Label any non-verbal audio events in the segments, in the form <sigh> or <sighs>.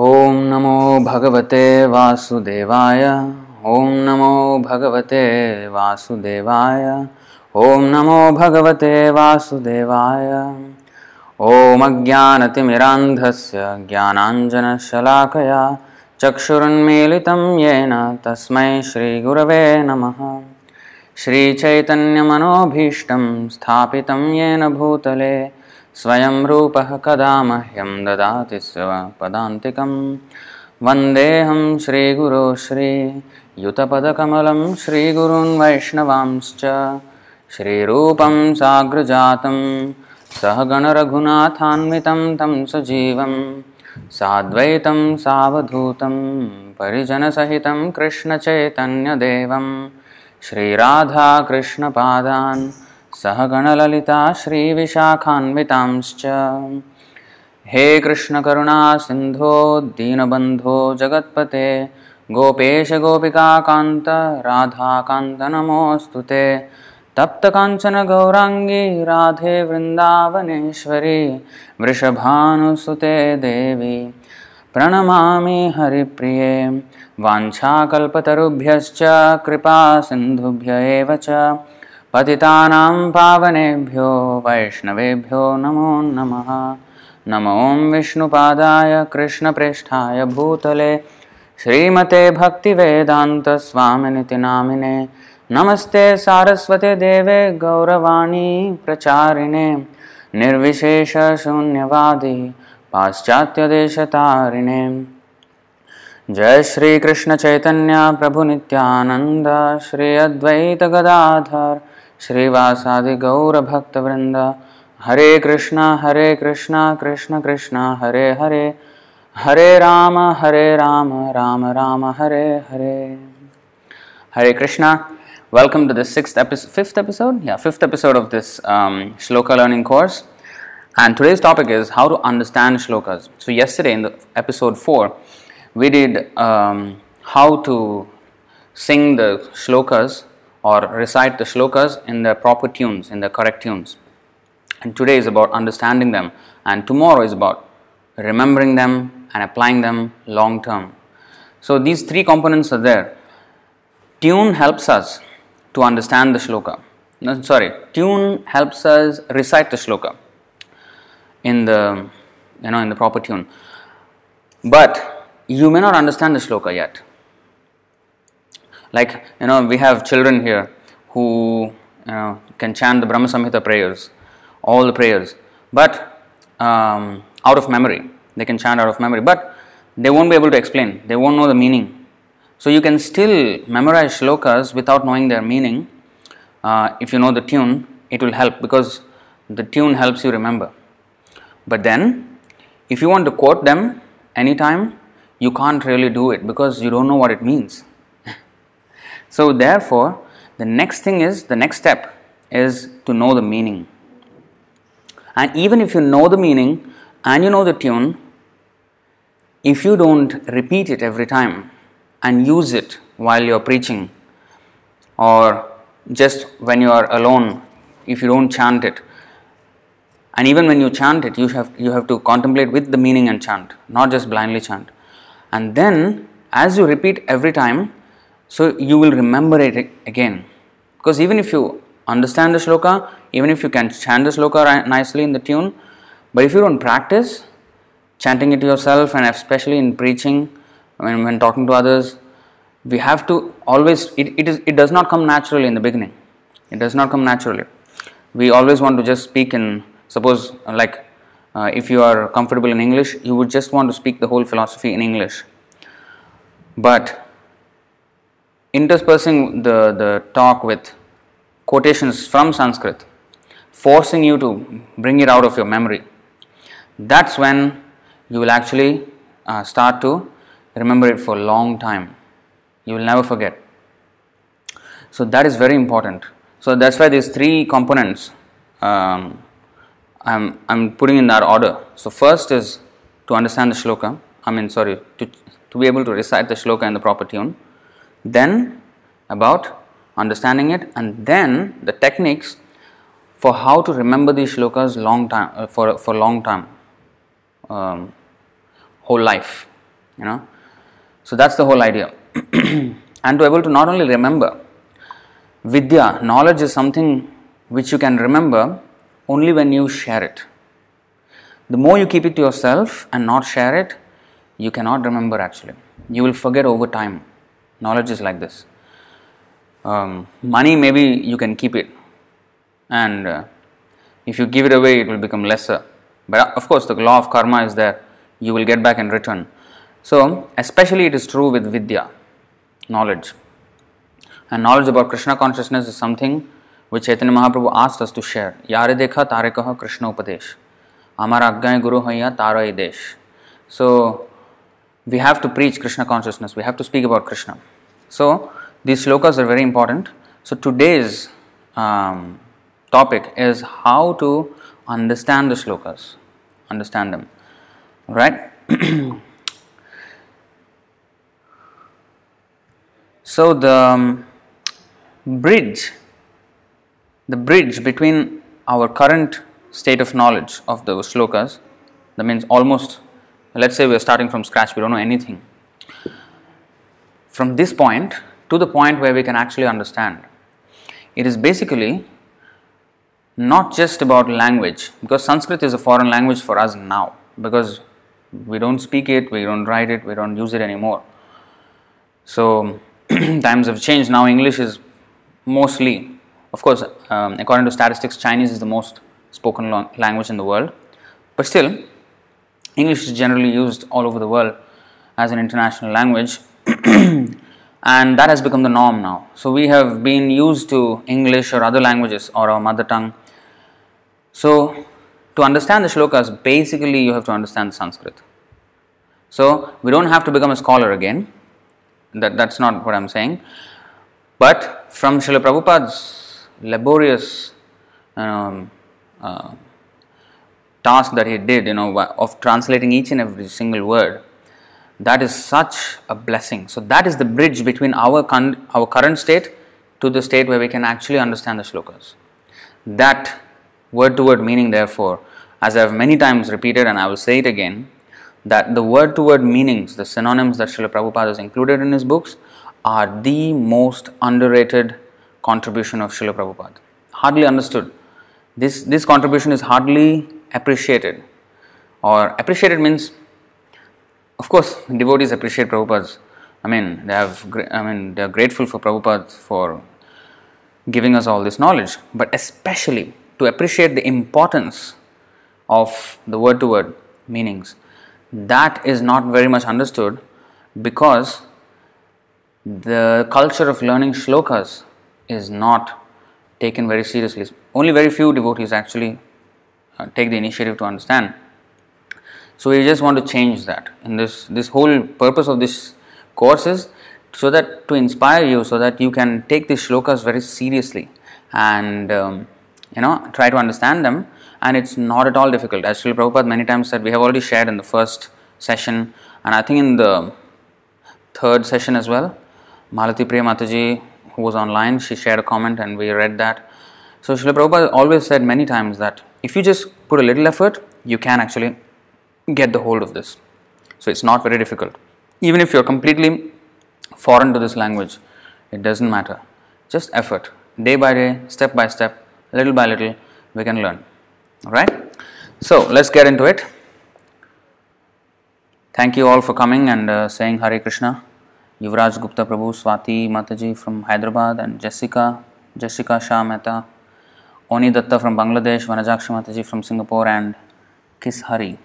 ॐ नमो भगवते वासुदेवाय ॐ नमो भगवते वासुदेवाय ॐ नमो भगवते वासुदेवाय। ॐ अज्ञानतिमिरान्धस्य ज्ञानाञ्जनशलाकया चक्षुरुन्मीलितं येन तस्मै श्रीगुरवे नमः। श्रीचैतन्यमनोभीष्टं स्थापितं येन भूतले स्वयं रूपः कदा मह्यं ददाति स्वपदान्तिकं वन्देऽहं श्रीगुरो श्रीयुतपदकमलं श्रीगुरून् वैष्णवांश्च। श्रीरूपं साग्रजातं सहगणरघुनाथान्वितं तं सजीवं साद्वैतं सावधूतं परिजनसहितं कृष्णचैतन्यदेवं श्रीराधाकृष्णपादान् सहगणलिता श्रीविशाखान्वितांश्च। हे कृष्णकरुणा सिन्धोद्दीनबन्धो जगत्पते गोपेशगोपिकान्त राधाकान्तनमोऽस्तु ते। तप्तकाञ्चनगौराङ्गी राधे वृन्दावनेश्वरी वृषभानुसुते देवी। प्रणमामि हरिप्रिये वाञ्छाकल्पतरुभ्यश्च कृपासिन्धुभ्य एव च। पतितानां पावनेभ्यो, वैष्णवेभ्यो नमो नमः। नमो विष्णुपादाय कृष्णप्रेष्ठाय भूतले। श्रीमते भक्तिवेदान्तस्वामिनिति नामिने नमस्ते सारस्वते देवे गौरवाणी प्रचारिणे। निर्विशेषशून्यवादी पाश्चात्यदेशतारिणे। जय श्री कृष्ण चैतन्य प्रभु नित्यानंद श्री अद्वैत श्रीवासादि गौरभक्तवृंद Hare Krishna Hare Krishna, Krishna Krishna, Hare Hare. Hare Ram Hare Ram Ram Ram, Hare Hare. Hare Krishna welcome to this fifth episode या fifth episode of this shloka learning course and today's topic is how to understand shloka so yesterday in the episode four we did how to sing the shlokas or recite the shlokas in the proper tunes, in the correct tunes. And today is about understanding them, and tomorrow is about remembering them and applying them long term. So these three components are there. Tune helps us to understand the shloka. No, sorry, tune helps us recite the shloka in the you know in the proper tune. But you may not understand the shloka yet. Like, you know, we have children here who you know, can chant the Brahma Samhita prayers, all the prayers, but um, out of memory. They can chant out of memory, but they won't be able to explain. They won't know the meaning. So you can still memorize shlokas without knowing their meaning. Uh, if you know the tune, it will help because the tune helps you remember. But then, if you want to quote them anytime, you can't really do it because you don't know what it means. So, therefore, the next thing is the next step is to know the meaning. And even if you know the meaning and you know the tune, if you don't repeat it every time and use it while you're preaching or just when you are alone, if you don't chant it, and even when you chant it, you have, you have to contemplate with the meaning and chant, not just blindly chant. And then, as you repeat every time, so you will remember it again. Because even if you understand the shloka, even if you can chant the shloka nicely in the tune, but if you don't practice chanting it yourself, and especially in preaching, when, when talking to others, we have to always, it, it, is, it does not come naturally in the beginning. It does not come naturally. We always want to just speak in Suppose, like, uh, if you are comfortable in English, you would just want to speak the whole philosophy in English. But interspersing the, the talk with quotations from Sanskrit, forcing you to bring it out of your memory, that's when you will actually uh, start to remember it for a long time. You will never forget. So, that is very important. So, that's why these three components. Um, I'm, I'm putting in that order. So, first is to understand the shloka, I mean, sorry, to, to be able to recite the shloka in the proper tune, then about understanding it, and then the techniques for how to remember these shlokas long time uh, for for long time, um, whole life. You know, so that's the whole idea. <clears throat> and to able to not only remember, vidya, knowledge is something which you can remember only when you share it. The more you keep it to yourself and not share it, you cannot remember actually. You will forget over time. Knowledge is like this. Um, money, maybe you can keep it, and uh, if you give it away, it will become lesser. But of course, the law of karma is there, you will get back in return. So, especially it is true with Vidya, knowledge. And knowledge about Krishna consciousness is something which Chaitanya Mahaprabhu asked us to share. Yare dekha tare kaha Krishna upadesh. Amar agya guru haya tara desh. So, we have to preach Krishna consciousness, we have to speak about Krishna. So, these slokas are very important. So, today's um, topic is how to understand the slokas, understand them, right? <clears throat> so, the um, bridge, the bridge between our current state of knowledge of the slokas, that means almost, let's say we are starting from scratch, we don't know anything. From this point, to the point where we can actually understand. It is basically not just about language because Sanskrit is a foreign language for us now because we don't speak it, we don't write it, we don't use it anymore. So <clears throat> times have changed. Now English is mostly, of course, um, according to statistics, Chinese is the most spoken language in the world, but still, English is generally used all over the world as an international language. <clears throat> and that has become the norm now. So we have been used to English or other languages or our mother tongue. So to understand the shlokas, basically you have to understand Sanskrit. So we don't have to become a scholar again. That that's not what I'm saying. But from Srila Prabhupada's laborious um, uh, task that he did, you know, of translating each and every single word, that is such a blessing. So, that is the bridge between our, con- our current state to the state where we can actually understand the shlokas. That word to word meaning, therefore, as I have many times repeated and I will say it again, that the word to word meanings, the synonyms that Srila Prabhupada has included in his books, are the most underrated contribution of Srila Prabhupada. Hardly understood. This, this contribution is hardly appreciated. Or appreciated means of course, devotees appreciate Prabhupada's. I mean, they have. I mean, they are grateful for Prabhupada for giving us all this knowledge. But especially to appreciate the importance of the word-to-word meanings, that is not very much understood because the culture of learning shlokas is not taken very seriously. Only very few devotees actually take the initiative to understand. So we just want to change that. And this this whole purpose of this course is so that to inspire you, so that you can take these shlokas very seriously and um, you know try to understand them. And it's not at all difficult. As Srila Prabhupada many times said, we have already shared in the first session, and I think in the third session as well. Malati Priya Mataji, who was online, she shared a comment and we read that. So Srila Prabhupada always said many times that if you just put a little effort, you can actually get the hold of this. So it's not very difficult. Even if you're completely foreign to this language, it doesn't matter. Just effort. Day by day, step by step, little by little, we can learn. Alright? So let's get into it. Thank you all for coming and uh, saying Hare Krishna. Yuvraj Gupta Prabhu, Swati Mataji from Hyderabad, and Jessica, Jessica Shah Mehta, Oni Datta from Bangladesh, Vanajakshi Mataji from Singapore, and Kiss Hari.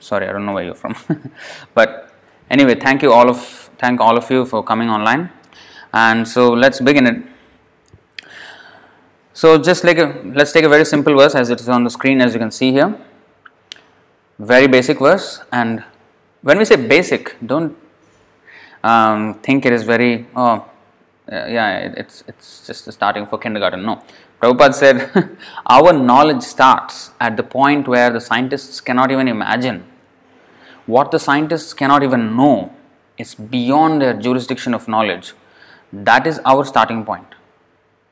Sorry i don't know where you're from. <laughs> But anyway thank you all of thank all of you for coming online. And so let's begin it. So just like a, let's take a very simple verse as it is on the screen as you can see here. Very basic verse. And when we say basic don't um, think it is very oh uh, yeah it's it's just starting for kindergarten no Prabhupada said, <laughs> Our knowledge starts at the point where the scientists cannot even imagine. What the scientists cannot even know is beyond their jurisdiction of knowledge. That is our starting point,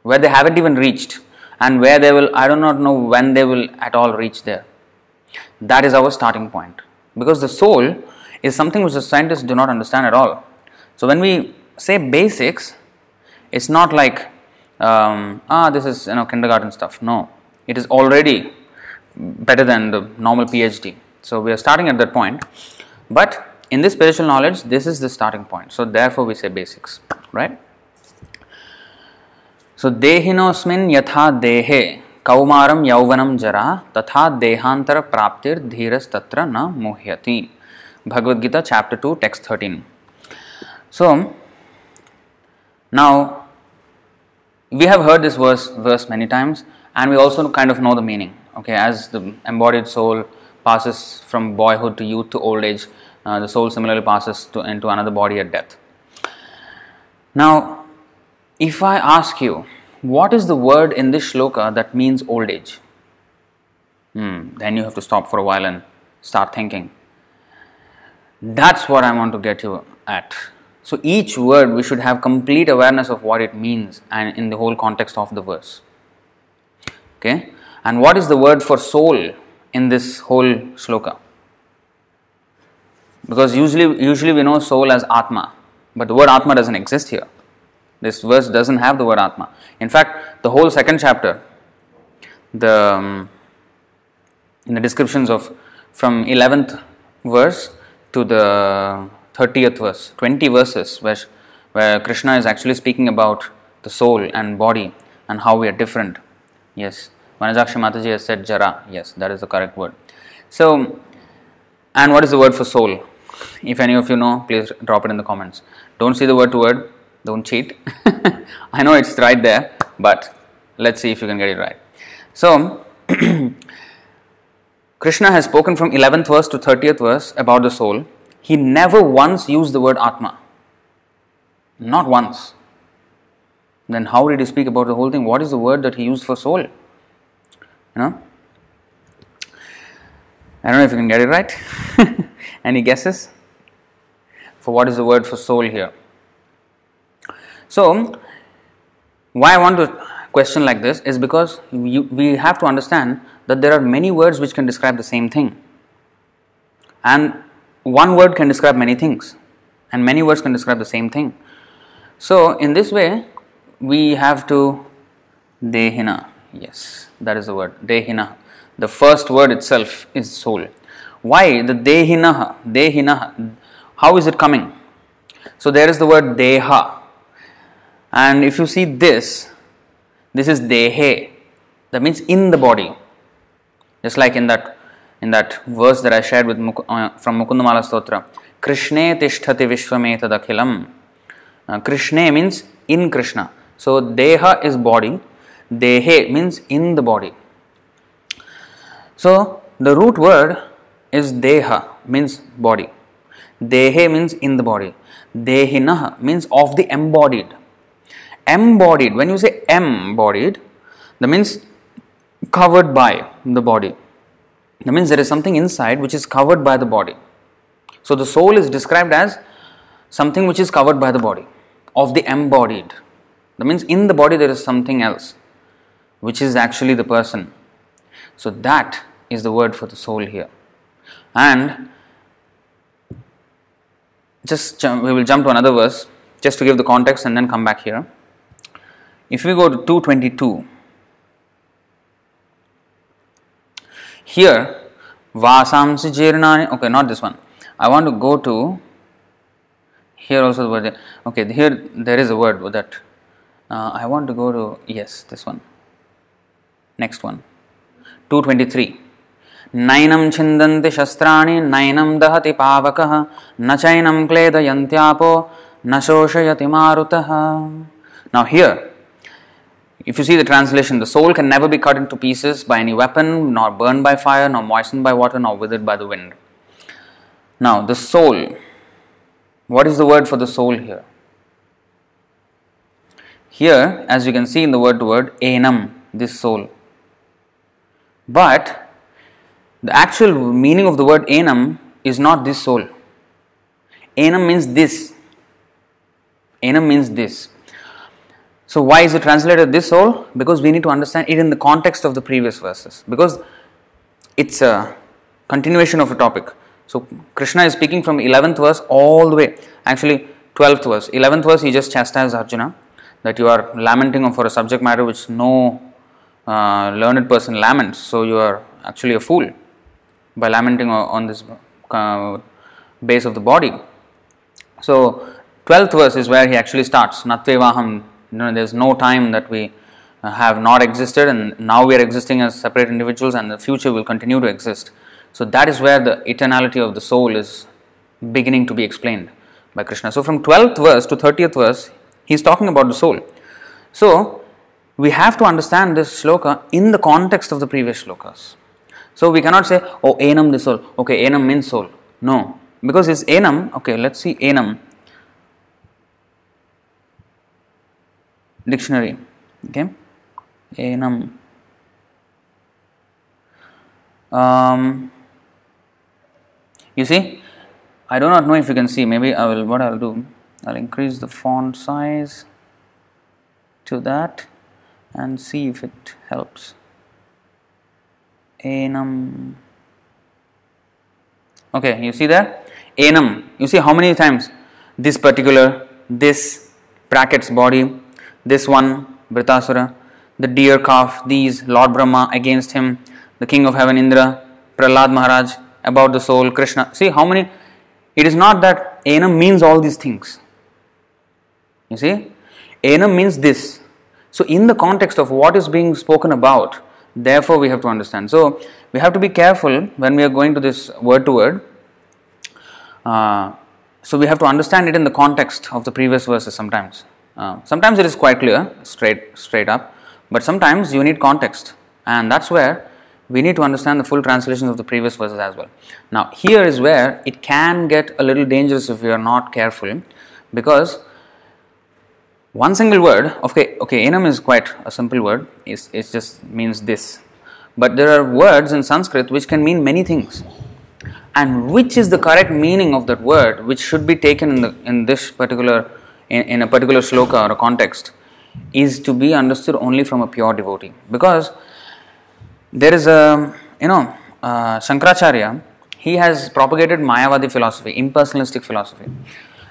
where they haven't even reached, and where they will, I do not know when they will at all reach there. That is our starting point. Because the soul is something which the scientists do not understand at all. So when we say basics, it's not like um, ah this is you know kindergarten stuff. No, it is already better than the normal PhD. So we are starting at that point, but in this spiritual knowledge, this is the starting point. So therefore we say basics, right? So dehinosmin yatha dehe कौमारम यौवनम जरा तथा देहांतर प्राप्तिर धीरस तत्र न मोह्यति Bhagavad Gita chapter 2 text 13 so now we have heard this verse verse many times and we also kind of know the meaning okay as the embodied soul passes from boyhood to youth to old age uh, the soul similarly passes to, into another body at death now if i ask you what is the word in this shloka that means old age? Hmm, then you have to stop for a while and start thinking. That's what I want to get you at. So each word we should have complete awareness of what it means and in the whole context of the verse. Okay? And what is the word for soul in this whole sloka? Because usually usually we know soul as Atma, but the word Atma doesn't exist here. This verse doesn't have the word Atma. In fact, the whole second chapter, the um, in the descriptions of from 11th verse to the 30th verse, 20 verses, where, where Krishna is actually speaking about the soul and body and how we are different. Yes, Vanajakshi Mataji has said Jara. Yes, that is the correct word. So, and what is the word for soul? If any of you know, please drop it in the comments. Don't see the word to word, don't cheat. <laughs> I know it's right there, but let's see if you can get it right. So, <clears throat> Krishna has spoken from 11th verse to 30th verse about the soul. He never once used the word Atma. Not once. Then, how did he speak about the whole thing? What is the word that he used for soul? You know? I don't know if you can get it right. <laughs> Any guesses? For what is the word for soul here? So, why I want to question like this is because you, we have to understand that there are many words which can describe the same thing. And one word can describe many things, and many words can describe the same thing. So, in this way, we have to dehina. Yes, that is the word dehina. The first word itself is soul. Why the dehina? Dehina. How is it coming? So there is the word deha and if you see this, this is dehe, that means in the body. Just like in that in that verse that I shared with uh, from Mukundamala Stotra, Krishne tishtati vishwametadakhilam. Uh, Krishne means in Krishna. So deha is body, dehe means in the body. So the root word is deha means body. Dehe means in the body. Dehinah means of the embodied embodied. When you say embodied, that means covered by the body. That means there is something inside which is covered by the body. So the soul is described as something which is covered by the body, of the embodied. That means in the body there is something else, which is actually the person. So that is the word for the soul here. And just we will jump to another verse just to give the context and then come back here. If we go to 222, here Vasamsi Jirnani, okay, not this one. I want to go to here also the word, okay, here there is a word that uh, I want to go to, yes, this one. Next one, 223. नैनं छिन्दन्ति शस्त्राणि नैनं दहति पावकः न चैनं क्लेदयन्त्यापो न शोषयति मारुतः Now here if you see the translation, the soul can never be cut into pieces by any weapon, nor burned by fire, nor moistened by water, nor withered by the wind. Now, the soul. What is the word for the soul here? Here, as you can see in the word to word, enam, this soul. But the actual meaning of the word enam is not this soul. Enam means this. Enam means this. So, why is it translated this soul? Because we need to understand it in the context of the previous verses. Because it's a continuation of a topic. So Krishna is speaking from 11th verse all the way. Actually, 12th verse. 11th verse, he just chastised Arjuna that you are lamenting for a subject matter which no uh, learned person laments. So you are actually a fool by lamenting on this uh, base of the body. So 12th verse is where he actually starts. Natvevaham. You know, there's no time that we uh, have not existed and now we are existing as separate individuals and the future will continue to exist. So that is where the eternality of the soul is beginning to be explained by Krishna. So from 12th verse to 30th verse, he is talking about the soul. So we have to understand this sloka in the context of the previous slokas. So we cannot say, oh, enam the soul. Okay, enam means soul. No, because it's enam. Okay, let's see enam. Dictionary. Okay, enam. Um, you see, I do not know if you can see. Maybe I will. What I'll do, I'll increase the font size to that and see if it helps. Enam. Okay, you see that? Enam. You see how many times this particular, this brackets body, this one, Vritasura, the deer calf, these, Lord Brahma against him, the king of heaven Indra, Prahlad Maharaj, about the soul, Krishna. See how many? It is not that Enam means all these things. You see? Enam means this. So, in the context of what is being spoken about, therefore, we have to understand. So, we have to be careful when we are going to this word to word. Uh, so, we have to understand it in the context of the previous verses sometimes. Uh, sometimes it is quite clear, straight, straight up, but sometimes you need context, and that's where we need to understand the full translations of the previous verses as well. Now, here is where it can get a little dangerous if we are not careful, because one single word okay okay enam is quite a simple word it's, it just means this but there are words in sanskrit which can mean many things and which is the correct meaning of that word which should be taken in the in this particular in, in a particular sloka or a context is to be understood only from a pure devotee because there is a you know uh, shankaracharya he has propagated mayavadi philosophy impersonalistic philosophy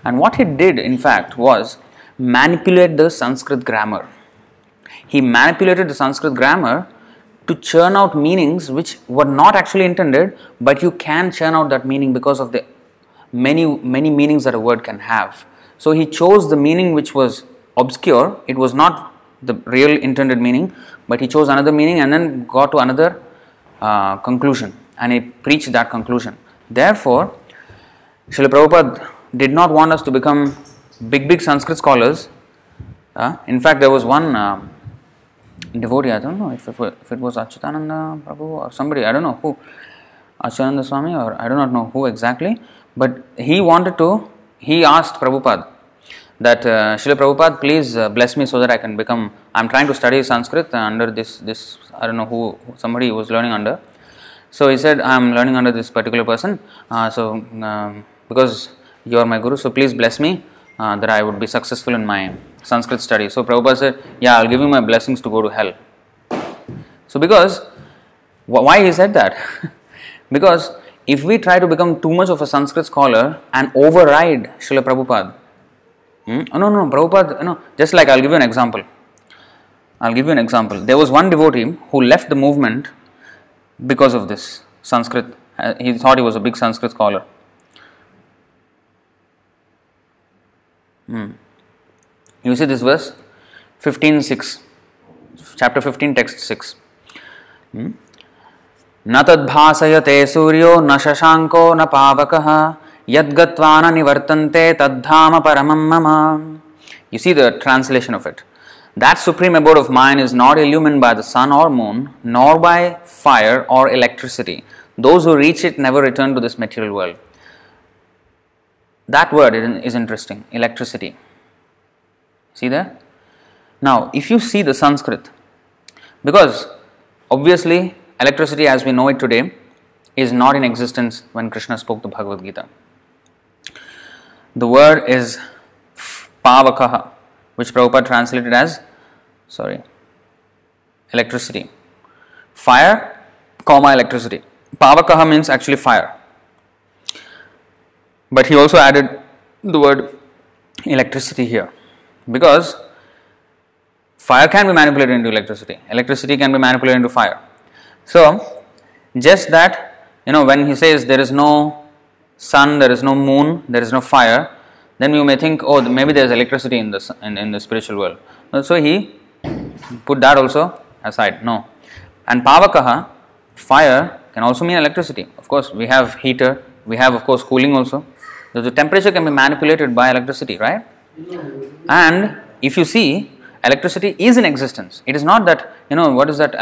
and what he did in fact was manipulate the Sanskrit grammar. He manipulated the Sanskrit grammar to churn out meanings which were not actually intended, but you can churn out that meaning because of the many many meanings that a word can have. So he chose the meaning which was obscure. It was not the real intended meaning, but he chose another meaning and then got to another uh, conclusion, and he preached that conclusion. Therefore, Srila Prabhupada did not want us to become big, big Sanskrit scholars. Uh, in fact, there was one uh, devotee, I don't know if it, if it was Achyutananda Prabhu or somebody, I don't know who, Achyutananda Swami or I do not know who exactly, but he wanted to, he asked Prabhupada that uh, Srila Prabhupada, please uh, bless me so that I can become, I'm trying to study Sanskrit under this, this I don't know who, somebody was learning under. So he said, I'm learning under this particular person, uh, so um, because you are my guru, so please bless me uh, that I would be successful in my Sanskrit study. So Prabhupada said, Yeah, I'll give you my blessings to go to hell. So, because why he said that? <laughs> because if we try to become too much of a Sanskrit scholar and override Srila Prabhupada, hmm? oh, no, no, Prabhupada, you know, just like I'll give you an example. I'll give you an example. There was one devotee who left the movement because of this Sanskrit. Uh, he thought he was a big Sanskrit scholar. Hmm. You see this verse 15 6, chapter 15, text 6. Hmm? न तद्भासयते सूर्यो न शशाङ्को न पावकः यद्गत्वा न निवर्तन्ते तद्धाम परमं मम You see the translation of it. That supreme abode of mine is not illumined by the sun or moon, nor by fire or electricity. Those who reach it never return to this material world. That word is interesting electricity. See that? Now, if you see the Sanskrit, because obviously electricity as we know it today is not in existence when Krishna spoke the Bhagavad Gita. The word is pavakaha, which Prabhupada translated as, sorry, electricity. Fire, comma, electricity. Pavakaha means actually fire. But he also added the word electricity here because fire can be manipulated into electricity, electricity can be manipulated into fire. So, just that, you know, when he says there is no sun, there is no moon, there is no fire, then you may think, oh, maybe there is electricity in the, in, in the spiritual world. So, he put that also aside. No. And Pavakaha, fire, can also mean electricity. Of course, we have heater, we have, of course, cooling also. So the temperature can be manipulated by electricity, right? And if you see, electricity is in existence. It is not that, you know, what is that?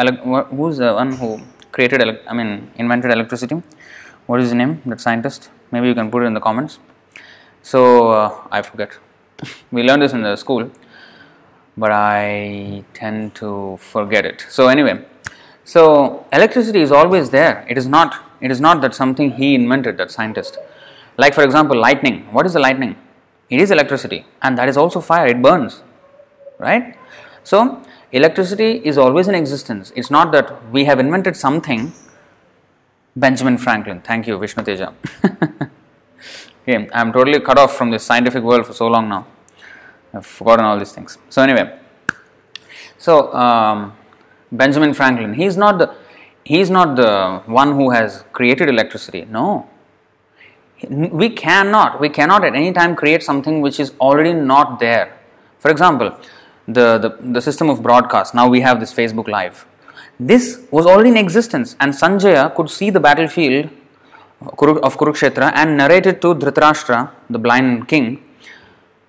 Who's the one who created, I mean, invented electricity? What is his name, that scientist? Maybe you can put it in the comments. So, uh, I forget. <laughs> we learned this in the school, but I tend to forget it. So, anyway, so electricity is always there. It is not. It is not that something he invented. That scientist. Like for example, lightning. What is the lightning? It is electricity, and that is also fire. It burns, right? So electricity is always in existence. It's not that we have invented something. Benjamin Franklin. Thank you, Vishnu Teja. <laughs> okay, I'm totally cut off from this scientific world for so long now. I've forgotten all these things. So anyway, so. Um, Benjamin Franklin, he's not the he's not the one who has created electricity. No. We cannot, we cannot at any time create something which is already not there. For example, the, the, the system of broadcast, now we have this Facebook Live. This was already in existence, and Sanjaya could see the battlefield of Kurukshetra and narrated to Dhritarashtra, the blind king.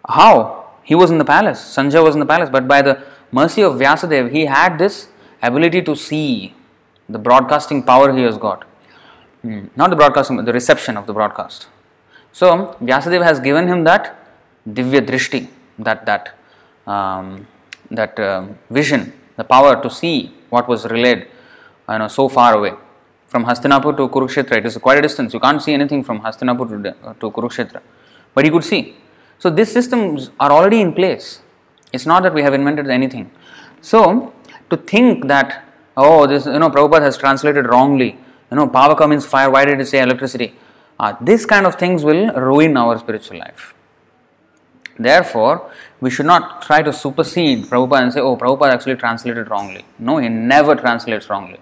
How? He was in the palace, Sanjaya was in the palace, but by the mercy of Vyasadeva, he had this ability to see the broadcasting power he has got. Mm. Not the broadcasting, but the reception of the broadcast. So Vyasadeva has given him that divya drishti, that that um, that uh, vision, the power to see what was relayed, you know, so far away. From Hastinapur to Kurukshetra, it is quite a distance. You can't see anything from Hastinapur to, to Kurukshetra, but he could see. So these systems are already in place. It's not that we have invented anything. So to think that, oh, this, you know, Prabhupada has translated wrongly, you know, Pavaka means fire, why did it say electricity? Uh, this kind of things will ruin our spiritual life. Therefore, we should not try to supersede Prabhupada and say, oh, Prabhupada actually translated wrongly. No, he never translates wrongly.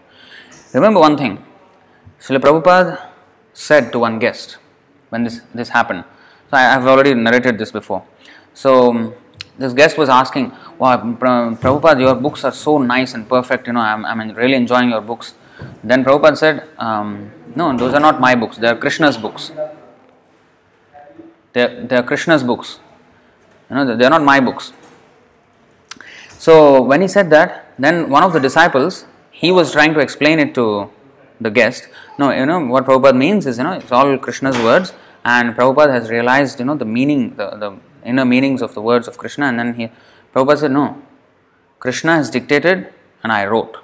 Remember one thing, Srila Prabhupada said to one guest when this, this happened. So I have already narrated this before. So this guest was asking, wow, Prabhupada, your books are so nice and perfect, you know, I'm, I'm really enjoying your books. Then Prabhupada said, um, no, those are not my books, they are Krishna's books. They are Krishna's books. You know, they are not my books. So when he said that, then one of the disciples, he was trying to explain it to the guest. No, you know, what Prabhupada means is, you know, it's all Krishna's words and Prabhupada has realized, you know, the meaning, the, the inner meanings of the words of Krishna and then he Prabhupada said, No, Krishna has dictated and I wrote.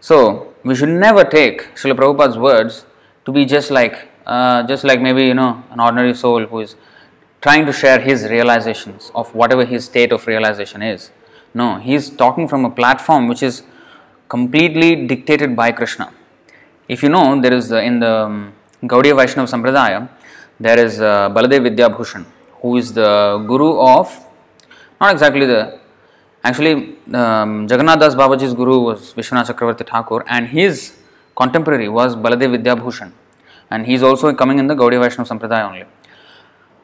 So we should never take Srila Prabhupada's words to be just like uh, just like maybe you know an ordinary soul who is trying to share his realizations of whatever his state of realization is. No, he is talking from a platform which is completely dictated by Krishna. If you know, there is in the um, Gaudiya Vaishnava Sampradaya, there is uh, Baladev Vidyabhushan, who is the guru of not exactly the actually um, Jagannath Das Babaji's guru was Vishwanath Chakravarti Thakur and his contemporary was Baladev Vidyabhushan and he is also coming in the Gaudiya Vaishnava Sampradaya only.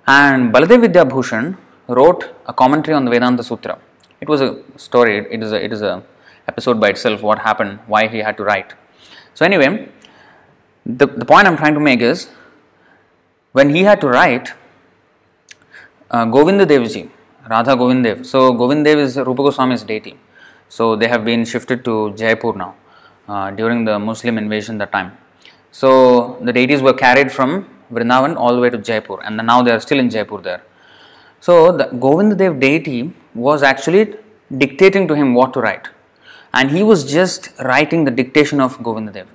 And Baladev Vidyabhushan wrote a commentary on the Vedanta Sutra. It was a story, it is a, it is a episode by itself, what happened, why he had to write. So anyway, the, the point I'm trying to make is when he had to write, uh, Govinda Devji, Radha Govindev. So Govindev is Rupa Goswami's deity. So they have been shifted to Jaipur now uh, during the Muslim invasion that time. So the deities were carried from Vrindavan all the way to Jaipur and now they are still in Jaipur there. So the Govindadev deity was actually dictating to him what to write and he was just writing the dictation of Govindadev.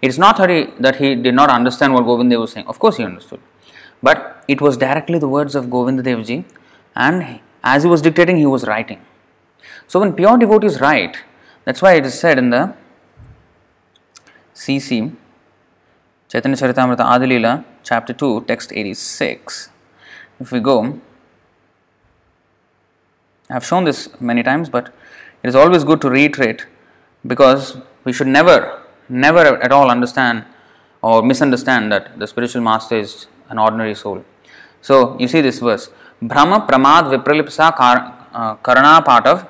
It is not that he, did not understand what Govindadev was saying. Of course he understood. But it was directly the words of Govindadevji and as he was dictating, he was writing. So when pure devotees write, that's why it is said in the CC, Chaitanya Charitamrita Adilila, chapter 2, text 86. If we go, I have shown this many times, but it is always good to reiterate because we should never, never at all understand or misunderstand that the spiritual master is an ordinary soul. So you see this verse Brahma Pramad Vipralipsa uh, Karana Patav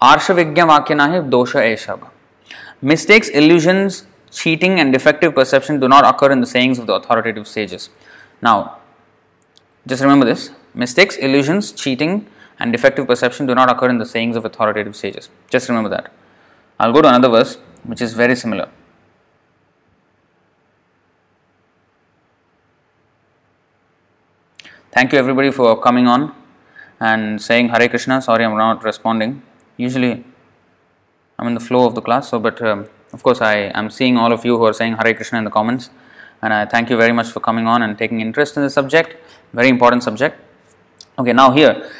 Arsha Vigya Vakyanahi Dosha Eshab. Mistakes, illusions, cheating, and defective perception do not occur in the sayings of the authoritative sages. Now, just remember this mistakes, illusions, cheating, and defective perception do not occur in the sayings of authoritative sages. Just remember that. I'll go to another verse which is very similar. Thank you everybody for coming on and saying Hare Krishna. Sorry, I'm not responding. Usually, I'm in the flow of the class, so but um, of course, I am seeing all of you who are saying Hare Krishna in the comments, and I thank you very much for coming on and taking interest in the subject. Very important subject. Okay, now here,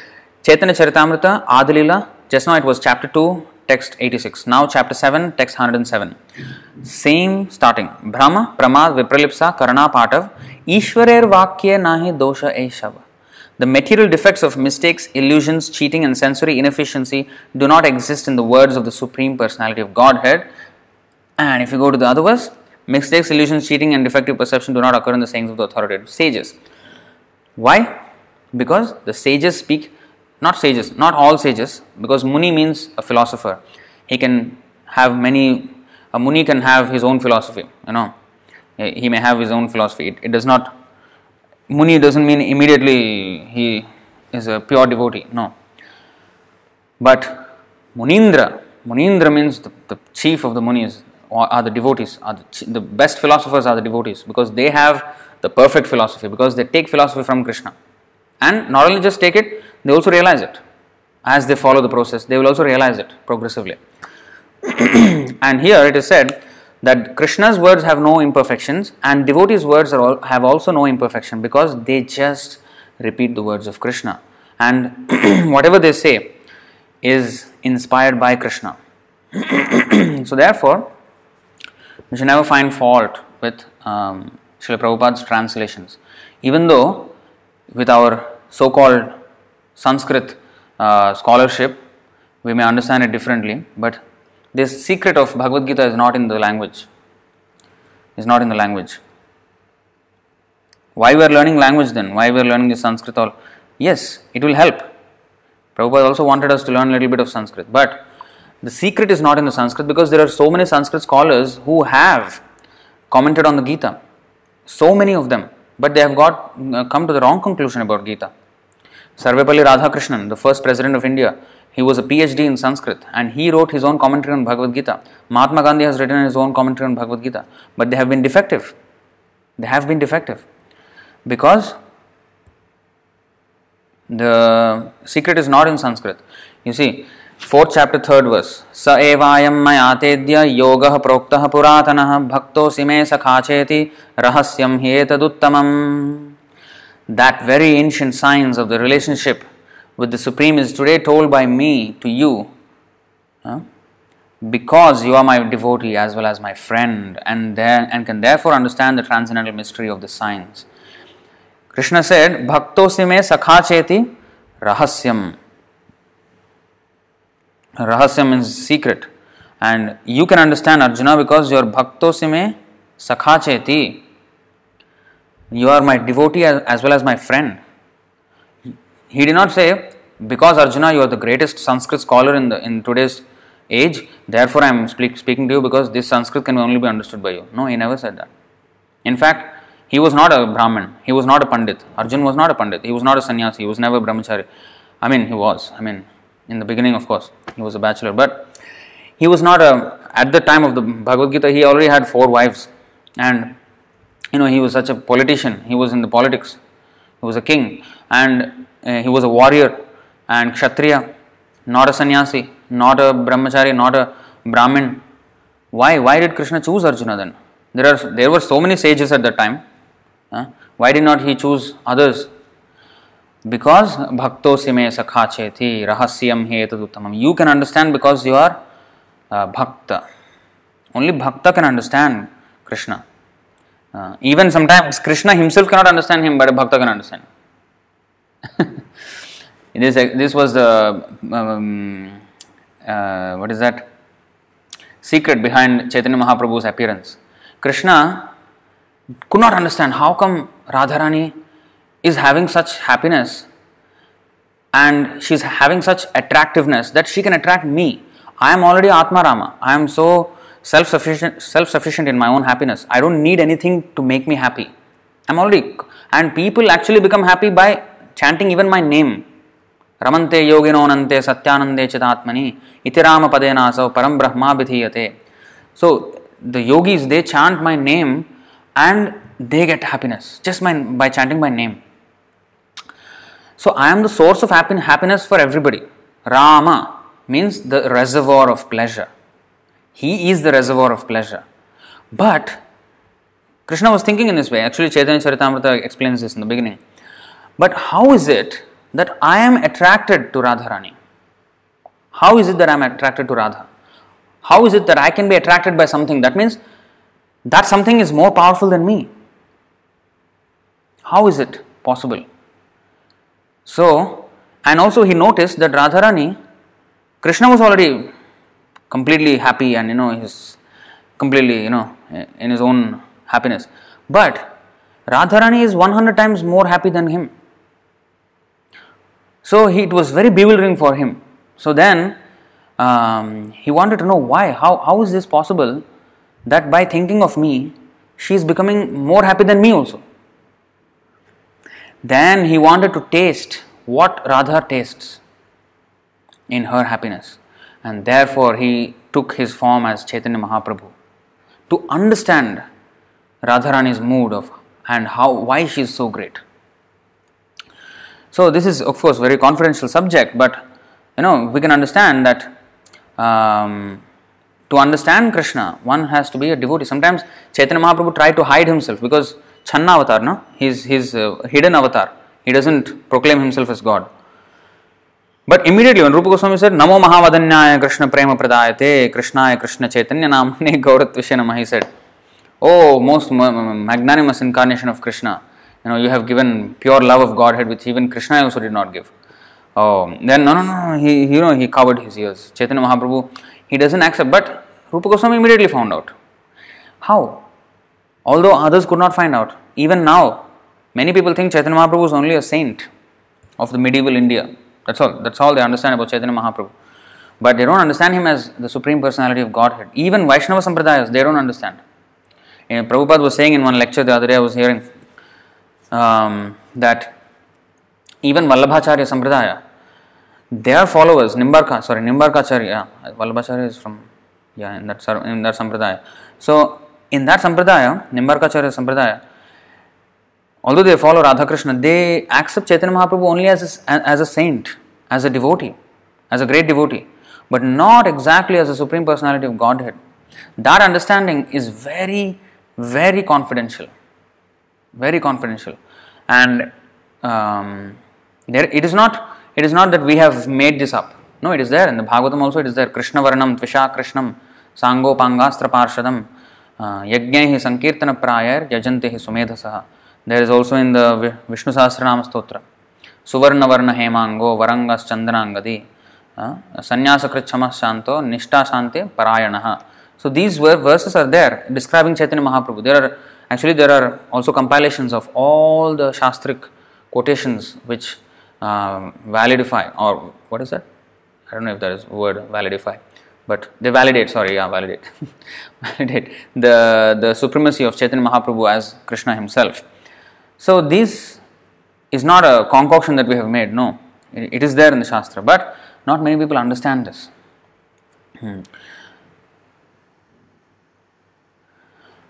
Chaitanya Charitamrita, Adilila. Just now it was chapter 2, text 86. Now chapter 7, text 107. Same starting. Brahma, Pramad, Vipralipsa, Karana Patav, Ishwarer Vakya Nahi Dosha Eshava. The material defects of mistakes, illusions, cheating, and sensory inefficiency do not exist in the words of the Supreme Personality of Godhead. And if you go to the other verse, mistakes, illusions, cheating, and defective perception do not occur in the sayings of the authoritative sages. Why? Because the sages speak not sages, not all sages, because Muni means a philosopher. He can have many, a Muni can have his own philosophy, you know, he may have his own philosophy. It, it does not, Muni doesn't mean immediately he is a pure devotee, no. But Munindra, Munindra means the, the chief of the Munis, are the devotees, are the, the best philosophers are the devotees because they have the perfect philosophy, because they take philosophy from Krishna. And not only just take it, they also realize it. As they follow the process, they will also realize it progressively. <clears throat> and here it is said that Krishna's words have no imperfections and devotees' words all, have also no imperfection because they just repeat the words of Krishna. And <clears throat> whatever they say is inspired by Krishna. <clears throat> so, therefore, we should never find fault with um, Srila Prabhupada's translations. Even though with our so called Sanskrit uh, scholarship, we may understand it differently, but this secret of Bhagavad Gita is not in the language. Is not in the language. Why we are learning language then? Why we are learning the Sanskrit? All yes, it will help. Prabhupada also wanted us to learn a little bit of Sanskrit, but the secret is not in the Sanskrit because there are so many Sanskrit scholars who have commented on the Gita. So many of them, but they have got uh, come to the wrong conclusion about Gita. Sarvepalli Radhakrishnan, the first president of India, he was a PhD in Sanskrit and he wrote his own commentary on Bhagavad Gita. Mahatma Gandhi has written his own commentary on Bhagavad Gita, but they have been defective. They have been defective because the secret is not in Sanskrit. You see, fourth chapter third verse स एवायम मैं आतेद्य योग प्रोक्त पुरातन भक्तोसी मे सखाचेति रहस्यम ही तदुत्तम that very ancient science of the relationship with the supreme is today told by me to you because you are my devotee as well as my friend and and can therefore understand the transcendental mystery of the science Krishna said भक्तोसी मे सखाचेति रहस्यम Rahasyam means secret. And you can understand Arjuna because your Bhaktosime sakhacheti you are my devotee as well as my friend. He did not say, because Arjuna, you are the greatest Sanskrit scholar in, the, in today's age, therefore I am speak, speaking to you because this Sanskrit can only be understood by you. No, he never said that. In fact, he was not a Brahmin, he was not a Pandit. Arjun was not a Pandit, he was not a sannyasi, he was never a brahmachari. I mean, he was. I mean, in the beginning, of course, he was a bachelor, but he was not a, at the time of the Bhagavad Gita, he already had four wives. And you know, he was such a politician, he was in the politics, he was a king, and uh, he was a warrior and kshatriya, not a sannyasi, not a brahmachari, not a brahmin. Why? Why did Krishna choose Arjuna then? There are there were so many sages at that time. Huh? Why did not he choose others? Because bhakto sime sakhacheti rahasyam hetaduttamam. You can understand because you are uh, bhakta. Only bhakta can understand Krishna. Uh, even sometimes Krishna himself cannot understand him, but a bhakta can understand. this, this was the um, uh, what is that secret behind Chaitanya Mahaprabhu's appearance. Krishna could not understand how come Radharani is having such happiness and she's having such attractiveness that she can attract me. I am already Atma Rama. I am so self-sufficient, self-sufficient in my own happiness. I don't need anything to make me happy. I'm already, and people actually become happy by chanting even my name. Ramante yogino nante satyanande chitatmani iti rama padena asau param brahma vidhiyate. So the yogis they chant my name and they get happiness just by, by chanting my name. So I am the source of happiness for everybody. Rama means the reservoir of pleasure. He is the reservoir of pleasure. But Krishna was thinking in this way. Actually, Chaitanya Charitamrita explains this in the beginning. But how is it that I am attracted to Radharani? How is it that I am attracted to Radha? How is it that I can be attracted by something? That means that something is more powerful than me. How is it possible? So, and also he noticed that Radharani, Krishna was already completely happy and you know he's completely you know in his own happiness. But Radharani is 100 times more happy than him. So he, it was very bewildering for him. So then um, he wanted to know why. How, how is this possible that by thinking of me, she is becoming more happy than me also? Then he wanted to taste what Radha tastes in her happiness and therefore he took his form as Chaitanya Mahaprabhu to understand Radharani's mood of and how why she is so great. So this is of course very confidential subject, but you know we can understand that um, to understand Krishna, one has to be a devotee. Sometimes Chaitanya Mahaprabhu tried to hide himself because Channa avatar, no, he's his uh, hidden avatar. He doesn't proclaim himself as God. But immediately when Rupa Goswami said, Namo Mahavadanyaya Krishna Prema Pradayate Krishnaya Krishna Chaitanya Namane <laughs> Gauratvishe Nama, he said, Oh, most magnanimous incarnation of Krishna, you know, you have given pure love of Godhead, which even Krishna also did not give. Oh, then no, no, no, he, you know, he covered his ears. Chaitanya Mahaprabhu, he doesn't accept, but Rupa Goswami immediately found out. How? Although others could not find out, even now, many people think Chaitanya Mahaprabhu is only a saint of the medieval India. That's all. That's all they understand about Chaitanya Mahaprabhu. But they don't understand him as the Supreme Personality of Godhead. Even Vaishnava Sampradayas, they don't understand. You know, Prabhupada was saying in one lecture the other day, I was hearing um, that even Vallabhacharya Sampradaya, their followers, Nimbarka, sorry, Nimbarkacharya, yeah, Vallabhacharya is from, yeah, in that, in that Sampradaya. So, in that Sampradaya, Nimbarkacharya Sampradaya, although they follow Radha Krishna, they accept Chaitanya Mahaprabhu only as a, as a saint, as a devotee, as a great devotee, but not exactly as a supreme personality of Godhead. That understanding is very, very confidential, very confidential, and um, there it is not. It is not that we have made this up. No, it is there in the Bhagavatam also. It is there. Krishna Varnam Tvisha Krishnam Sango Pangastra Parshadam Yajnaihi Sankirtana Prayar Yajantehi Sumedhasaha there is also in the Vishnu Sahasranama Stotra. Suvarna Varna Hemango Varangas Chandranangadi Sanyasakrit Shanto Nishta Shante Parayanaha. So these verses are there describing Chaitanya Mahaprabhu. There are actually there are also compilations of all the Shastric quotations which uh, validify or what is that? I don't know if there is word validify, but they validate. Sorry, yeah, validate, <laughs> validate the the supremacy of Chaitanya Mahaprabhu as Krishna himself. So, this is not a concoction that we have made, no, it is there in the Shastra, but not many people understand this. Hmm.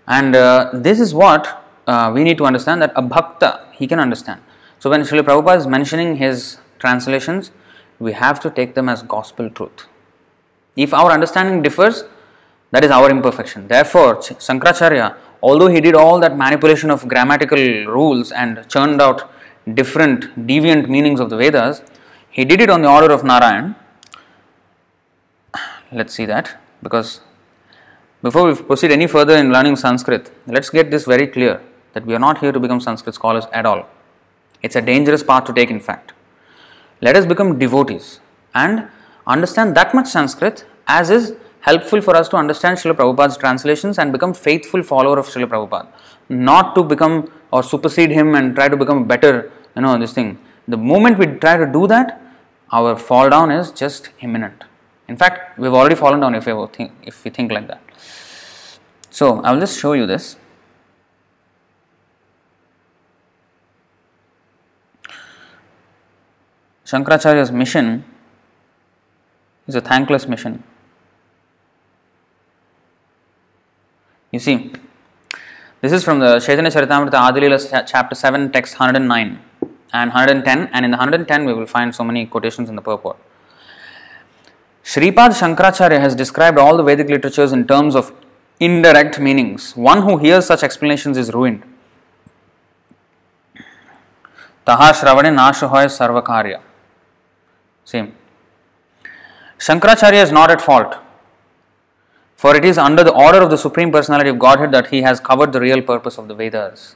And uh, this is what uh, we need to understand that a bhakta he can understand. So, when Srila Prabhupada is mentioning his translations, we have to take them as gospel truth. If our understanding differs, that is our imperfection. Therefore, Shankaracharya although he did all that manipulation of grammatical rules and churned out different deviant meanings of the Vedas, he did it on the order of Narayan. <sighs> Let's see that because before we proceed any further in learning Sanskrit, let's get this very clear that we are not here to become Sanskrit scholars at all. It's a dangerous path to take, in fact. Let us become devotees and understand that much Sanskrit as is helpful for us to understand Srila Prabhupada's translations and become faithful follower of Srila Prabhupada. Not to become or supersede him and try to become better, you know, this thing. The moment we try to do that, our fall down is just imminent. In fact, we've already fallen down if we think, if we think like that. So I will just show you this. Shankaracharya's mission is a thankless mission. You see, this is from the Chaitanya Charitamrita Adilila chapter 7, text 109 and 110, and in the 110 we will find so many quotations in the purport. Sripad Shankaracharya has described all the Vedic literatures in terms of indirect meanings. One who hears such explanations is ruined. Taha Shravane Nashahoy Sarvakarya. Same. Shankaracharya is not at fault, for it is under the order of the Supreme Personality of Godhead that he has covered the real purpose of the Vedas.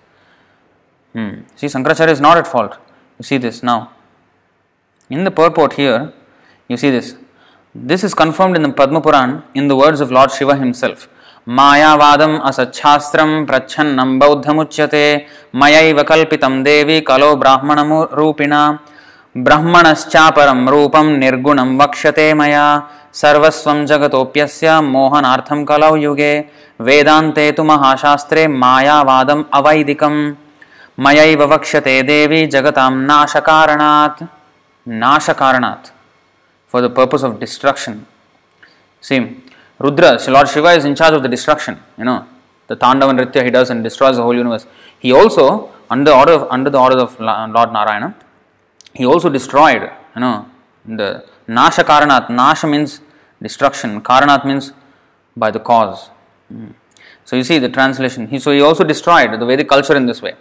Hmm. See, Shankaracharya is not at fault. You see this now. In the purport here, you see this. This is confirmed in the Padma Puran in the words of Lord Shiva himself. मायावादम असच्छास्त्रम प्रच्छन्नम बौद्धमुच्यते मयैव कल्पितं देवी कलो ब्राह्मण रूपिणा ब्रह्मणश्चापरं रूपं निर्गुणं वक्ष्यते मया सर्वस्वं जगतोऽप्यस्य मोहनार्थं कलौ युगे वेदान्ते तु महाशास्त्रे मायावादम् अवैदिकं मयैव वक्ष्यते देवी जगतां नाशकारणात् नाशकारणात् for the purpose of destruction. See, Rudra, Lord Shiva is in charge of the destruction, you know, the Tandava Nritya he does and destroys the whole universe. He also, under the order of, under the order of Lord Narayana, he also destroyed, you know, the Nasha Karanat. Nasha means destruction, Karanat means by the cause. Hmm. So you see the translation. He, so he also destroyed the Vedic culture in this way.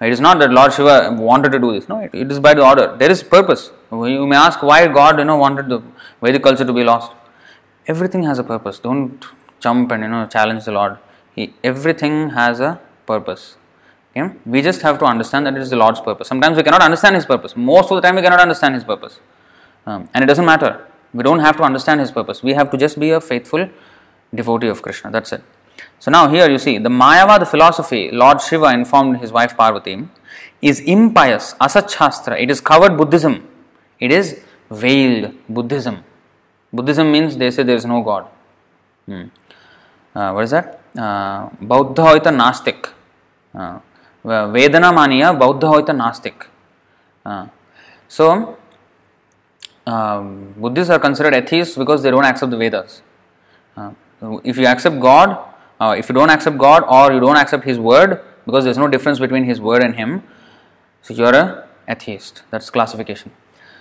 It is not that Lord Shiva wanted to do this. No, it, it is by the order. There is purpose. You may ask why God, you know, wanted the Vedic culture to be lost. Everything has a purpose. Don't jump and you know challenge the Lord. He, everything has a purpose. Okay? We just have to understand that it is the Lord's purpose. Sometimes we cannot understand His purpose. Most of the time we cannot understand His purpose, um, and it doesn't matter. We don't have to understand His purpose. We have to just be a faithful devotee of Krishna. That's it. So now here you see the Mayavad philosophy Lord Shiva informed his wife Parvati is impious, asachastra. It is covered Buddhism. It is veiled Buddhism. Buddhism means they say there is no God. Hmm. Uh, what is that? Uh, Bauddha hoita Nastik. Uh, Vedana Maniya Bauddha hoita Nastik. Uh, so, um, Buddhists are considered atheists because they don't accept the Vedas. Uh, if you accept God, uh, if you don't accept God or you don't accept His word, because there's no difference between His word and Him, so you're a atheist. That's classification.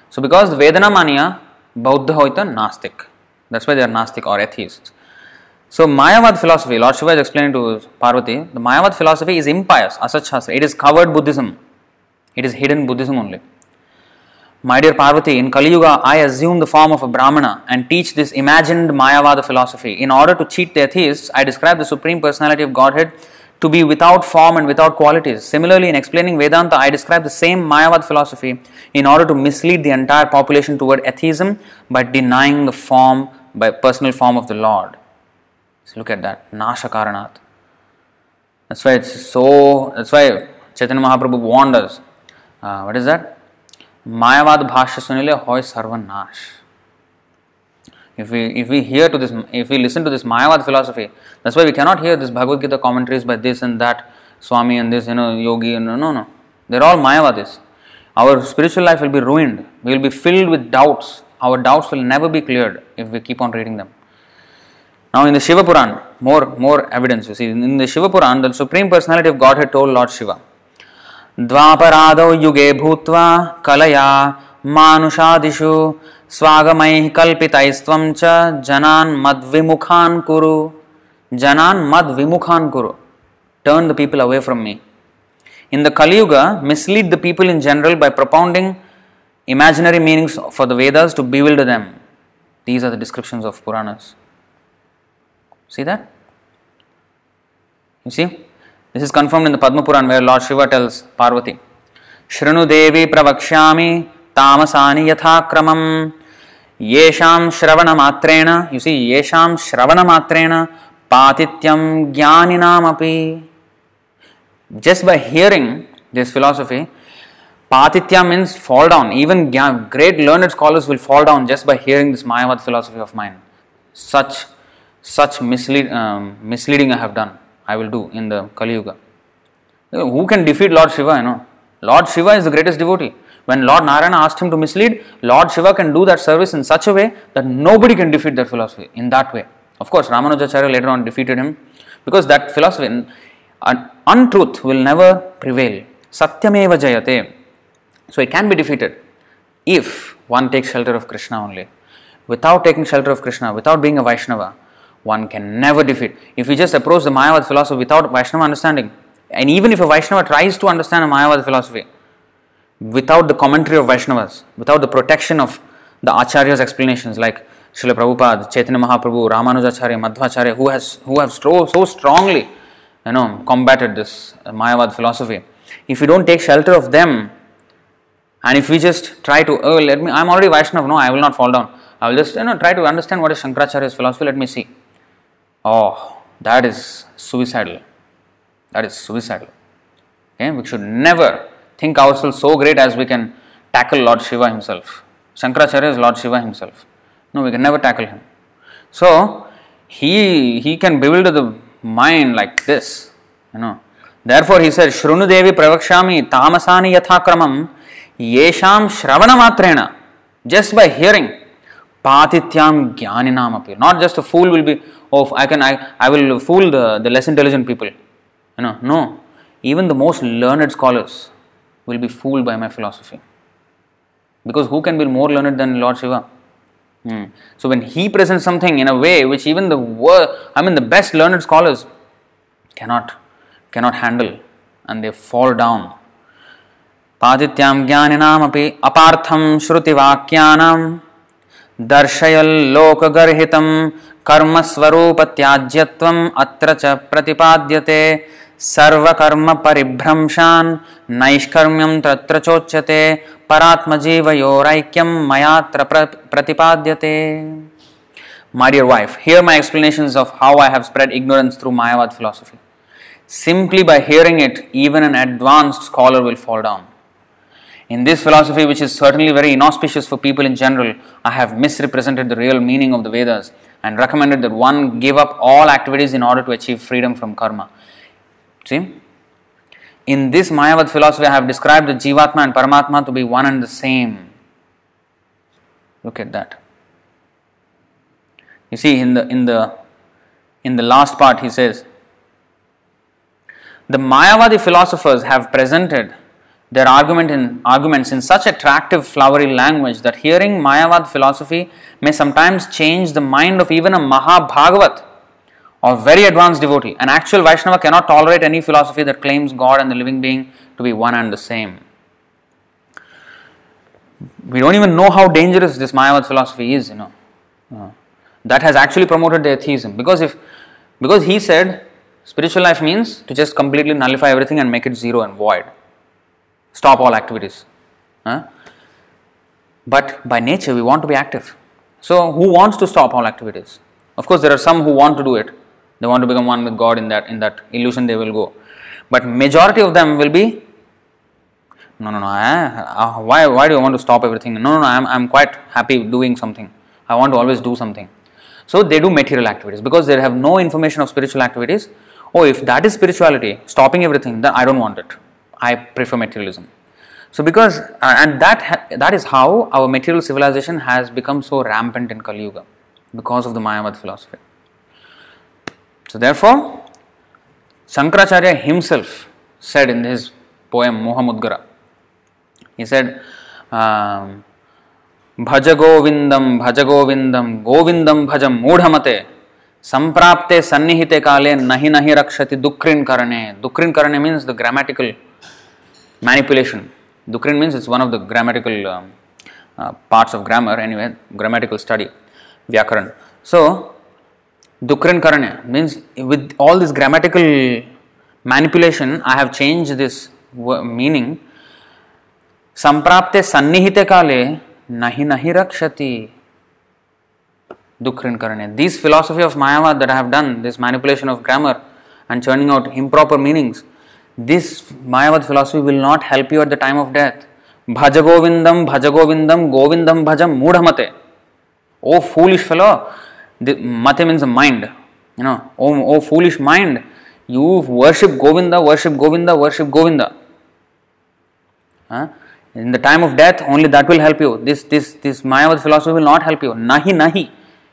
So because Vedana Mania, Bauddha hoita Nastik. That's why they are Nastik or atheists. So Mayavad philosophy, Lord Shiva is explaining to Parvati, the Mayavad philosophy is impious, asachastra. It is covered Buddhism. It is hidden Buddhism only. My dear Parvati, in Kali Yuga, I assume the form of a Brahmana and teach this imagined Mayavada philosophy. In order to cheat the atheists, I describe the Supreme Personality of Godhead to be without form and without qualities. Similarly, in explaining Vedanta, I describe the same Mayavad philosophy in order to mislead the entire population toward atheism by denying the form, by personal form of the Lord. So look at that, Nasha Karanat. That's why it's so, that's why Chaitanya Mahaprabhu warned us. Uh, what is that? Mayavad Bhashya Sunile Hoy Sarvanash. If we if we hear to this if we listen to this Mayavad philosophy, that's why we cannot hear this Bhagavad Gita commentaries by this and that Swami and this you know Yogi and no no no. They're all Mayavadis. Our spiritual life will be ruined. We will be filled with doubts. Our doubts will never be cleared if we keep on reading them. Now in the Shiva Puran, more more evidence you see in the Shiva Puran, the Supreme Personality of Godhead told Lord Shiva. द्वापरादौ युगे भूत्वा कलया मानुषादिषु स्वागमैः कल्पितैस्त्वं च जनान् मद्विमुखान् कुरु जनान् मद्विमुखान् कुरु turn the people away from me. In the Kali Yuga, mislead the people in general by propounding imaginary meanings for the Vedas to bewilder them. These are the descriptions of Puranas. See that? You this is confirmed in the Padma Puran where Lord Shiva tells Parvati, Shrinu Devi Pravakshyami Tamasani Yathakramam Yesham Shravana Matrena, you see, Yesham Shravana Matrena Patityam Jnaninam api. Just by hearing this philosophy, Patitya means fall down. Even great learned scholars will fall down just by hearing this Mayavad philosophy of mine. Such such um, misleading I have done, I will do in the Kali Yuga. Eh, who can defeat Lord Shiva? You know, Lord Shiva is the greatest devotee. When Lord Narayana asked him to mislead, Lord Shiva can do that service in such a way that nobody can defeat that philosophy in that way. Of course, Ramanujacharya later on defeated him because that philosophy, an untruth will never prevail. Satyameva jayate. So it can be defeated if one takes shelter of Krishna only. Without taking shelter of Krishna, without being a Vaishnava, one can never defeat. If we just approach the Mayavad philosophy without Vaishnava understanding, and even if a Vaishnava tries to understand a Mayavad philosophy without the commentary of Vaishnavas, without the protection of the Acharya's explanations like Srila Prabhupada, Chaitanya Mahaprabhu, Ramanujacharya, Madhvacharya, who has who have so, so strongly, you know, combated this Mayavad philosophy. If we don't take shelter of them, and if we just try to, oh, let me, I'm already Vaishnava, no, I will not fall down. I will just, you know, try to understand what is Shankaracharya's philosophy. Let me see. Oh, that is suicidal. That is suicidal. Okay, we should never think ourselves so great as we can tackle Lord Shiva himself. Shankaracharya is Lord Shiva himself. No, we can never tackle him. So he he can bewilder the mind like this, you know. Therefore, he said, Shrunu Devi Pravakshami Tamasani Yathakramam Yesham Shravana Matrena. Just by hearing, Patityam Jnaninam appear. Not just a fool will be, oh, I can, I, I will fool the, the less intelligent people. You know, no. Even the most learned scholars will be fooled by my philosophy. Because who can be more learned than Lord Shiva? Hmm. So when he presents something in a way which even the wor- I mean the best learned scholars cannot cannot handle and they fall down. पादित्यां ज्ञानिनामपि अपार्थं श्रुतिवाक्यानां दर्शयल्लोकगर्हितं कर्मस्वरूपत्याज्यत्वम् अत्र च प्रतिपाद्यते सर्वकर्मपरिभ्रंशान् नैष्कर्म्यं तत्र चोच्यते परात्मजीवयोरैक्यं मयात्र प्रतिपाद्यते My dear wife, hear my explanations of how I have spread ignorance through Mayavad philosophy. Simply by hearing it, even an advanced scholar will fall down. In this philosophy, which is certainly very inauspicious for people in general, I have misrepresented the real meaning of the Vedas and recommended that one give up all activities in order to achieve freedom from karma. See? In this Mayavad philosophy, I have described the Jivatma and Paramatma to be one and the same. Look at that. You see, in the in the in the last part, he says, the Mayavadi philosophers have presented their argument in, arguments in such attractive, flowery language that hearing Mayavad philosophy may sometimes change the mind of even a Mahabhagavat or very advanced devotee. An actual Vaishnava cannot tolerate any philosophy that claims God and the living being to be one and the same. We don't even know how dangerous this Mayavad philosophy is, you know. Uh, that has actually promoted the atheism because if because he said spiritual life means to just completely nullify everything and make it zero and void stop all activities huh? but by nature we want to be active. So who wants to stop all activities? Of course there are some who want to do it. They want to become one with god in that in that illusion they will go. But majority of them will be no no no uh, why why do you want to stop everything? No no no i'm, I'm quite happy doing something. I want to always do something. So they do material activities because they have no information of spiritual activities. Oh, if that is spirituality, stopping everything, then I don't want it. I prefer materialism. So because uh, and that ha- that is how our material civilization has become so rampant in Kali Yuga because of the Mayavad philosophy. So therefore, Shankaracharya himself said in his poem Mohamudgara, he said. Um, भज गोविंदम भज गोविंदम गोविंदम भज मूढ़मते संप्राप्ते सन्निहिते काले नहीं नहीं रक्षति दुक्रिन करणे दुक्रिन करणे means the grammatical manipulation dukrin means it's one of the grammatical um, uh, parts of grammar anyway grammatical study vyakaran so dukrin karane means with all this grammatical manipulation, I have changed this meaning. Samprapte sannihite kale nahi nahi rakshati. Dukrin karane. This philosophy of Mayavad that I have done, this manipulation of grammar and churning out improper meanings, this Mayavad philosophy will not help you at the time of death. Bhajagovindam, Bhajagovindam, Bhaja Govindam, Govindam Bhajam Mudhamate. Oh foolish fellow, the mate means mind. You know, oh, oh foolish mind, you worship Govinda, worship Govinda, worship Govinda. Huh? In the time of death, only that will help you. This this this Mayavad philosophy will not help you. Nahi nahi.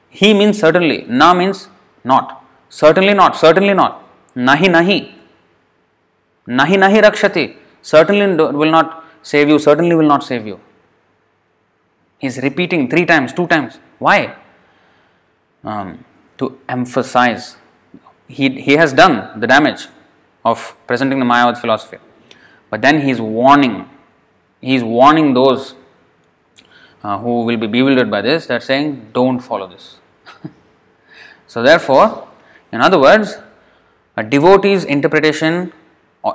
He means certainly. Na means not. Certainly not. Certainly not. Nahi nahi. Nahi nahi rakshati. Certainly will not save you. Certainly will not save you. He is repeating three times, two times. Why? Um, to emphasize. He, he has done the damage of presenting the Mayavad philosophy. But then he is warning. He is warning those uh, who will be bewildered by this that saying, don't follow this. <laughs> so, therefore, in other words, a devotee's interpretation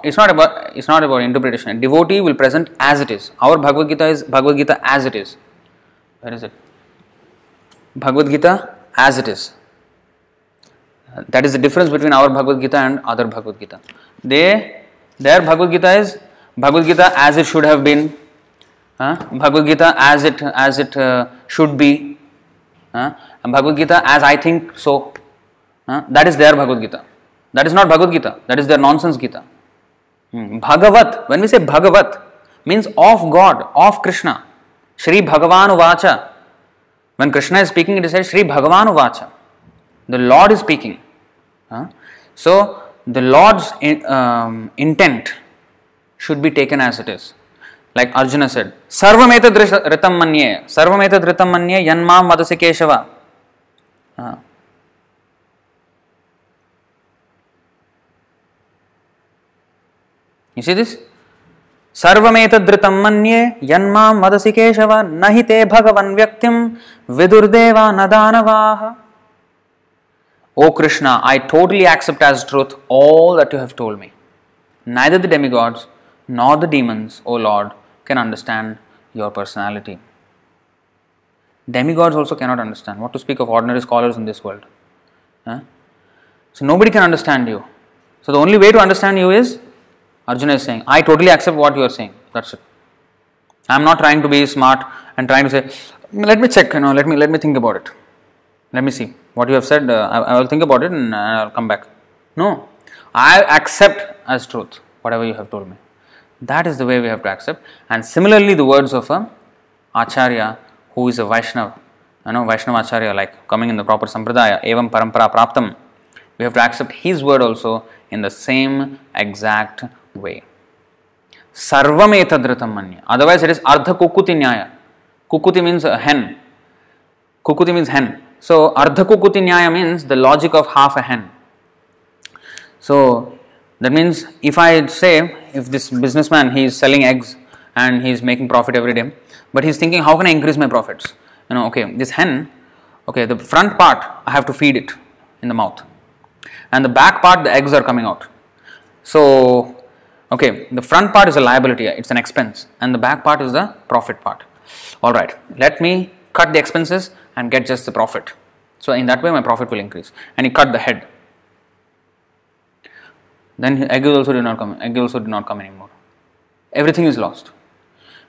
it's not about it's not about interpretation. A devotee will present as it is. Our Bhagavad Gita is Bhagavad Gita as it is. Where is it? Bhagavad Gita as it is. That is the difference between our Bhagavad Gita and other Bhagavad Gita. They, their Bhagavad Gita is Bhagavad Gita as it should have been, uh, Bhagavad Gita as it as it uh, should be, uh, and Bhagavad Gita as I think so. Uh, that is their Bhagavad Gita. That is not Bhagavad Gita. That is their nonsense Gita. Bhagavat when say Bhagavat means of God of Krishna Shri Bhagavan उवाच when Krishna is speaking it is Shri Bhagavan उवाच the Lord is speaking so the Lord's intent should be taken as it is like Arjuna said सर्वमेत ऋतम मन्ये सर्वमेत ऋतम मन्ये यन्मा वदसी You see this? सर्वमेतदृतं मन्ये यन्मां वदसि केशव न हि ते भगवन् व्यक्तिं विदुर्देवा न दानवाः O Krishna, I totally accept as truth all that you have told me. Neither the demigods nor the demons, O Lord, can understand your personality. Demigods also cannot understand. What to speak of ordinary scholars in this world? Huh? So nobody can understand you. So the only way to understand you is Arjuna is saying, I totally accept what you are saying. That's it. I am not trying to be smart and trying to say, let me check, you know, let me let me think about it. Let me see what you have said. Uh, I, I, will think about it and I will come back. No, I accept as truth whatever you have told me. That is the way we have to accept. And similarly, the words of a acharya who is a Vaishnava, you know, Vaishnava acharya, like coming in the proper sampradaya, evam parampara praptam. We have to accept his word also in the same exact way. Sarvam manya. Otherwise, it is ardha kukuti nyaya. Kukuti means a hen. Kukuti means hen. So, ardha kukuti nyaya means the logic of half a hen. So, that means if I say, if this businessman he is selling eggs and he is making profit every day, but he is thinking, how can I increase my profits? You know, okay, this hen, okay, the front part I have to feed it in the mouth, and the back part the eggs are coming out. So, okay, the front part is a liability, it's an expense, and the back part is the profit part. All right, let me cut the expenses and get just the profit. So, in that way, my profit will increase. And he cut the head. Then egg also did not come. Egg also did not come anymore. Everything is lost.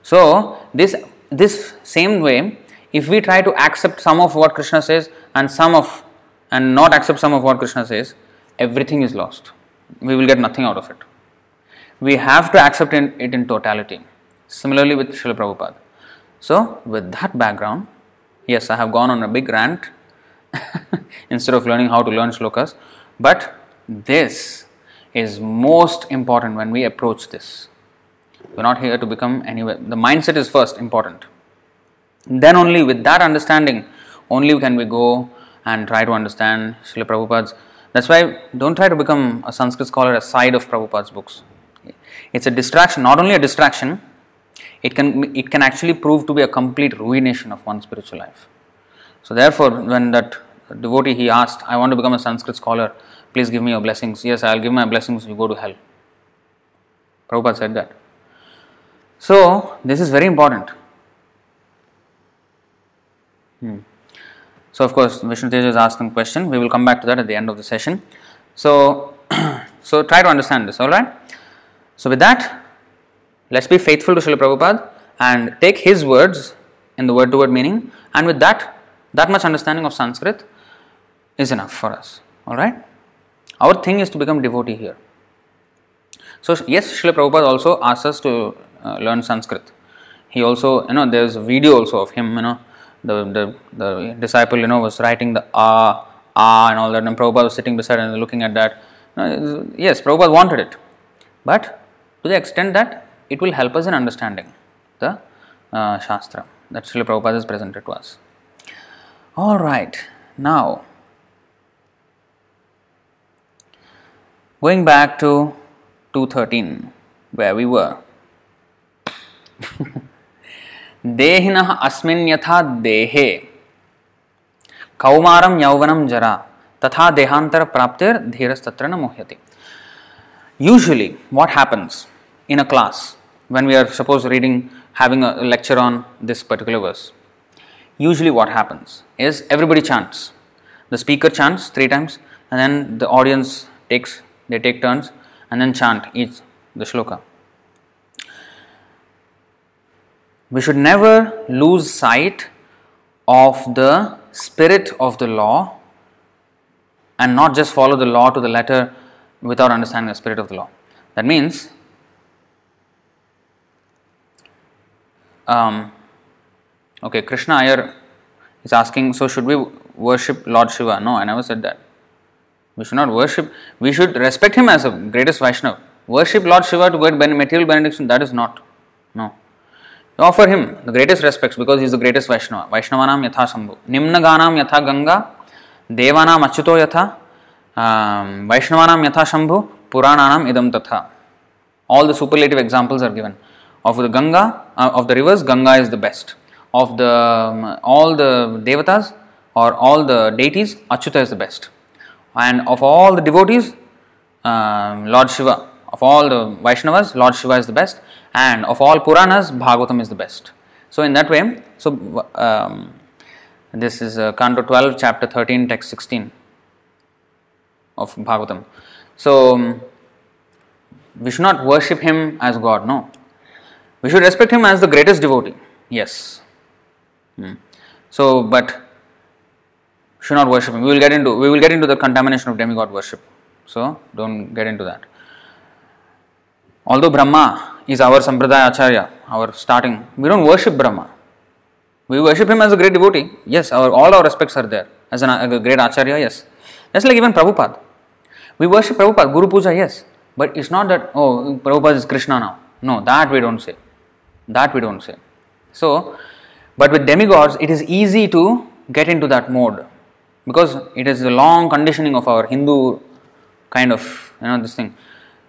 So this this same way, if we try to accept some of what Krishna says and some of and not accept some of what Krishna says, everything is lost. We will get nothing out of it. We have to accept it in totality. Similarly with Srila Prabhupada. So, with that background, yes, I have gone on a big rant <laughs> instead of learning how to learn shlokas, but this is most important when we approach this. We're not here to become anywhere. The mindset is first important. Then only with that understanding, only can we go and try to understand Srila Prabhupada's. That's why don't try to become a Sanskrit scholar aside of Prabhupada's books. It's a distraction, not only a distraction, it can it can actually prove to be a complete ruination of one's spiritual life. So therefore, when that devotee he asked, I want to become a Sanskrit scholar, please give me your blessings. Yes, I'll give my blessings, you go to hell. Prabhupada said that. So, this is very important. Hmm. So, of course, Vishnu Teja is asking a question. We will come back to that at the end of the session. So, <clears throat> so try to understand this, alright? So, with that, let's be faithful to Srila Prabhupada and take his words in the word to word meaning, and with that, that much understanding of Sanskrit is enough for us, alright? Our thing is to become devotee here. So, yes, Srila Prabhupada also asks us to uh, learn Sanskrit. He also, you know, there's a video also of him, you know, the, the, the disciple, you know, was writing the ah, ah, and all that, and Prabhupada was sitting beside and looking at that. yes, Prabhupada wanted it, but to the extent that it will help us in understanding the uh, Shastra that Srila Prabhupada has presented to us. All right, now going back to 213, where we were. <laughs> देहिन अस्मिन् यथा देहे कौमारम यौवनम जरा तथा देहांतर प्राप्तिर धीरस्तत्र न मोह्यते usually what happens in a class when we are suppose reading having a lecture on this particular verse usually what happens is everybody chants. The speaker chants three times and then the audience takes they take turns and then chant each the shloka. We should never lose sight of the spirit of the law and not just follow the law to the letter without understanding the spirit of the law. That means, um, okay, Krishna Iyer is asking, so should we worship Lord Shiva? No, I never said that. We should not worship, we should respect him as a greatest Vaishnava. Worship Lord Shiva to get material benediction, that is not. No. You offer him the greatest respects because he is the greatest Vaishnava. Vaishnavanam yatha sambhu. Nimnaganam yatha ganga. Devanam achyuto yatha. Um, Vaishnavanam yatha shambhu. Purananam idam tatha. All the superlative examples are given. Of the Ganga, uh, of the rivers, Ganga is the best. Of the um, all the devatas or all the deities, Achyuta is the best. And of all the devotees, um, Lord Shiva, of all the Vaishnavas, Lord Shiva is the best and of all Puranas, Bhagavatam is the best. So, in that way, so this is uh, Canto 12, chapter 13, text 16 of Bhagavatam. So, um, we should not worship him as God, no. We should respect him as the greatest devotee, yes. Hmm. So, but should not worship him. We will get into we will get into the contamination of demigod worship. So, don't get into that. Although Brahma is our Sampradaya Acharya, our starting. We don't worship Brahma. We worship him as a great devotee. Yes, our, all our respects are there. As an, a great Acharya, yes. Just like even Prabhupada. We worship Prabhupada, Guru Puja, yes. But it's not that, oh, Prabhupada is Krishna now. No, that we don't say. That we don't say. So, but with demigods, it is easy to get into that mode because it is the long conditioning of our Hindu kind of, you know, this thing.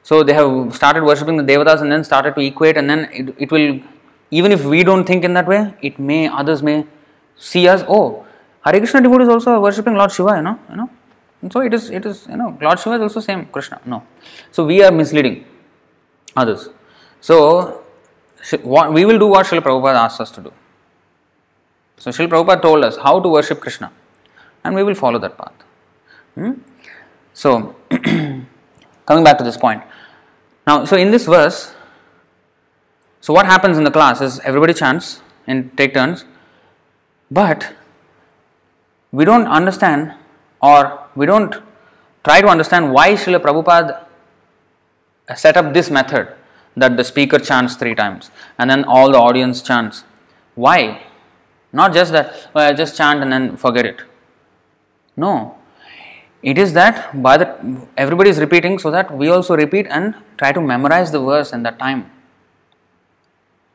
So they have started worshipping the devatas and then started to equate, and then it, it will, even if we don't think in that way, it may others may see us. Oh, Hare Krishna devotees also worshipping Lord Shiva, you know, you know. And so it is, it is, you know, Lord Shiva is also same Krishna. No, so we are misleading others. So what we will do what Srila Prabhupada asks us to do. So Srila Prabhupada told us how to worship Krishna, and we will follow that path. Hmm? So <clears throat> coming back to this point. Now, so in this verse, so what happens in the class is everybody chants and take turns, but we don't understand or we don't try to understand why Srila Prabhupada set up this method that the speaker chants three times and then all the audience chants. Why? Not just that, well, just chant and then forget it. No, it is that by the everybody is repeating so that we also repeat and try to memorize the verse in that time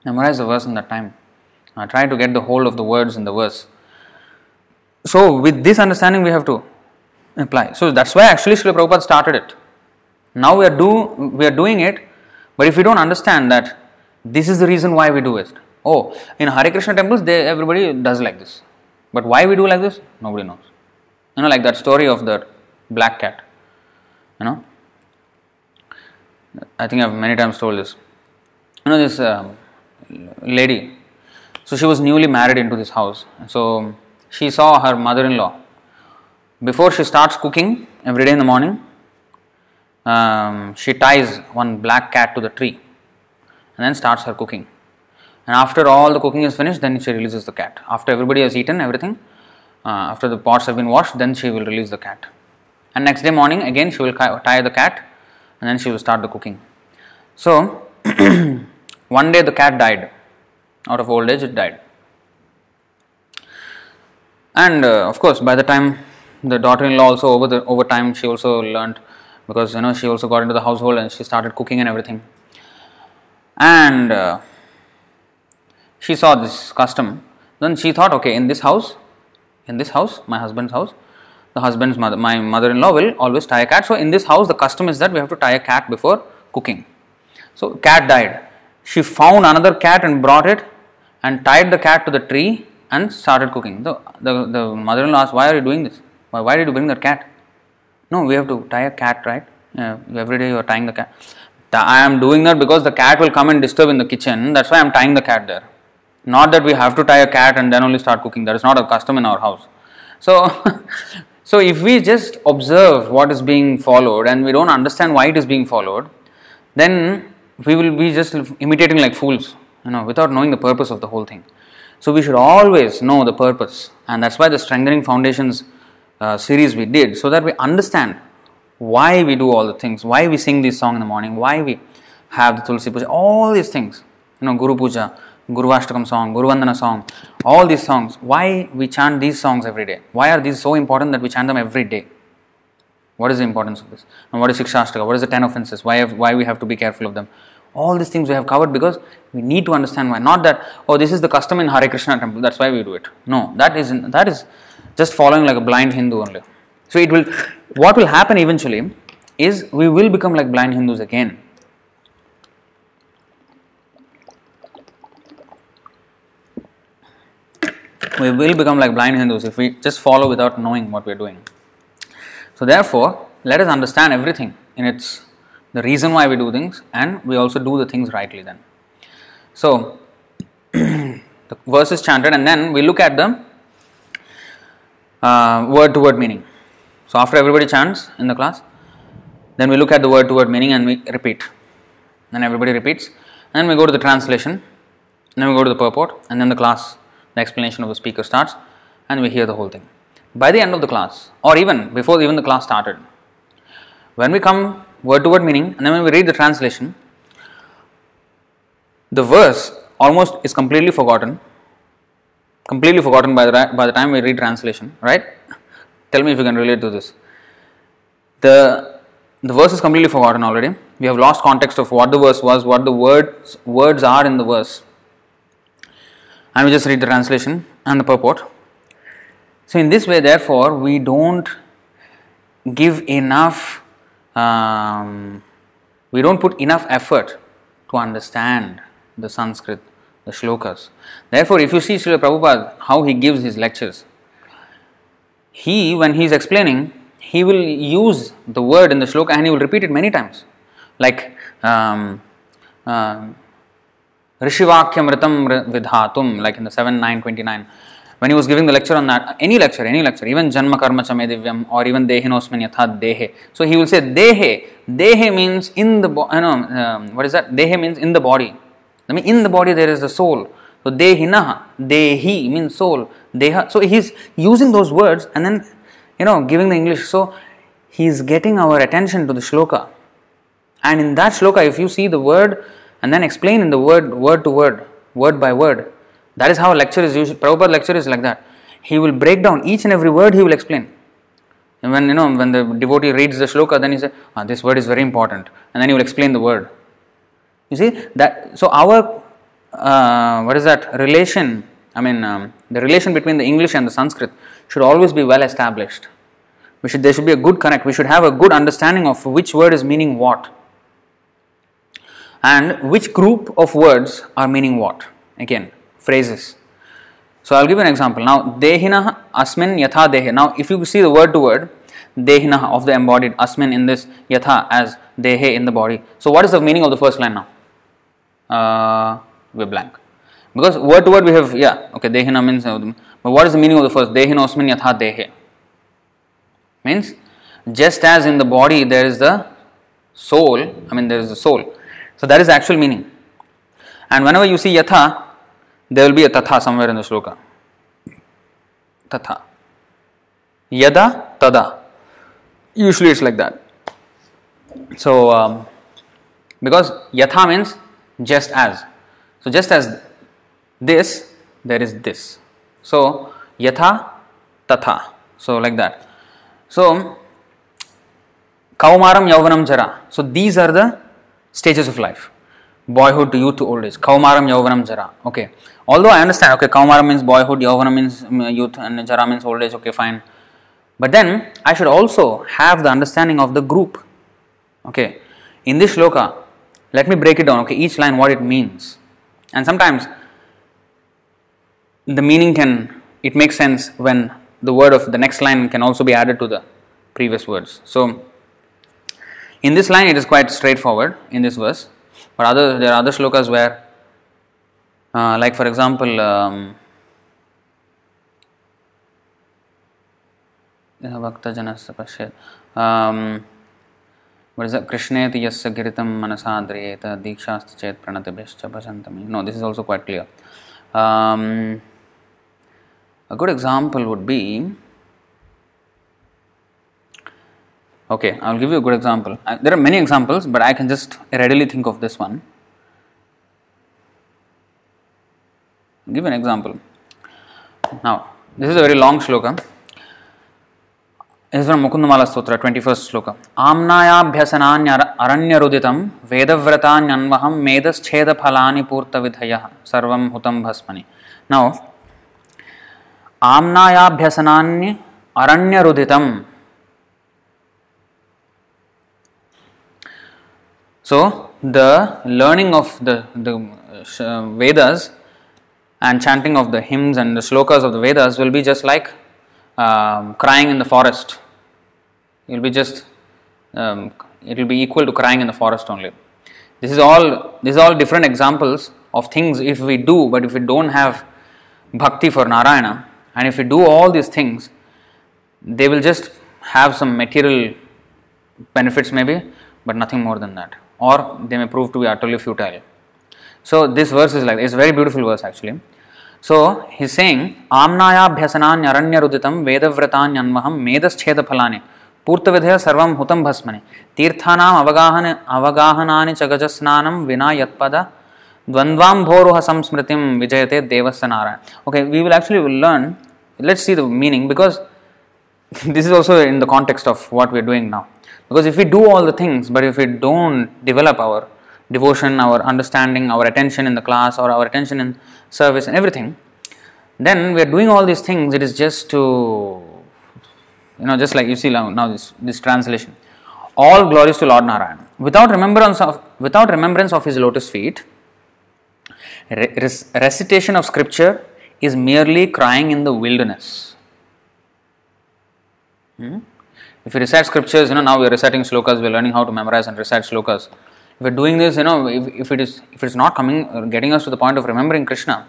memorize the verse in that time uh, try to get the hold of the words in the verse so with this understanding we have to apply so that's why actually Srila Prabhupada started it now we are do we are doing it but if we don't understand that this is the reason why we do it oh in Hare Krishna temples they everybody does like this but why we do like this nobody knows you know like that story of the black cat. You know, I think I've many times told this. You know, this uh, lady, so she was newly married into this house. So she saw her mother in law. Before she starts cooking every day in the morning, um, she ties one black cat to the tree and then starts her cooking. And after all the cooking is finished, then she releases the cat. After everybody has eaten everything, uh, after the pots have been washed, then she will release the cat. And next day morning, again she will tie the cat and then she will start the cooking. So, <clears throat> one day the cat died. Out of old age, it died. And uh, of course, by the time the daughter-in-law also over the over time she also learned because you know she also got into the household and she started cooking and everything. And uh, she saw this custom. Then she thought, okay, in this house, in this house, my husband's house, the husband's mother, my mother-in-law will always tie a cat. So in this house, the custom is that we have to tie a cat before cooking. So cat died. She found another cat and brought it and tied the cat to the tree and started cooking. The, the, the mother-in-law asked, why are you doing this? Why, why did you bring that cat? No, we have to tie a cat, right? Uh, every day you are tying the cat. I am doing that because the cat will come and disturb in the kitchen. That's why I am tying the cat there. Not that we have to tie a cat and then only start cooking. That is not a custom in our house. So, <laughs> so if we just observe what is being followed and we don't understand why it is being followed, then we will be just imitating like fools, you know, without knowing the purpose of the whole thing. So we should always know the purpose, and that's why the strengthening foundations uh, series we did, so that we understand why we do all the things, why we sing this song in the morning, why we have the Tulsi Puja, all these things, you know, Guru Puja, Guru Ashtakam song, Guru Vandana song, all these songs, why we chant these songs every day? Why are these so important that we chant them every day? What is the importance of this? And what is Shikshashtaka? What is the 10 offenses? Why, have, why we have to be careful of them? All these things we have covered because we need to understand why. Not that, oh, this is the custom in Hare Krishna temple, that's why we do it. No, that is, that is just following like a blind Hindu only. So it will, what will happen eventually is we will become like blind Hindus again. We will become like blind Hindus if we just follow without knowing what we are doing. So therefore, let us understand everything in its the reason why we do things and we also do the things rightly then. So <clears throat> the verse is chanted and then we look at the uh, word to word meaning. So after everybody chants in the class, then we look at the word to word meaning and we repeat. Then everybody repeats. And then we go to the translation. Then we go to the purport and then the class, the explanation of the speaker starts and we hear the whole thing. By the end of the class, or even before even the class started, when we come word to word meaning and then when we read the translation, the verse almost is completely forgotten. Completely forgotten by the, by the time we read translation, right? Tell me if you can relate to this. The the verse is completely forgotten already. We have lost context of what the verse was, what the words words are in the verse. And we just read the translation and the purport. So in this way, therefore, we don't give enough. Um, we don't put enough effort to understand the Sanskrit, the shlokas. Therefore, if you see Srila Prabhupada, how he gives his lectures, he, when he is explaining, he will use the word in the shloka and he will repeat it many times. Like, um, uh, Rishivakyamritam Vidhatum, like in the 7 9 29. When he was giving the lecture on that, any lecture, any lecture, even Janma Karma Chame Divyam or even Dehinosmin Yatha Dehe. So he will say Dehe. Dehe means in the you know, um, what is that? Dehe means in the body. I mean, in the body there is a soul. So Dehinaha, Dehi means soul. Deha. So he's using those words and then, you know, giving the English. So he's getting our attention to the shloka. And in that shloka, if you see the word and then explain in the word, word to word, word by word, that is how lecture is used. Prabhupada lecture is like that. He will break down each and every word he will explain. And when you know when the devotee reads the shloka, then he says, ah, "This word is very important," and then he will explain the word. You see that. So our uh, what is that relation? I mean, um, the relation between the English and the Sanskrit should always be well established. We should there should be a good connect. We should have a good understanding of which word is meaning what, and which group of words are meaning what. Again, phrases. So I'll give you an example. Now, dehina asmin yatha dehe. Now, if you see the word to word, dehina of the embodied, asmin in this, yatha as dehe in the body. So, what is the meaning of the first line now? Uh, we're blank. Because word to word we have, yeah, okay, dehina means, but what is the meaning of the first? Dehina asmin yatha dehe. Means, just as in the body there is the soul, I mean, there is the soul. So, that is actual meaning. And whenever you see yatha, there will be a tatha somewhere in the sloka. Tatha. Yada, tada. Usually it's like that. So, um, because yatha means just as. So, just as this, there is this. So, yatha, tatha. So, like that. So, Kaumaram, Yauvanam, Jara. So, these are the stages of life boyhood to youth to old age. Kaumaram, Yauvanam, Jara. Okay. Although I understand, okay, Kaumaram means boyhood, Yauvanam means um, youth, and Jara means old age. Okay, fine. But then I should also have the understanding of the group. Okay. In this shloka, let me break it down okay each line what it means. And sometimes the meaning can it makes sense when the word of the next line can also be added to the previous words. So in this line it is quite straightforward in this verse. But other there are other shlokas where uh, like for example um, um, what is it? Krishneti yasya giritam manasadriyeta dikshasti chet pranatibhyascha bhajantami. No, this is also quite clear. Um, a good example would be Okay, I'll give you a good example. I, there are many examples, but I can just readily think of this one. Give an example. Now, this is a very long shloka. This is from Mukundamala Stotra, 21st shloka. Amnayabhyasananya aranyaruditam vedavrataanyanvaham medascheda phalani purta vidhayah sarvam hutam bhasmani. Now, amnayabhyasananya aranyaruditam So, the learning of the, the uh, Vedas and chanting of the hymns and the slokas of the Vedas will be just like um, crying in the forest. It will be just, um, it will be equal to crying in the forest only. This is all, these are all different examples of things if we do, but if we don't have bhakti for Narayana, and if we do all these things, they will just have some material benefits maybe, but nothing more than that or they may prove to be utterly futile. So this verse is like it's a very beautiful verse actually. So he's saying Amnayabhyasanan aranyaruditam vedavratanyanvaham पूर्तविधय सर्व हुत भस्मने। तीर्थावगाहन अवगाहना चगजस्नान विना यद द्वंद्वांभोरुह संस्मृति विजयते देवस्य Narayana okay we will actually will learn let's see the meaning because this is also in the context of what we are doing now because if you do all the things but if you don't develop our devotion our understanding our attention in the class or our attention in service and everything then we are doing all these things it is just to you know, just like you see now, now this, this translation. All glories to Lord Narayan. Without remembrance of without remembrance of his lotus feet, recitation of scripture is merely crying in the wilderness. Hmm? If you recite scriptures, you know, now we are reciting slokas, we are learning how to memorize and recite slokas. If we're doing this, you know, if, if it is if it's not coming, uh, getting us to the point of remembering Krishna,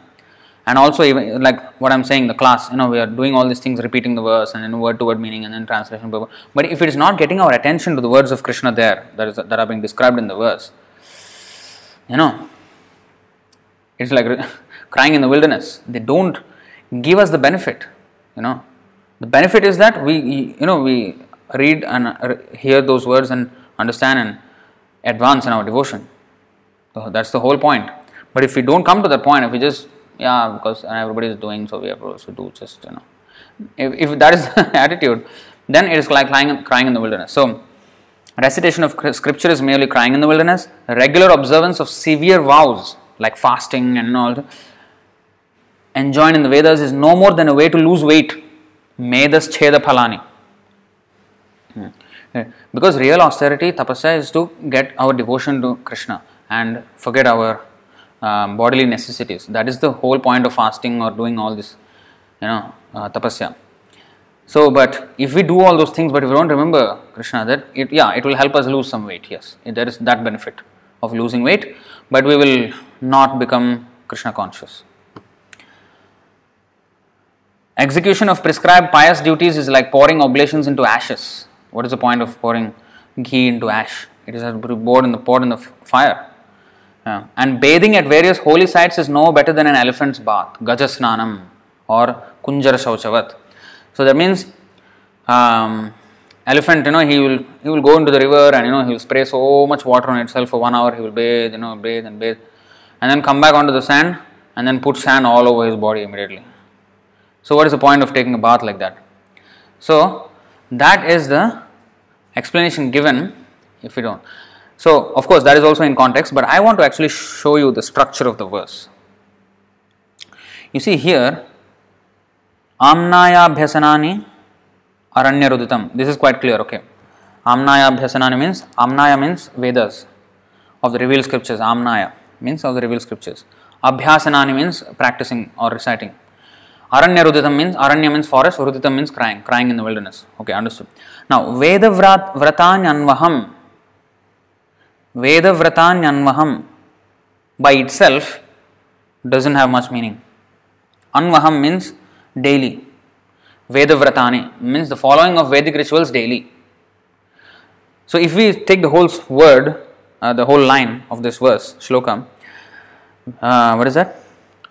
and also even like what I'm saying, the class, you know, we are doing all these things, repeating the verse and then word to word meaning and then translation. But if it is not getting our attention to the words of Krishna there, that is that are being described in the verse, you know, it's like <laughs> crying in the wilderness. They don't give us the benefit, you know. The benefit is that we, you know, we read and uh, hear those words and understand and advance in our devotion. So that's the whole point. But if we don't come to that point, if we just yeah, because everybody is doing, so we have to also do. Just you know, if, if that is <laughs> the attitude, then it is like crying, crying in the wilderness. So recitation of scripture is merely crying in the wilderness. Regular observance of severe vows like fasting and all enjoined in the Vedas is no more than a way to lose weight. Medas cheda phalani hmm. eh, because real austerity, tapasya, is to get our devotion to Krishna and forget our um, bodily necessities. That is the whole point of fasting or doing all this, you know, uh, tapasya. So, but if we do all those things, but if we don't remember Krishna, that it yeah, it will help us lose some weight. Yes, there is that benefit of losing weight, but we will not become Krishna conscious. Execution of prescribed pious duties is like pouring oblations into ashes. What is the point of pouring ghee into ash? It is poured in the poured in the fire. And bathing at various holy sites is no better than an elephant's bath, Gajasnanam or Kunjara Shauchavat. So that means um, elephant, you know, he will he will go into the river and you know he will spray so much water on itself for one hour. He will bathe, you know, bathe and bathe, and then come back onto the sand and then put sand all over his body immediately. So what is the point of taking a bath like that? So that is the explanation given if you don't. So, of course, that is also in context, but I want to actually show you the structure of the verse. You see here, Amnaya Bhyasanani Aranya Ruditam. This is quite clear, okay. Amnaya Bhyasanani means, Amnaya means Vedas of the revealed scriptures. Amnaya means of the revealed scriptures. Abhyasanani means practicing or reciting. Aranya Ruditam means, Aranya means forest, Ruditam means crying, crying in the wilderness. Okay, understood. Now, Veda Vratanyanvaham Vedavratanyanvaham by itself doesn't have much meaning. Anvaham means daily. Vedavratani means the following of Vedic rituals daily. So if we take the whole word, uh, the whole line of this verse, shloka, uh, what is that?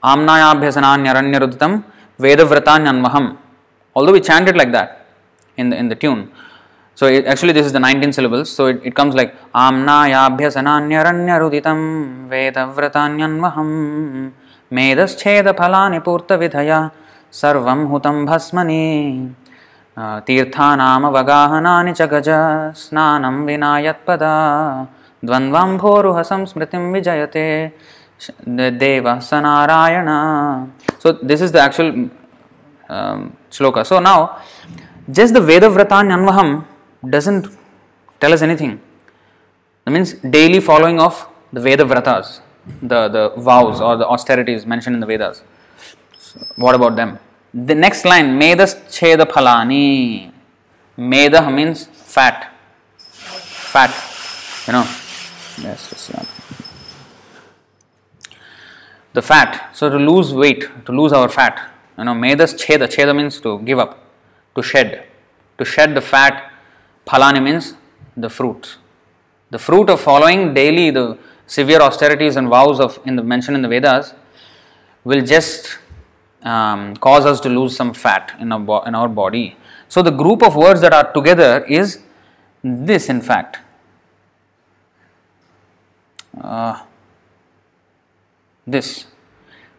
Amnayabhyasananyaranyaruditam Vedavratanyanvaham. Although we chant it like that in the, in the tune, so it, actually this is the 19 syllables. So it, it comes like Amnayabhyasananyaranyaruditam Vedavratanyanvaham Medascheda phalani purta vidhaya Sarvam hutam bhasmani तीर्थानाम वगाहनानि च गज स्नानं विना यत्पदा विजयते देव स Narayan So this is the actual um, shloka. So now just the Vedavratanyanvaham doesn't tell us anything. That means daily following of the Veda Vratas, the, the vows or the austerities mentioned in the Vedas. So what about them? The next line, Medas Cheda Phalani. Meda means fat. Fat. You know. Yes, just, yeah. The fat. So to lose weight, to lose our fat. You know, Medas Cheda. Cheda means to give up, to shed. To shed the fat Phalani means the fruits. The fruit of following daily the severe austerities and vows of in the mentioned in the Vedas will just um, cause us to lose some fat in our, in our body. So the group of words that are together is this in fact. Uh, this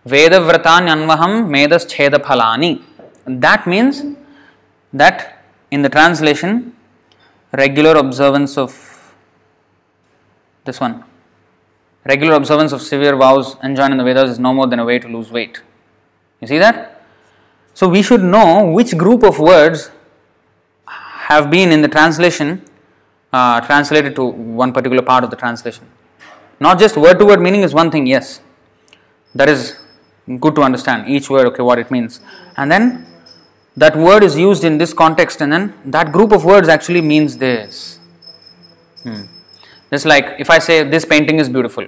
Vedavratanyanvaham Medas Cheda Phalani. That means that in the translation regular observance of this one. Regular observance of severe vows enjoined in the Vedas is no more than a way to lose weight. You see that? So we should know which group of words have been in the translation uh, translated to one particular part of the translation. Not just word to word meaning is one thing, yes. That is good to understand each word, okay, what it means. And then that word is used in this context and then that group of words actually means this. Hmm. Just like if I say this painting is beautiful.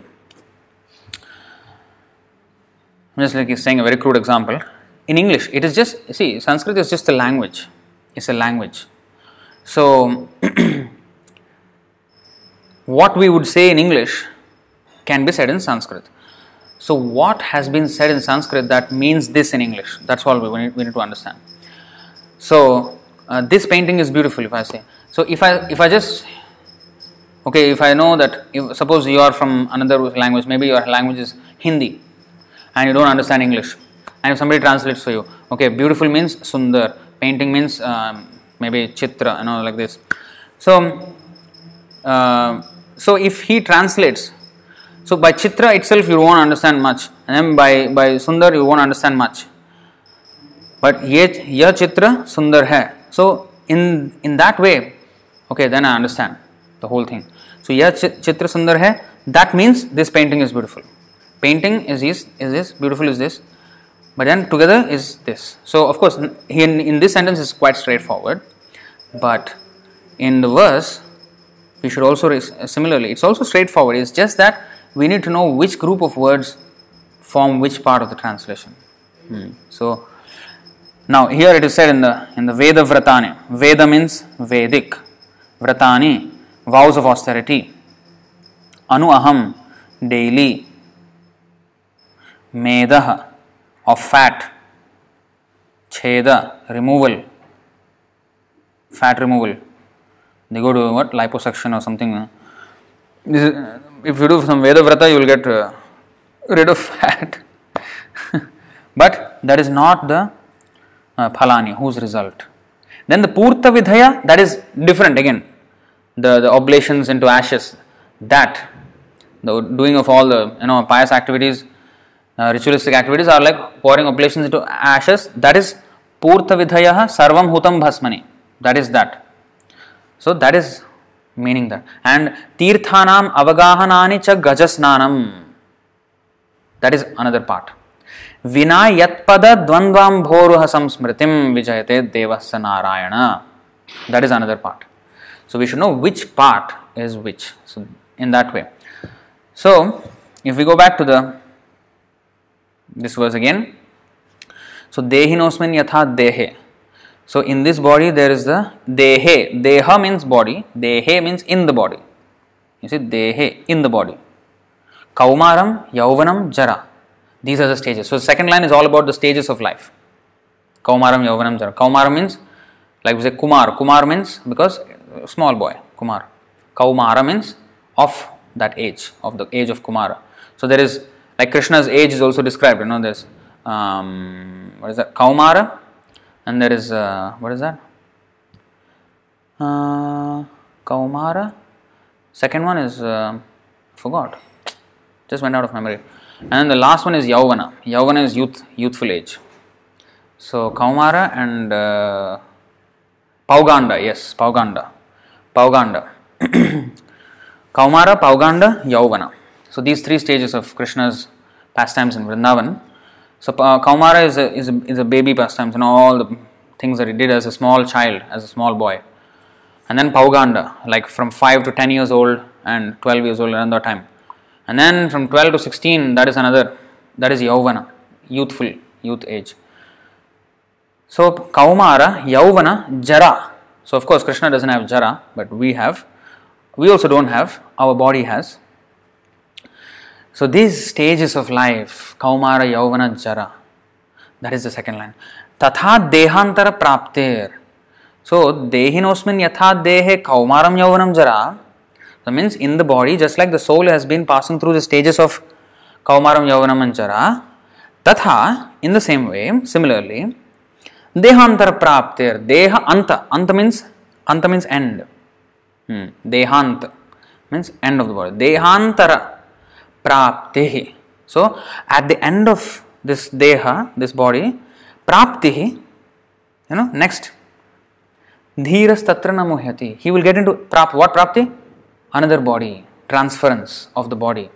Just like saying a very crude example. In English, it is just, see, Sanskrit is just a language. It's a language. So, <clears throat> what we would say in English can be said in Sanskrit. So, what has been said in Sanskrit that means this in English? That's all we need, we need to understand. So uh, this painting is beautiful if I say. So if I if I just okay if I know that if, suppose you are from another language maybe your language is Hindi and you don't understand English and if somebody translates for you okay beautiful means sundar painting means um, maybe chitra you know like this so uh, so if he translates so by chitra itself you won't understand much and then by by sundar you won't understand much but ye yah chitra sundar hai so in in that way okay then i understand the whole thing so yah chitra sundar hai that means this painting is beautiful painting is is is this beautiful is this but then together is this. So, of course, in, in this sentence is quite straightforward, but in the verse, we should also similarly, it's also straightforward. It's just that we need to know which group of words form which part of the translation. Hmm. So, now here it is said in the in the Veda Vratani. Veda means Vedic. Vratani, vows of austerity. Anu aham, daily. Medah, of fat. Cheda, removal. Fat removal. They go to what? Liposuction or something. Is, if you do some Veda Vrata, you will get uh, rid of <laughs> fat. but that is not the uh, Phalani, whose result. Then the Purta Vidhaya, that is different again. The, the oblations into ashes, that, the doing of all the you know pious activities, uh, ritualistic activities are like pouring oblations into ashes. That is Purta Vidhaya Sarvam Hutam Bhasmani. That is that. So that is meaning that. And Tirthanam Avagahanani cha Gajasnanam. That is another part. विना यत्पद द्वंद्वांभोरुह संस्मृति विजयते देवस्य Narayana that is another part so we should know which part is which in that way so if we go back to the this was again so देहिनोस्मिन् यथा देहे so in this body there is the देहे देह means body देहे means in the body you see देहे in the body कौमारम यौवनम जरा these are the stages. So second line is all about the stages of life. Kaumaram Yauvanam Jara. Kaumaram means like we say Kumar. Kumar means because small boy, Kumar. Kaumara means of that age, of the age of Kumara. So there is like Krishna's age is also described. You know, there's um, what is that? Kaumara, and there is uh, what is that? Uh, Kaumara. Second one is uh, forgot. Just went out of memory. And the last one is Yauvana. Yauvana is youth, youthful age. So Kaumara and uh, Pauganda, yes, Pauganda. Pauganda. <clears throat> Kaumara, Pauganda, Yauvana. So these three stages of Krishna's pastimes in Vrindavan. So uh, Kaumara is a, is, a, is a baby pastimes and all the things that he did as a small child, as a small boy. And then Pauganda, like from 5 to 10 years old and 12 years old another time. And then from 12 to 16, that is another, that is Yauvana, youthful, youth age. So Kaumara, Yauvana, Jara. So of course Krishna doesn't have Jara, but we have. We also don't have, our body has. So these stages of life, Kaumara, Yauvana, Jara, that is the second line. Tatha Dehantara Praptir. So Dehinosmin Yatha Dehe Kaumaram Yauvanam Jara that means in the body, just like the soul has been passing through the stages of Kaumaram, Yavanam, and Jara, Tatha, in the same way, similarly, Dehantara Praptir, Deha Anta, Anta means, Anta means end. Hmm. Dehant means end of the body. Dehantara Praptihi. So, at the end of this Deha, this body, Praptihi, you know, next, Dhiras Tatra Namuhyati. He will get into prap, what Prapti? Another body, transference of the body.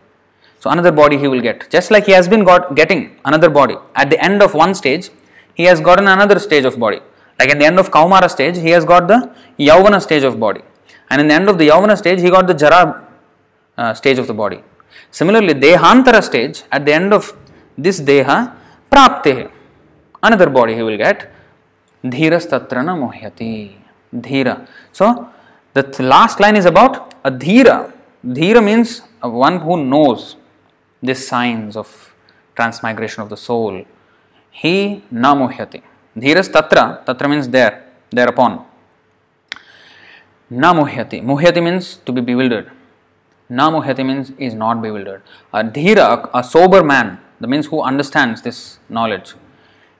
So another body he will get. Just like he has been got getting another body. At the end of one stage, he has gotten another stage of body. Like at the end of Kaumara stage, he has got the Yauvana stage of body. And in the end of the Yauvana stage, he got the Jara uh, stage of the body. Similarly, Dehantara stage, at the end of this Deha, Prapte, another body he will get. Dhiras tatrana mohyati. Dhira. So, the last line is about a dhira. Dhira means one who knows these signs of transmigration of the soul. He na muhyati. Dhiras tatra, tatra means there, thereupon. Na muhyati. Means to be bewildered. Na muhyati means is not bewildered. A dhira, a sober man, that means who understands this knowledge,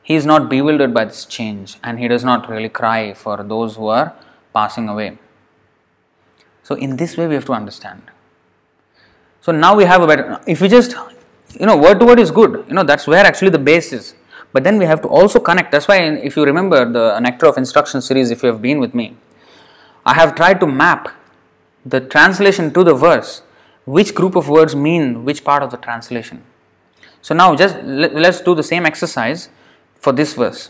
he is not bewildered by this change and he does not really cry for those who are passing away. So, in this way, we have to understand. So, now we have a better, if we just, you know, word to word is good, you know, that's where actually the base is. But then we have to also connect. That's why, if you remember the Nectar of Instruction series, if you have been with me, I have tried to map the translation to the verse, which group of words mean which part of the translation. So now just let, let's do the same exercise for this verse.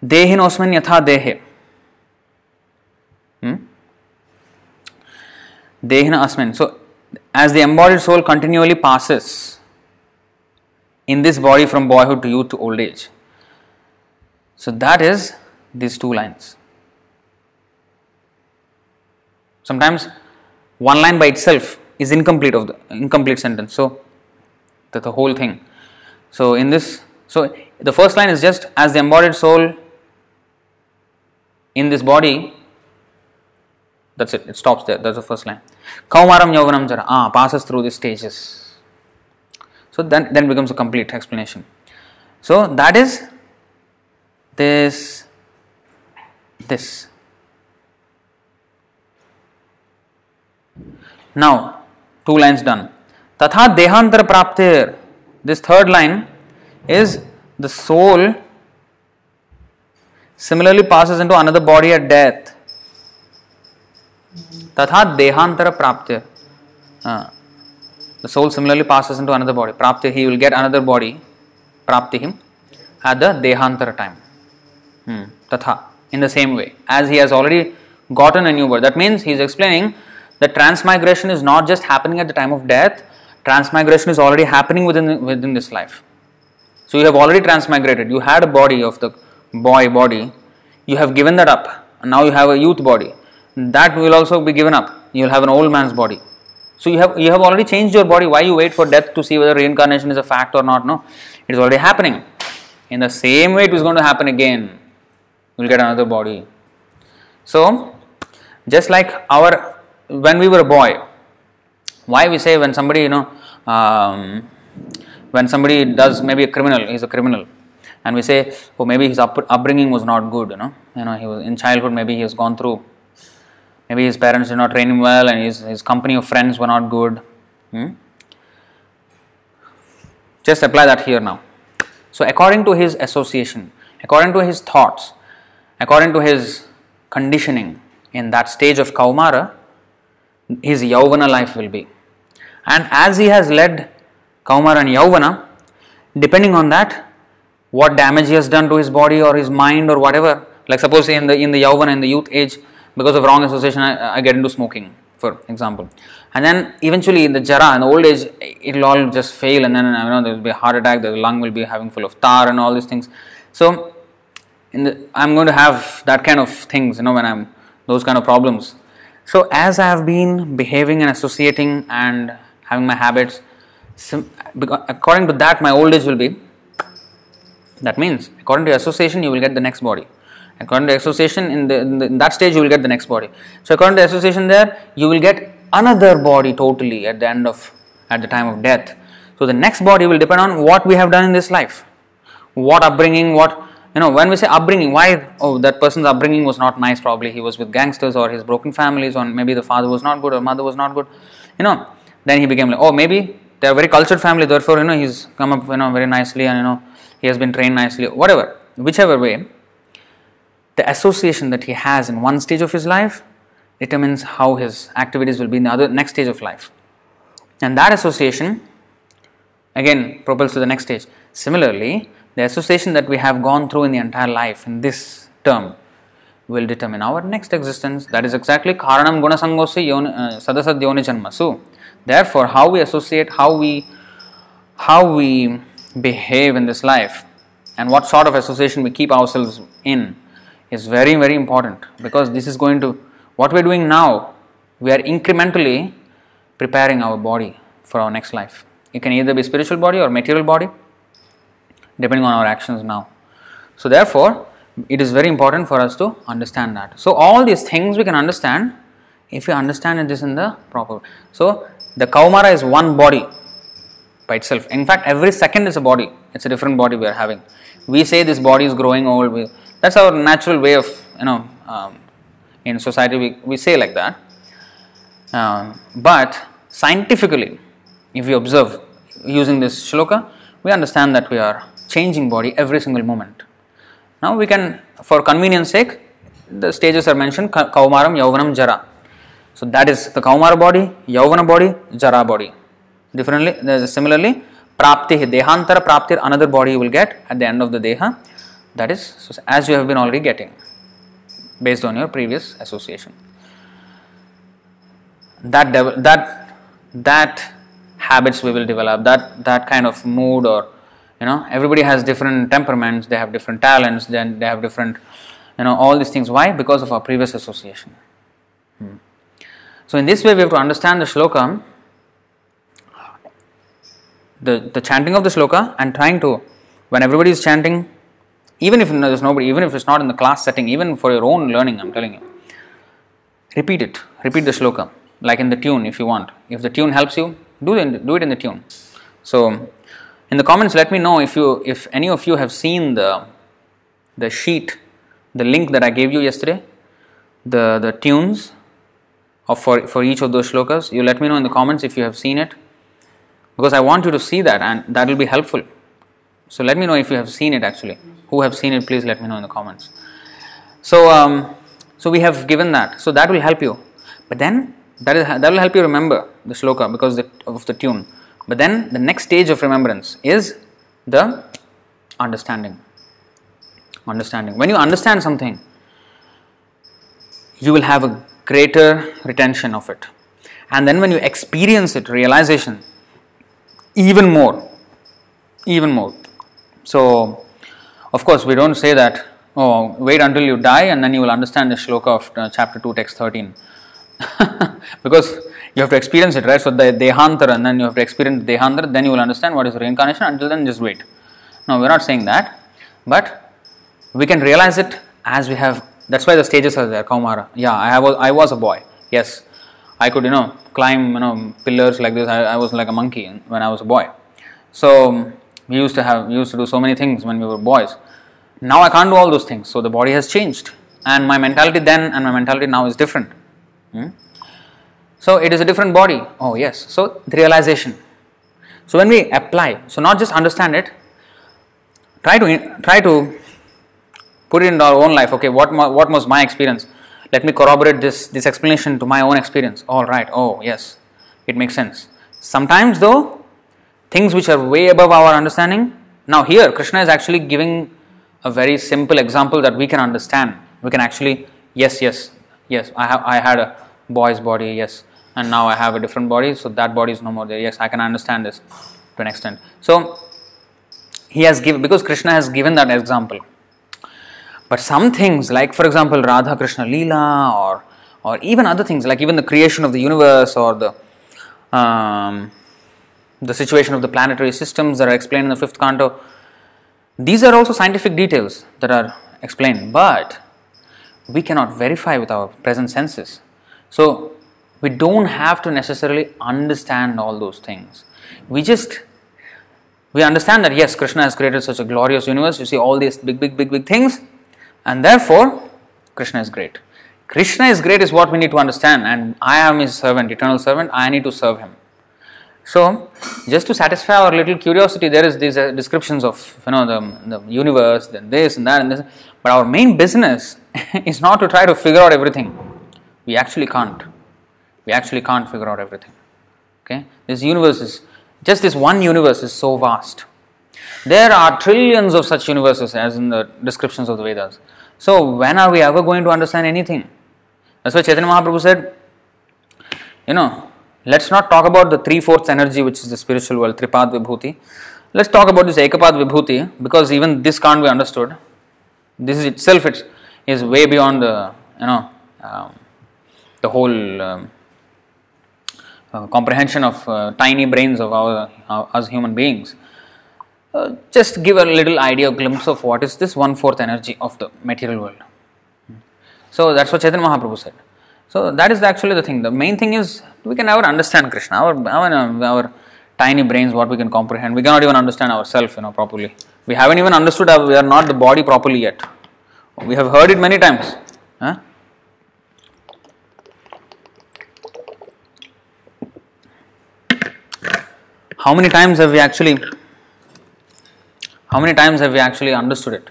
Yatha dehe. Hmm? Dehina asmin. So as the embodied soul continually passes in this body from boyhood to youth to old age. So that is these two lines. Sometimes one line by itself is incomplete of the incomplete sentence. So the, the whole thing. So in this, so the first line is just as the embodied soul in this body. That's it. It stops there. That's the first line. Kaumaram Yauvanam Jara ah, passes through these stages. So then then becomes a complete explanation. So that is this this Now, two lines done. Tatha Dehantar Praptir. This third line is the soul similarly passes into another body at death. Tatha Dehantara Praptir. Uh, the soul similarly passes into another body. Prapti, he will get another body, Prapti him, at the Dehantara time. Hmm. In the same way, as he has already gotten a new birth. That means he is explaining that transmigration is not just happening at the time of death, transmigration is already happening within, within this life. So you have already transmigrated. You had a body of the boy body, you have given that up, and now you have a youth body. That will also be given up. You will have an old man's body. So you have you have already changed your body. Why you wait for death to see whether reincarnation is a fact or not? No, it is already happening. In the same way, it is going to happen again. You will get another body. So, just like our when we were a boy, why we say when somebody you know um, when somebody does maybe a criminal, he's a criminal, and we say, oh maybe his up, upbringing was not good, you know, you know he was in childhood maybe he has gone through, maybe his parents did not train him well, and his his company of friends were not good. Hmm? Just apply that here now. So according to his association, according to his thoughts, according to his conditioning in that stage of Kaumara, his Yauvana life will be. And as he has led Kaumara and Yauvana, depending on that, what damage he has done to his body or his mind or whatever, like suppose in the in the Yauvana in the youth age, because of wrong association, I, I get into smoking, for example. And then eventually in the Jara, in the old age, it will all just fail, and then you know there will be a heart attack, the lung will be having full of tar and all these things. So, the, I'm going to have that kind of things, you know, when I'm those kind of problems. So, as I have been behaving and associating and having my habits, according to that, my old age will be. That means, according to association, you will get the next body. According to association, in, the, in, the, in that stage, you will get the next body. So, according to association, there you will get another body totally at the end of at the time of death. So, the next body will depend on what we have done in this life, what upbringing, what you know when we say upbringing why oh that person's upbringing was not nice probably he was with gangsters or his broken families or maybe the father was not good or mother was not good you know then he became like oh maybe they're very cultured family therefore you know he's come up you know very nicely and you know he has been trained nicely whatever whichever way the association that he has in one stage of his life determines how his activities will be in the other next stage of life and that association again propels to the next stage similarly the association that we have gone through in the entire life in this term will determine our next existence. That is exactly Karanam Gunasangosya uh, Sadasad Yoni Janmasu. Therefore, how we associate, how we how we behave in this life, and what sort of association we keep ourselves in is very very important because this is going to what we are doing now. We are incrementally preparing our body for our next life. It can either be spiritual body or material body depending on our actions now. So, therefore, it is very important for us to understand that. So, all these things we can understand if we understand this in the proper. So, the Kaumara is one body by itself. In fact, every second is a body. It's a different body we are having. We say this body is growing old. That's our natural way of you know um, in society we, we say like that. Um, but scientifically, if we observe using this shloka, we understand that we are changing body every single moment. Now we can, for convenience sake, the stages are mentioned Kaumaram, Yauvanam, Jara. So that is the Kaumara body, Yauvana body, Jara body. Differently, similarly, prapti dehantara praptir another body you will get at the end of the deha that is as you have been already getting based on your previous association. That dev- that that habits we will develop that that kind of mood or you know everybody has different temperaments they have different talents then they have different you know all these things. Why? Because of our previous association. Hmm. so in this way we have to understand the shloka the, the chanting of the shloka and trying to when everybody is chanting even if there's nobody even if it's not in the class setting even for your own learning i'm telling you. Repeat it. Repeat the shloka like in the tune if you want. If the tune helps you do it, do it in the tune. So in the comments let me know if you if any of you have seen the the sheet the link that i gave you yesterday the the tunes of for for each of those shlokas you let me know in the comments if you have seen it. Because i want you to see that and that will be helpful so let me know if you have seen it actually who have seen it please let me know in the comments so um, so we have given that so that will help you but then that is that will help you remember the sloka because the, of the tune. But then the next stage of remembrance is the understanding. Understanding. When you understand something, you will have a greater retention of it. And then when you experience it, realization, even more. Even more. So, of course, we don't say that, oh, wait until you die and then you will understand the shloka of uh, chapter 2, text 13. <laughs> because you have to experience it, right? So the dehantara, and then you have to experience the dehantara, then you will understand what is reincarnation. Until then, just wait. No, we're not saying that, but we can realize it as we have. That's why the stages are there. Kaumara. Yeah, I have. I was a boy. Yes, I could, you know, climb, you know, pillars like this. I, I was like a monkey when I was a boy. So we used to have, we used to do so many things when we were boys. Now I can't do all those things. So the body has changed, and my mentality then and my mentality now is different. Hmm? So it is a different body. Oh, yes. So the realization. So when we apply, so not just understand it, try to try to put it in our own life. Okay, what what was my experience? Let me corroborate this this explanation to my own experience. All right. Oh, yes, it makes sense. Sometimes though, things which are way above our understanding. Now here, Krishna is actually giving a very simple example that we can understand. We can actually yes, yes, yes. I have I had a boy's body. Yes, and now I have a different body, so that body is no more there. Yes, I can understand this to an extent. So he has given because Krishna has given that example. But some things, like for example, Radha Krishna Leela, or or even other things, like even the creation of the universe or the um, the situation of the planetary systems that are explained in the fifth canto, these are also scientific details that are explained, but we cannot verify with our present senses. So we don't have to necessarily understand all those things. We just we understand that yes, Krishna has created such a glorious universe. You see all these big, big, big, big things, and therefore Krishna is great. Krishna is great is what we need to understand, and I am his servant, eternal servant. I need to serve him. So, just to satisfy our little curiosity, there is these uh, descriptions of you know the, the universe, then this and that and this. But our main business <laughs> is not to try to figure out everything. We actually can't we actually can't figure out everything. Okay, this universe is just this one universe is so vast. There are trillions of such universes as in the descriptions of the Vedas. So when are we ever going to understand anything? That's why Chaitanya Mahaprabhu said, you know, let's not talk about the three fourths energy which is the spiritual world, Tripad Vibhuti. Let's talk about this Ekapad Vibhuti because even this can't be understood. This is itself it is way beyond the you know um, the whole um, uh, comprehension of uh, tiny brains of our uh, as human beings. Uh, just give a little idea, a glimpse of what is this one fourth energy of the material world. So that's what Chaitanya Mahaprabhu said. So that is actually the thing. The main thing is we can never understand Krishna. Our our, our tiny brains, what we can comprehend, we cannot even understand ourselves, you know, properly. We haven't even understood our, we are not the body properly yet. We have heard it many times. Huh? how many times have we actually how many times have we actually understood it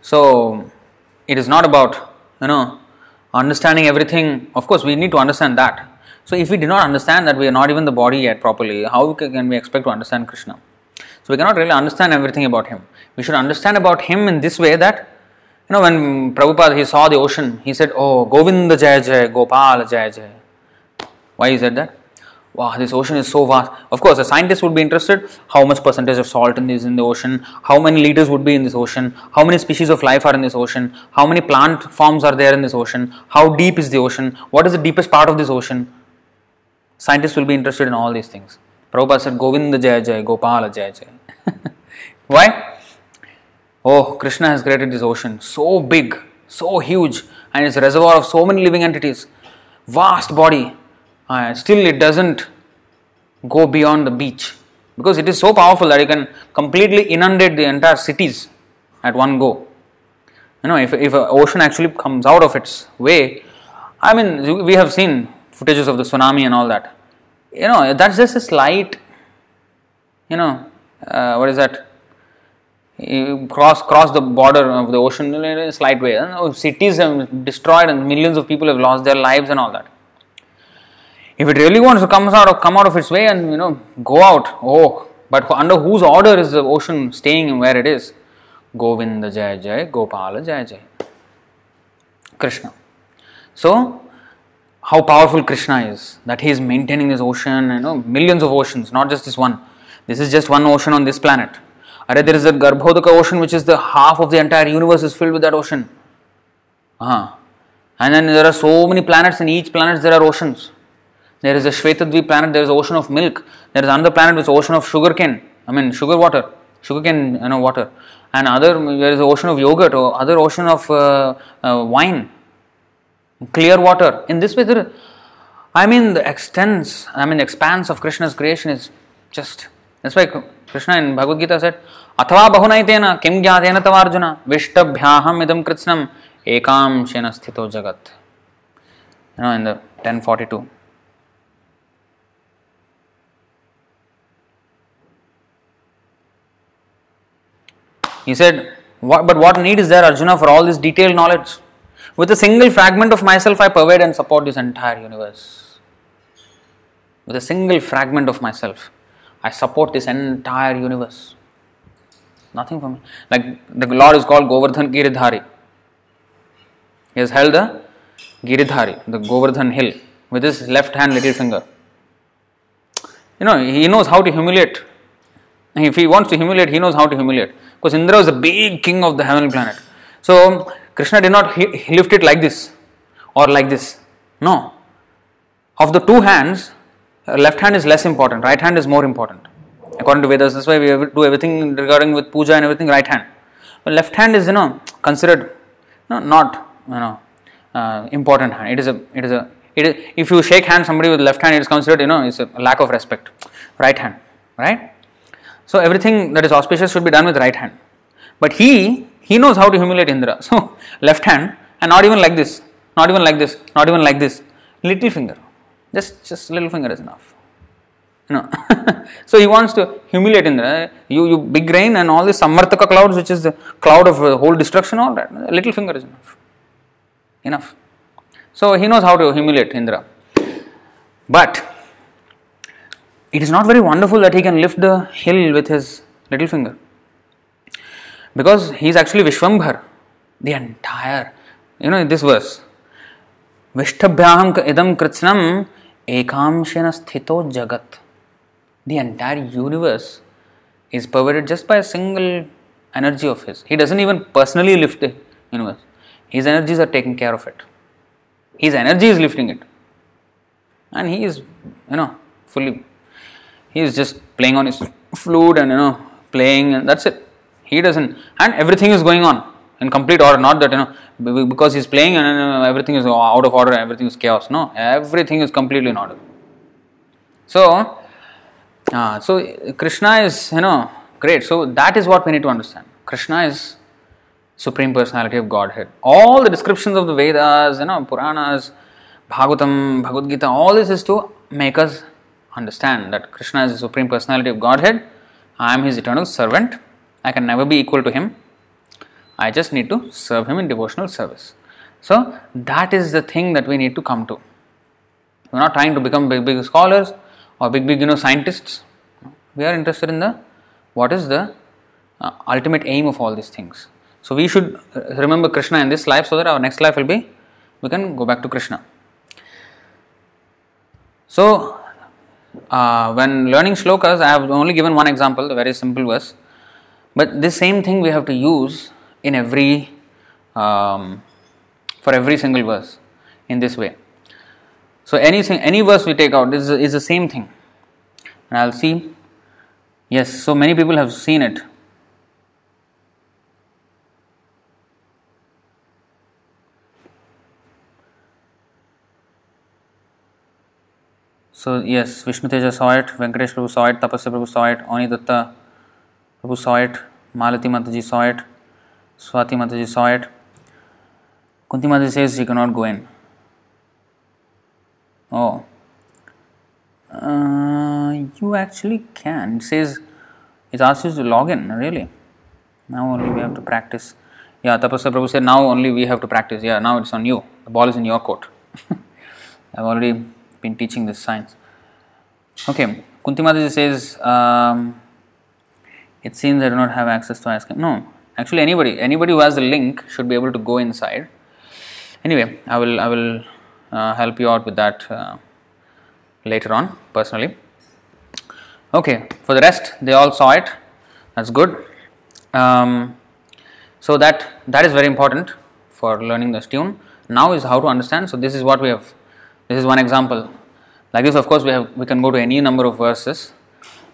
so it is not about you know understanding everything of course we need to understand that so if we do not understand that we are not even the body yet properly how can we expect to understand krishna So we cannot really understand everything about him. We should understand about him in this way that, you know, when Prabhupada he saw the ocean, he said, Oh, Govinda Jaya Jaya, Gopal Jaya Jaya. Why he said that? Wow, this ocean is so vast. Of course, a scientist would be interested how much percentage of salt is in the ocean, how many liters would be in this ocean, how many species of life are in this ocean, how many plant forms are there in this ocean, how deep is the ocean, what is the deepest part of this ocean. Scientists will be interested in all these things. Prabhupada said, Govinda Jaya Jaya, Gopala Jaya Jaya. <laughs> Why? Oh, Krishna has created this ocean so big, so huge, and it's a reservoir of so many living entities, vast body still it doesn't go beyond the beach because it is so powerful that it can completely inundate the entire cities at one go. You know, if, if an ocean actually comes out of its way, I mean, we have seen footages of the tsunami and all that. You know, that's just a slight, you know, uh, what is that? You cross cross the border of the ocean in a slight way. Cities have destroyed and millions of people have lost their lives and all that. If it really wants to come out of come out of its way and you know go out, oh, but under whose order is the ocean staying where it is? Govinda Jai Jai, Gopala Jai Jai. Krishna. So, how powerful Krishna is, that he is maintaining this ocean, you know, millions of oceans, not just this one. This is just one ocean on this planet. Are there is a Garbhodaka ocean, which is the half of the entire universe is filled with that ocean. Uh-huh. And then there are so many planets, in each planet there are oceans. There is a Shvetadvi planet, there is ocean of milk. There is another planet with ocean of sugar cane. I mean sugar water, sugar cane you know water. And other there is ocean of yogurt or other ocean of uh, uh, wine, clear water. In this way, there, I mean the extents, I mean expanse of Krishna's creation is just. That's why Krishna in Bhagavad Gita said, अथवा बहुनैतेन किं ज्ञातेन तवार्जुन विष्टभ्याहम idam कृत्स्नम ekam shena sthito jagat. You know in the 1042. He said, what, But what need is there, Arjuna, for all this detailed knowledge? with a single fragment of myself, I pervade and support this entire universe. With a single fragment of myself, I support this entire universe. Nothing for me. Like the Lord is called Govardhan Giridhari. He has held the Giridhari, the Govardhan hill, with his left hand little finger. You know, he knows how to humiliate. If he wants to humiliate, he knows how to humiliate. Because Indra was a big king of the heavenly planet. So Krishna did not lift it like this or like this. No. Of the two hands, left hand is less important, right hand is more important. According to Vedas, that's why we do everything regarding with puja and everything right hand. But left hand is you know considered you know, not you know uh, important hand. It is a it is a it is, if you shake hand somebody with left hand, it is considered you know it's a lack of respect. Right hand, right? So everything that is auspicious should be done with right hand. But he he knows how to humiliate Indra. <laughs> So left hand and not even like this, not even like this, not even like this. Little finger. Just just little finger is enough. Know. <laughs> so he wants to humiliate Indra. You you big rain and all this Samvartaka clouds, which is the cloud of uh, whole destruction, all that. Little finger is enough. Enough. So he knows how to humiliate Indra. But it is not very wonderful that he can lift the hill with his little finger. Because he is actually Vishwambhar, the entire, you know, this verse. Vishtabhyaham idam kritsnam ekamshena sthito jagat. The entire universe is pervaded just by a single energy of his. He doesn't even personally lift the universe. His energies are taking care of it. His energy is lifting it. And he is, you know, fully he is just playing on his flute and you know playing and that's it he doesn't and everything is going on in complete order. Not that you know because he's playing and everything is out of order everything is chaos. No everything is completely in order. So uh, so krishna is you know great. So that is what we need to understand. Krishna is supreme personality of godhead. All the descriptions of the vedas you know puranas bhagavatam bhagavad gita all this is to make us understand that Krishna is the Supreme Personality of Godhead, I am His eternal servant, I can never be equal to Him, I just need to serve Him in devotional service. So, that is the thing that we need to come to. We're not trying to become big, big scholars or big, big, you know, scientists. We are interested in the what is the uh, ultimate aim of all these things. So we should uh, remember Krishna in this life so that our next life will be we can go back to Krishna. So uh, when learning shlokas, I have only given one example, the very simple verse, but this same thing we have to use in every um, for every single verse in this way. So anything, any verse we take out is, is the same thing. And I'll see. Yes, so many people have seen it. So yes, Vishnu Teja saw it, Venkatesh Prabhu saw it, Tapasya Prabhu saw it, Oni Datta Prabhu saw it, Malati Mataji saw it, Swati Mataji saw it. Kunti Mataji says she cannot go in. Oh. You actually can. It says it asks you to log in, really. Now only we have to practice. Yeah, Tapasya now only we have to practice. Yeah, now it's on you. The ball is in your court. <laughs> I've already been teaching this science. Okay, Kunti Mataji says, um, it seems I do not have access to ice cream. No, actually anybody, anybody who has the link should be able to go inside. Anyway, I will, I will uh, help you out with that uh, later on personally. Okay, for the rest, they all saw it. That's good. Um, so that that is very important for learning this tune. Now is how to understand. So this is what we have. This is one example. Like this, of course, we have we can go to any number of verses,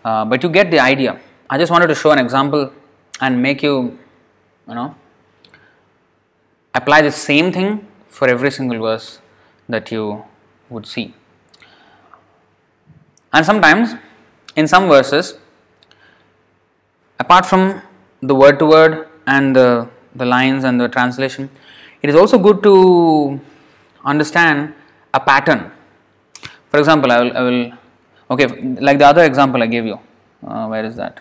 uh, but you get the idea. I just wanted to show an example and make you, you know, apply the same thing for every single verse that you would see. And sometimes, in some verses, apart from the word to word and the, the lines and the translation, it is also good to understand a pattern. For example, I will, I will okay, like the other example I gave you. Uh, where is that?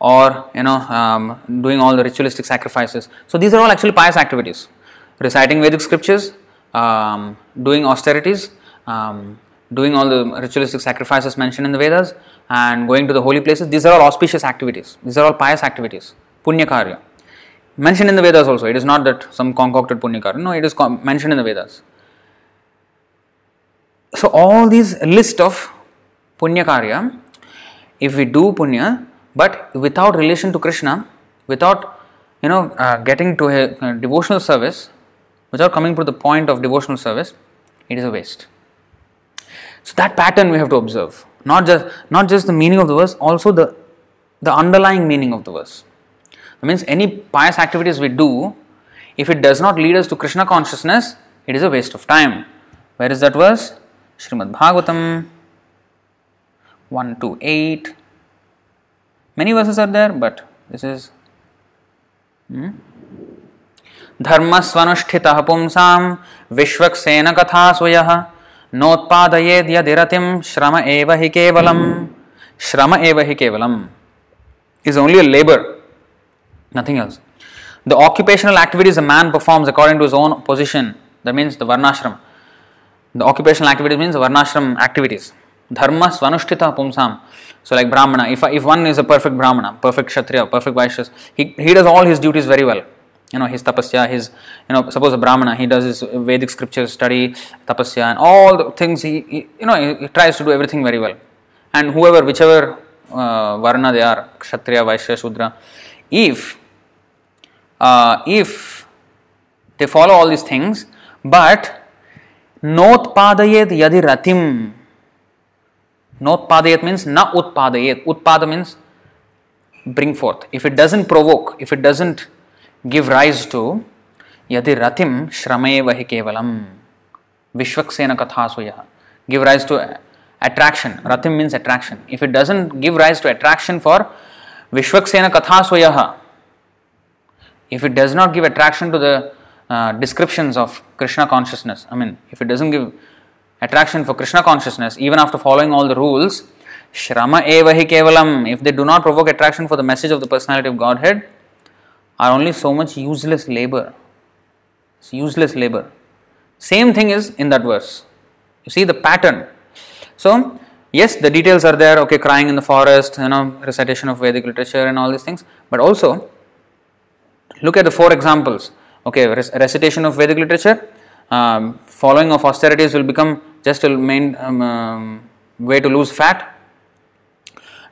or you know um, doing all the ritualistic sacrifices. So these are all actually pious activities. Reciting Vedic scriptures, um, doing austerities, um, doing all the ritualistic sacrifices mentioned in the Vedas, and going to the holy places. These are all auspicious activities. These are all pious activities. Punya karya. Mentioned in the Vedas also. It is not that some concocted punya karya. No, it is com- mentioned in the Vedas. So all these list of punya karya, if we do punya, but without relation to Krishna, without you know uh, getting to a, a devotional service, without coming to the point of devotional service, it is a waste. So that pattern we have to observe. Not just not just the meaning of the verse, also the the underlying meaning of the verse. That means any pious activities we do, if it does not lead us to Krishna consciousness, it is a waste of time. Where is that verse? Srimad Bhagavatam 1 to 8 Many verses are there, but this is hmm? धर्मस्वनुष्ठितः पुंसां विश्वक्सेन कथा स्वयः नोत्पादयेद् यदिरतिं श्रम एव हि केवलम् श्रम एव हि केवलम् is only a labor, nothing else. The occupational activities a man performs according to his own position, that means the varnashram. The occupational activities means varnashram activities. Dharma svanushtita pumsam. So like Brahmana, if, if one is a perfect Brahmana, perfect Kshatriya, perfect Vaishyas, he, he does all his duties very well. You know, his tapasya, his, you know, suppose a Brahmana, he does his Vedic scriptures study, tapasya, and all the things, he, he you know, he, he tries to do everything very well. And whoever, whichever uh, varna they are, Kshatriya, Vaishya, Shudra, if, uh, if they follow all these things, but notpadayet yadi ratim, notpadayet means na utpadayet, utpada means bring forth. If it doesn't provoke, if it doesn't give rise to yadi ratim hi kevalam. Vishwaksena kathasuyah give rise to attraction. Ratim means attraction. If it doesn't give rise to attraction for Vishwaksena Katha Swayaha, if it does not give attraction to the uh, descriptions of Krishna consciousness, I mean, if it doesn't give attraction for Krishna consciousness, even after following all the rules, Shrama Evahi Kevalam, if they do not provoke attraction for the message of the personality of Godhead, are only so much useless labor. It's useless labor. Same thing is in that verse. You see the pattern. So, yes, the details are there, okay, crying in the forest, you know, recitation of Vedic literature and all these things, but also look at the four examples. Okay, recitation of Vedic literature, um, following of austerities will become just a main um, um, way to lose fat,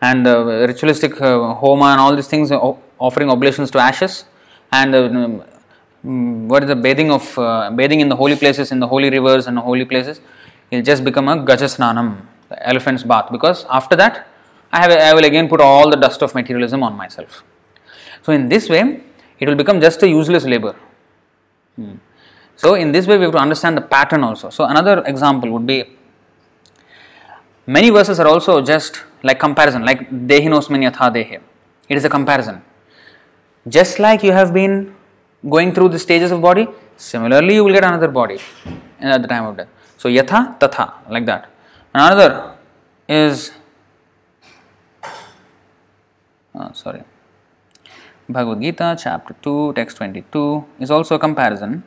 and uh, ritualistic uh, homa and all these things, uh, offering oblations to ashes, and uh, um, what is the bathing of uh, bathing in the holy places, in the holy rivers and holy places, will just become a gajasnanam, the elephant's bath, because after that, I have I will again put all the dust of materialism on myself. So in this way, it will become just a useless labor. Hmm. So in this way, we have to understand the pattern also. So another example would be many verses are also just like comparison, like dehinosmin yatha dehe. It is a comparison. Just like you have been going through the stages of body, similarly you will get another body at the time of death. So yatha tatha, like that. Another is oh, sorry. Bhagavad Gita, chapter 2, text 22 is also a comparison.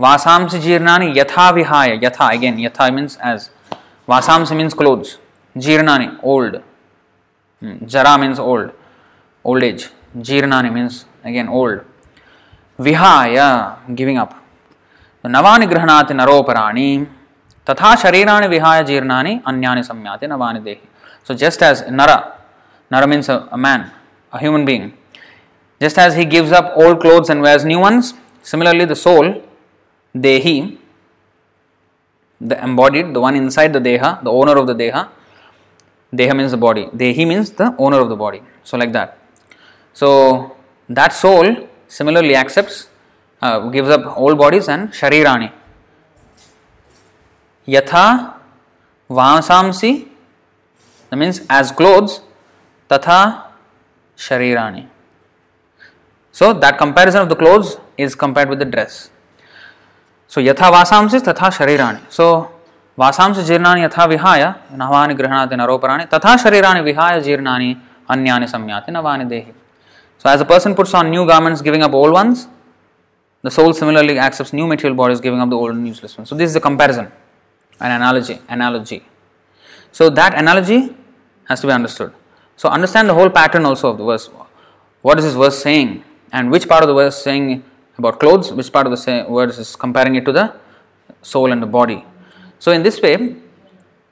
वासांस जीर्णानी यथा विहाय यथा again यथा means as वासांस means clothes जीर्णानी old जरा means old old age जीर्णानी मीन्स अगेन ओल्ड विहाय गिविंग अप नवानि गृहणाति नरोपराणि तथा शरीराणि विहाय जीर्णानि अन्यानि सम्याते नवानि देहि सो जस्ट एज नर नर means a man a human being just as he gives up old clothes and wears new ones similarly the soul dehi the embodied the one inside the deha the owner of the deha deha means the body dehi means the owner of the body so like that so that soul similarly accepts uh, gives up old bodies and sharirani. Yatha vasamsi, that means as clothes, tatha sharirani. So that comparison of the clothes is compared with the dress. So yatha vasamsi tatha sharirani. So vasamsi jirnani yatha vihaya navani grihanati naroparani tatha sharirani vihaya jirnani anyani samyati navani dehi. So as a person puts on new garments giving up old ones, the soul similarly accepts new material bodies, giving up the old and useless ones. So this is a comparison, an analogy, analogy. So that analogy has to be understood. So understand the whole pattern also of the verse. What is this verse saying, and which part of the verse saying about clothes, which part of the say, verse is comparing it to the soul and the body. So in this way,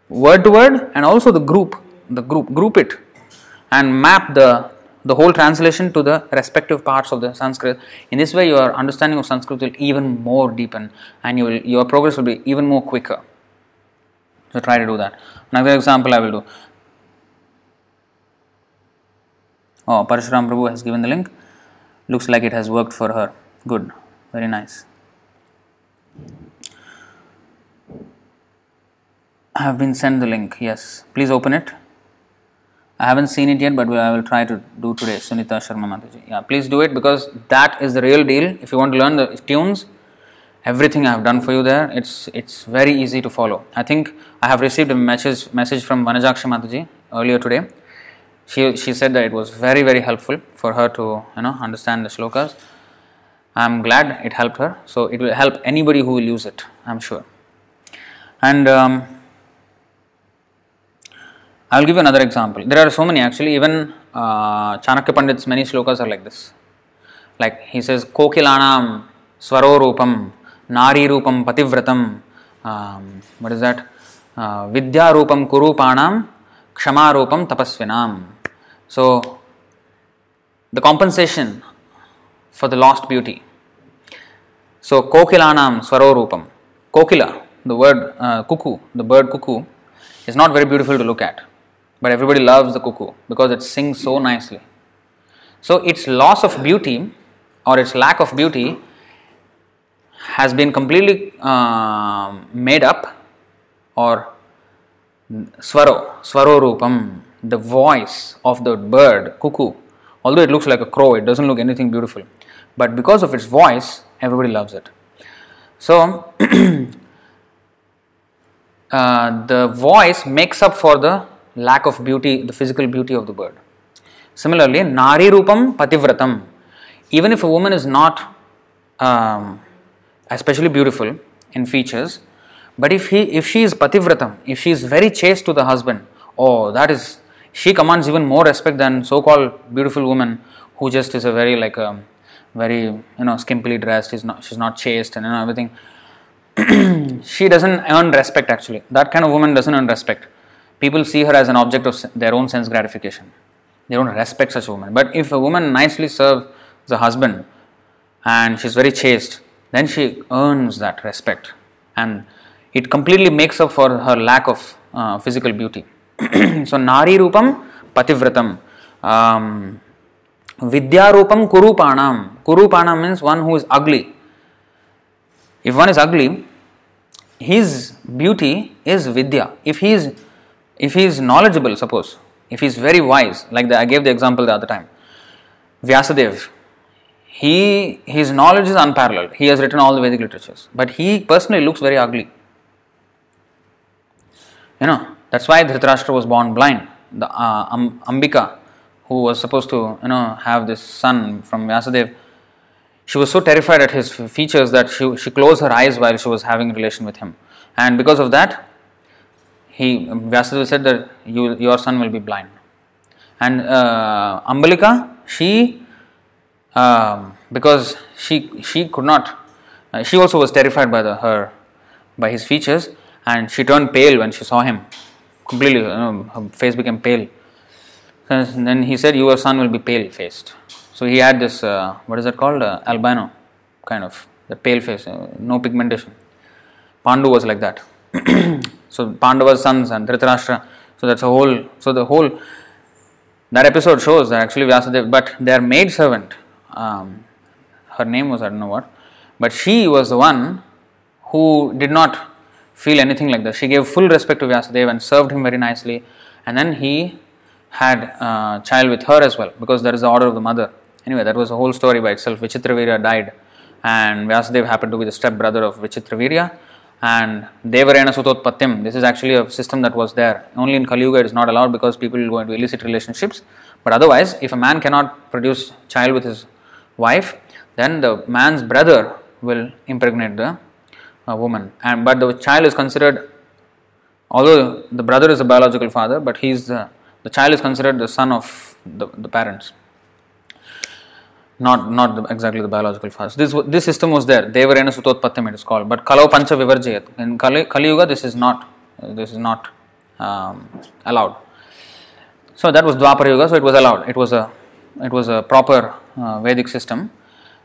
word to word, and also the group, the group, group it, and map the the whole translation to the respective parts of the Sanskrit. In this way, your understanding of Sanskrit will even more deepen and you will, your progress will be even more quicker. So, try to do that. Another example I will do. Oh, Parshuram Prabhu has given the link. Looks like it has worked for her. Good. Very nice. I have been sent the link. Yes. Please open it. I haven't seen it yet, but I will try to do today. Sunita Sharma Mataji. Yeah, please do it because that is the real deal. If you want to learn the tunes, everything I have done for you there, it's it's very easy to follow. I think I have received a message message from Vanajakshi Mataji earlier today. She she said that it was very very helpful for her to you know understand the shlokas. I'm glad it helped her. So it will help anybody who will use it. I'm sure. And um, I will give you another example. There are so many actually, even uh, Chanakya Pandit's many slokas are like this. Like he says, Kokilanam Swaro Rupam, Nari Rupam Pativratam, um, what is that? Uh, Vidya Rupam Kurupanam, Kshama Rupam Tapasvinam. So, the compensation for the lost beauty. So, Kokilanam Swaro Rupam. Kokila, the word uh, cuckoo, the bird cuckoo, is not very beautiful to look at but everybody loves the cuckoo because it sings so nicely. So its loss of beauty or its lack of beauty has been completely uh, made up or swaro, swaro rupam. the voice of the bird, cuckoo, although it looks like a crow, it doesn't look anything beautiful. But because of its voice, everybody loves it. So, <clears throat> uh, the voice makes up for the lack of beauty, the physical beauty of the bird. Similarly, Nari Rupam Pativratam. Even if a woman is not um, especially beautiful in features, but if he if she is Pativratam, if she is very chaste to the husband, oh that is she commands even more respect than so-called beautiful woman who just is a very like a very you know skimpily dressed, is not she's not chaste and you know, everything. <clears throat> she doesn't earn respect actually. That kind of woman doesn't earn respect. People see her as an object of their own sense gratification. They don't respect such a woman. But if a woman nicely serves the husband and she's very chaste, then she earns that respect and it completely makes up for her lack of uh, physical beauty. <clears throat> so, Nari Rupam Pativratam. Um, Vidya Rupam Kurupanam means one who is ugly. If one is ugly, his beauty is Vidya. If he is if he is knowledgeable, suppose, if he is very wise, like the, I gave the example the other time, Vyasadev, he his knowledge is unparalleled. He has written all the Vedic literatures, but he personally looks very ugly. You know that's why Dhritarashtra was born blind. The uh, Ambika, who was supposed to you know have this son from Vyasadev, she was so terrified at his features that she she closed her eyes while she was having relation with him, and because of that, he Vyasadeva said that you, your son will be blind. And uh, Ambalika, she um, because she she could not, uh, she also was terrified by the her by his features, and she turned pale when she saw him. Completely, you know, her face became pale. And then he said, "Your son will be pale faced." So he had this uh, what is it called uh, albino kind of the pale face, uh, no pigmentation. Pandu was like that. <clears throat> so Pandava's sons and Dhritarashtra. So that's a whole. So the whole that episode shows that actually Vyasadeva, but their maid servant, um, her name was I don't know what, but she was the one who did not feel anything like that. She gave full respect to Vyasadeva and served him very nicely, and then he had a child with her as well because that is the order of the mother. Anyway, that was a whole story by itself. Vichitravirya died, and Vyasadeva happened to be the step brother of Vichitravirya and Devarena Sutotpatyam. This is actually a system that was there. Only in Kali Yuga it is not allowed because people go into illicit relationships. But otherwise, if a man cannot produce child with his wife, then the man's brother will impregnate the uh, woman. And but the child is considered, although the brother is a biological father, but he's the the child is considered the son of the, the parents not not the, exactly the biological father. This this system was there. Devarena Sutotpatyam it is called. But Kalau Pancha Vivarjayat. In Kali, Kali Yuga this is not this is not um, allowed. So that was Dwapara Yuga, so it was allowed. It was a it was a proper uh, Vedic system.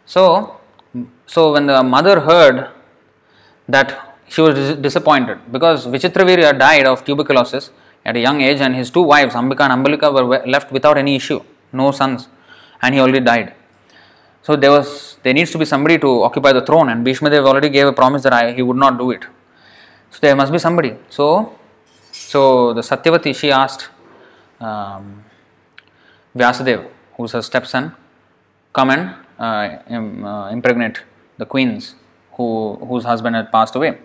So so when the mother heard that she was dis- disappointed because Vichitravirya died of tuberculosis at a young age and his two wives Ambika and Ambalika were left without any issue, no sons, and he already died. So there was there needs to be somebody to occupy the throne, and Bhishma Dev already gave a promise that I, he would not do it. So there must be somebody. So so the Satyavati she asked um, Vyasadev, who's her stepson, come and uh, Im, uh, impregnate the queens who whose husband had passed away.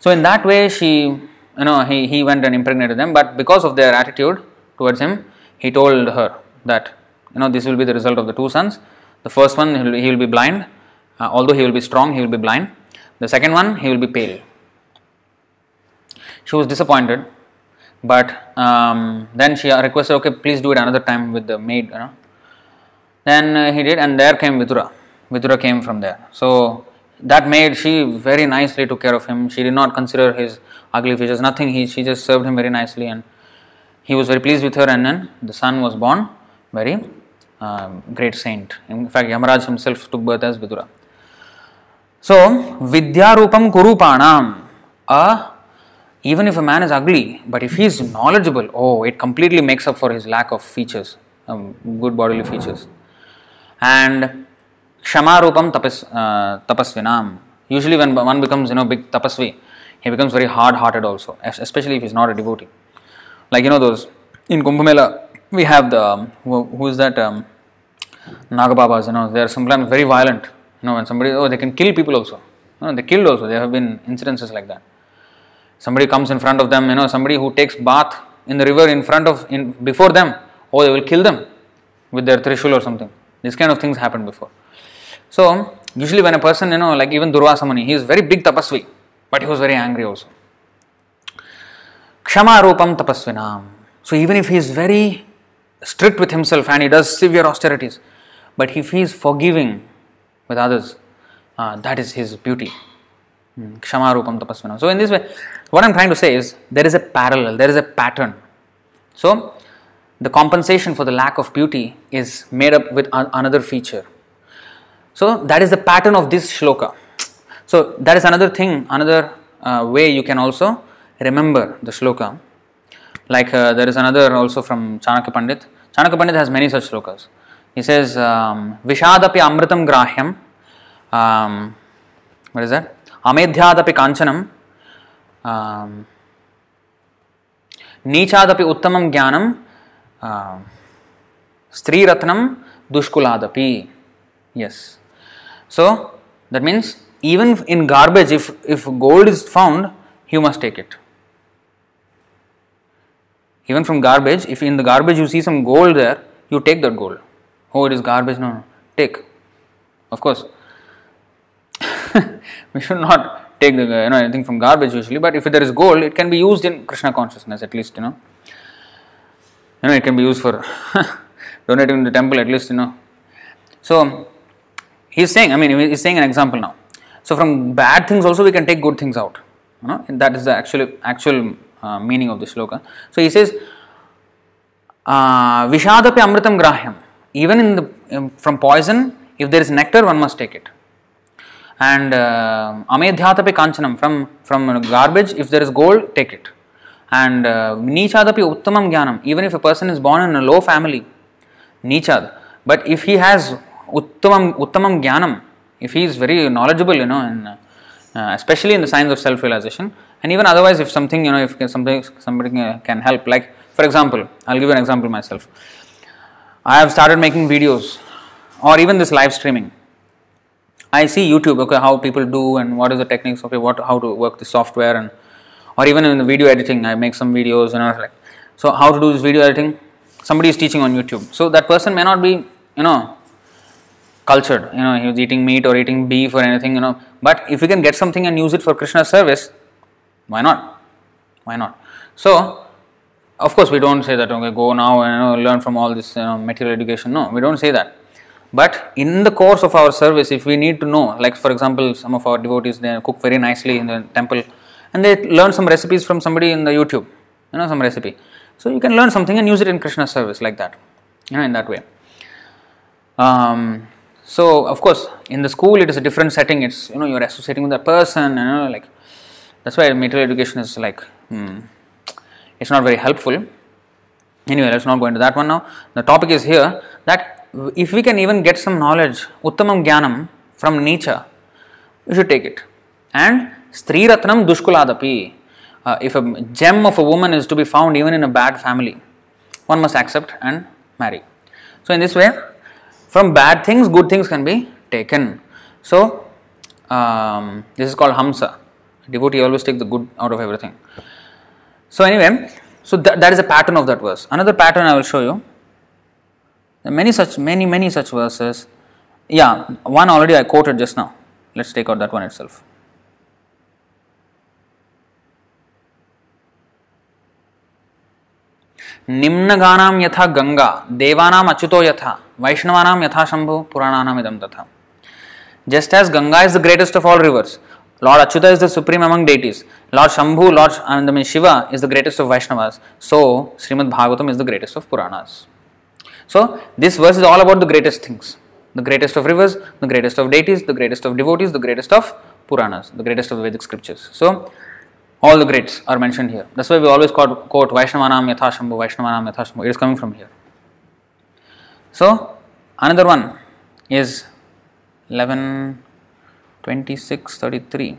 So in that way she you know he, he went and impregnated them, but because of their attitude towards him, he told her that you know this will be the result of the two sons the first one, he will, be blind, uh, although he will be strong, he will be blind. The second one, he will be pale. She was disappointed, but um, then she requested, okay, please do it another time with the maid. You know. Then uh, he did, and there came Vidura. Vidura came from there. So that maid, she very nicely took care of him. She did not consider his ugly features, nothing. He, she just served him very nicely, and he was very pleased with her. And then the son was born, very um, great saint. In fact, Yamaraj himself took birth as Vidura. So, Vidyarupam Kurupanam. Uh, even if a man is ugly, but if he is knowledgeable, oh, it completely makes up for his lack of features, um, good bodily features. And Shamarupam tapas, uh, Tapasvinam. Usually, when one becomes, you know, big tapasvi, he becomes very hard hearted also, especially if he's not a devotee. Like, you know, those in Kumbh Mela, we have the um, who, who is that um, Nagababas, you know, they are sometimes very violent. You know, when somebody, oh, they can kill people also. You know, they killed also. There have been incidences like that. Somebody comes in front of them, you know, somebody who takes bath in the river in front of, in before them, oh, they will kill them with their trishul or something. These kind of things happened before. So, usually when a person, you know, like even Durvasa Muni, he is very big tapasvi, but he was very angry also. Kshama Rupam Tapasvinam. So, even if he is very strict with himself and he does severe austerities, but if he is forgiving with others, uh, that is his beauty. Hmm. So, in this way, what I am trying to say is there is a parallel, there is a pattern. So, the compensation for the lack of beauty is made up with another feature. So, that is the pattern of this shloka. So, that is another thing, another uh, way you can also remember the shloka. Like uh, there is another also from Chanakya Pandit. Chanakya Pandit has many such shlokas. He says, um, Vishadapi amritam grahyam. Um, what is that? Amedhyadapi kanchanam. Um, नीचादपि उत्तमं ज्ञानं स्त्रीरत्नं दुष्कुलादपि yes so that means even in garbage if if gold is found you must take it even from garbage if in the garbage you see some gold there you take that gold. Oh it is garbage no no take. Of course. <laughs> We should not take the you know anything from garbage usually but if there is gold it can be used in krishna consciousness at least you know. You know it can be used for <laughs> donating to the temple at least you know. So he's saying i mean he's saying an example now. So from bad things also we can take good things out you know. And that is the actual actual uh, meaning of the shloka. So he says, uh, Vishadapi amritam grahyam. Even in um, from poison, if there is nectar, one must take it. And uh, amedhyatapi kanchanam from garbage, if there is gold, take it. And uh, nichadapi uttamam jnanam. Even if a person is born in a low family, nichad. But if he has uttamam uttamam jnanam, if he is very knowledgeable, you know, and uh, especially in the science of self-realization, and even otherwise if something you know if something somebody can help like for example i'll give you an example myself. I have started making videos or even this live streaming. I see youtube okay how people do and what is the techniques okay what how to work the software and or even in the video editing i make some videos you know like so how to do this video editing? Somebody is teaching on youtube. So that person may not be you know cultured you know he was eating meat or eating beef or anything you know. But if we can get something and use it for krishna service why not? Why not? So, of course, we don't say that okay, go now and you know, learn from all this you know, material education. No, we don't say that. But in the course of our service, if we need to know, like for example, some of our devotees they cook very nicely in the temple, and they learn some recipes from somebody in the YouTube, you know, some recipe. So you can learn something and use it in Krishna service like that, you know, in that way. Um, so of course, in the school it is a different setting. It's you know you're associating with a person, you know, like that's why material education is like hmm, it's not very helpful. Anyway, let's not go into that one now. The topic is here that if we can even get some knowledge, uttamam Gyanam from nature, we should take it. And stri ratnam dushkuladapi. Uh, if a gem of a woman is to be found even in a bad family, one must accept and marry. So, in this way, from bad things, good things can be taken. So, um, this is called Hamsa devotee always take the good out of everything. So anyway, so that, that is a pattern of that verse. Another pattern I will show you. There are many such, many, many such verses. Yeah, one already I quoted just now. Let's take out that one itself. निम्नगानां यथा गंगा देवानाम अच्युतो यथा वैष्णवानाम यथा शंभु पुराणानाम इदम तथा just as Ganga is the greatest of all rivers, Lord Achyuta is the supreme among deities. Lord Shambhu, Lord I mean Shiva is the greatest of Vaishnavas. So Srimad Bhagavatam is the greatest of Puranas. So this verse is all about the greatest things. The greatest of rivers, the greatest of deities, the greatest of devotees, the greatest of Puranas, the greatest of Vedic scriptures. So all the greats are mentioned here. That's why we always quote, quote Vaishnavanam Yatha Shambhu, Vaishnavanam Yatha Shambhu. It is coming from here. So another one is 11 26 33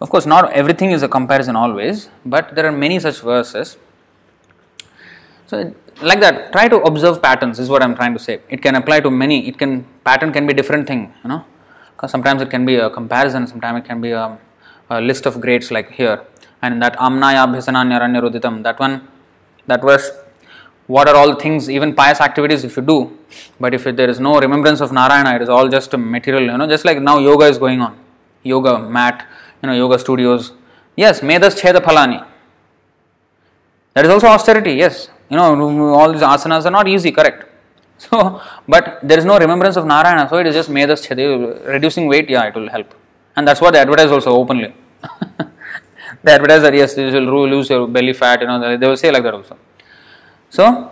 Of course, not everything is a comparison always, but there are many such verses. So, like that, try to observe patterns. Is what I'm trying to say. It can apply to many. It can pattern can be different thing. You know, because sometimes it can be a comparison. Sometimes it can be a, a list of grades like here. And that Amnaya Bhisananya Ruditam, that one, that verse what are all things, even pious activities if you do, but if there is no remembrance of Narayana, it is all just material, you know, just like now yoga is going on, yoga mat, you know, yoga studios. Yes, Medas Cheda Phalani. That is also austerity, yes. You know, all these asanas are not easy, correct. <laughs> So, but there is no remembrance of Narayana, so it is just Medas Cheda. Reducing weight, yeah, it will help. And that's what they advertise also openly. <laughs> they advertise that, yes, this will lose your belly fat, you know, they will say like that also. So,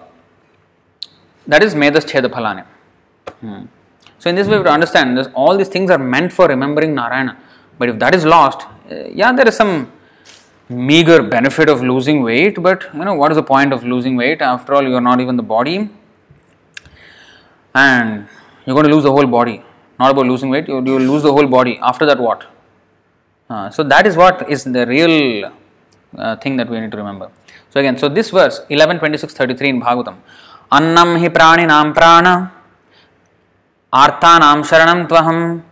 that is Medas Cheda Phalani. Hmm. So, in this way, we have to understand this, all these things are meant for remembering Narayana. But if that is lost, uh, yeah, there is some meager benefit of losing weight, but you know, what is the point of losing weight? After all, you are not even the body, and you're going to lose the whole body. Not about losing weight, you, you will lose the whole body. After that, what? Uh, so, that is what is the real uh, thing that we need to remember. So again, so this verse 11, 26, 33 in Bhagavatam. Praninam prana arthanam sharanam tvaham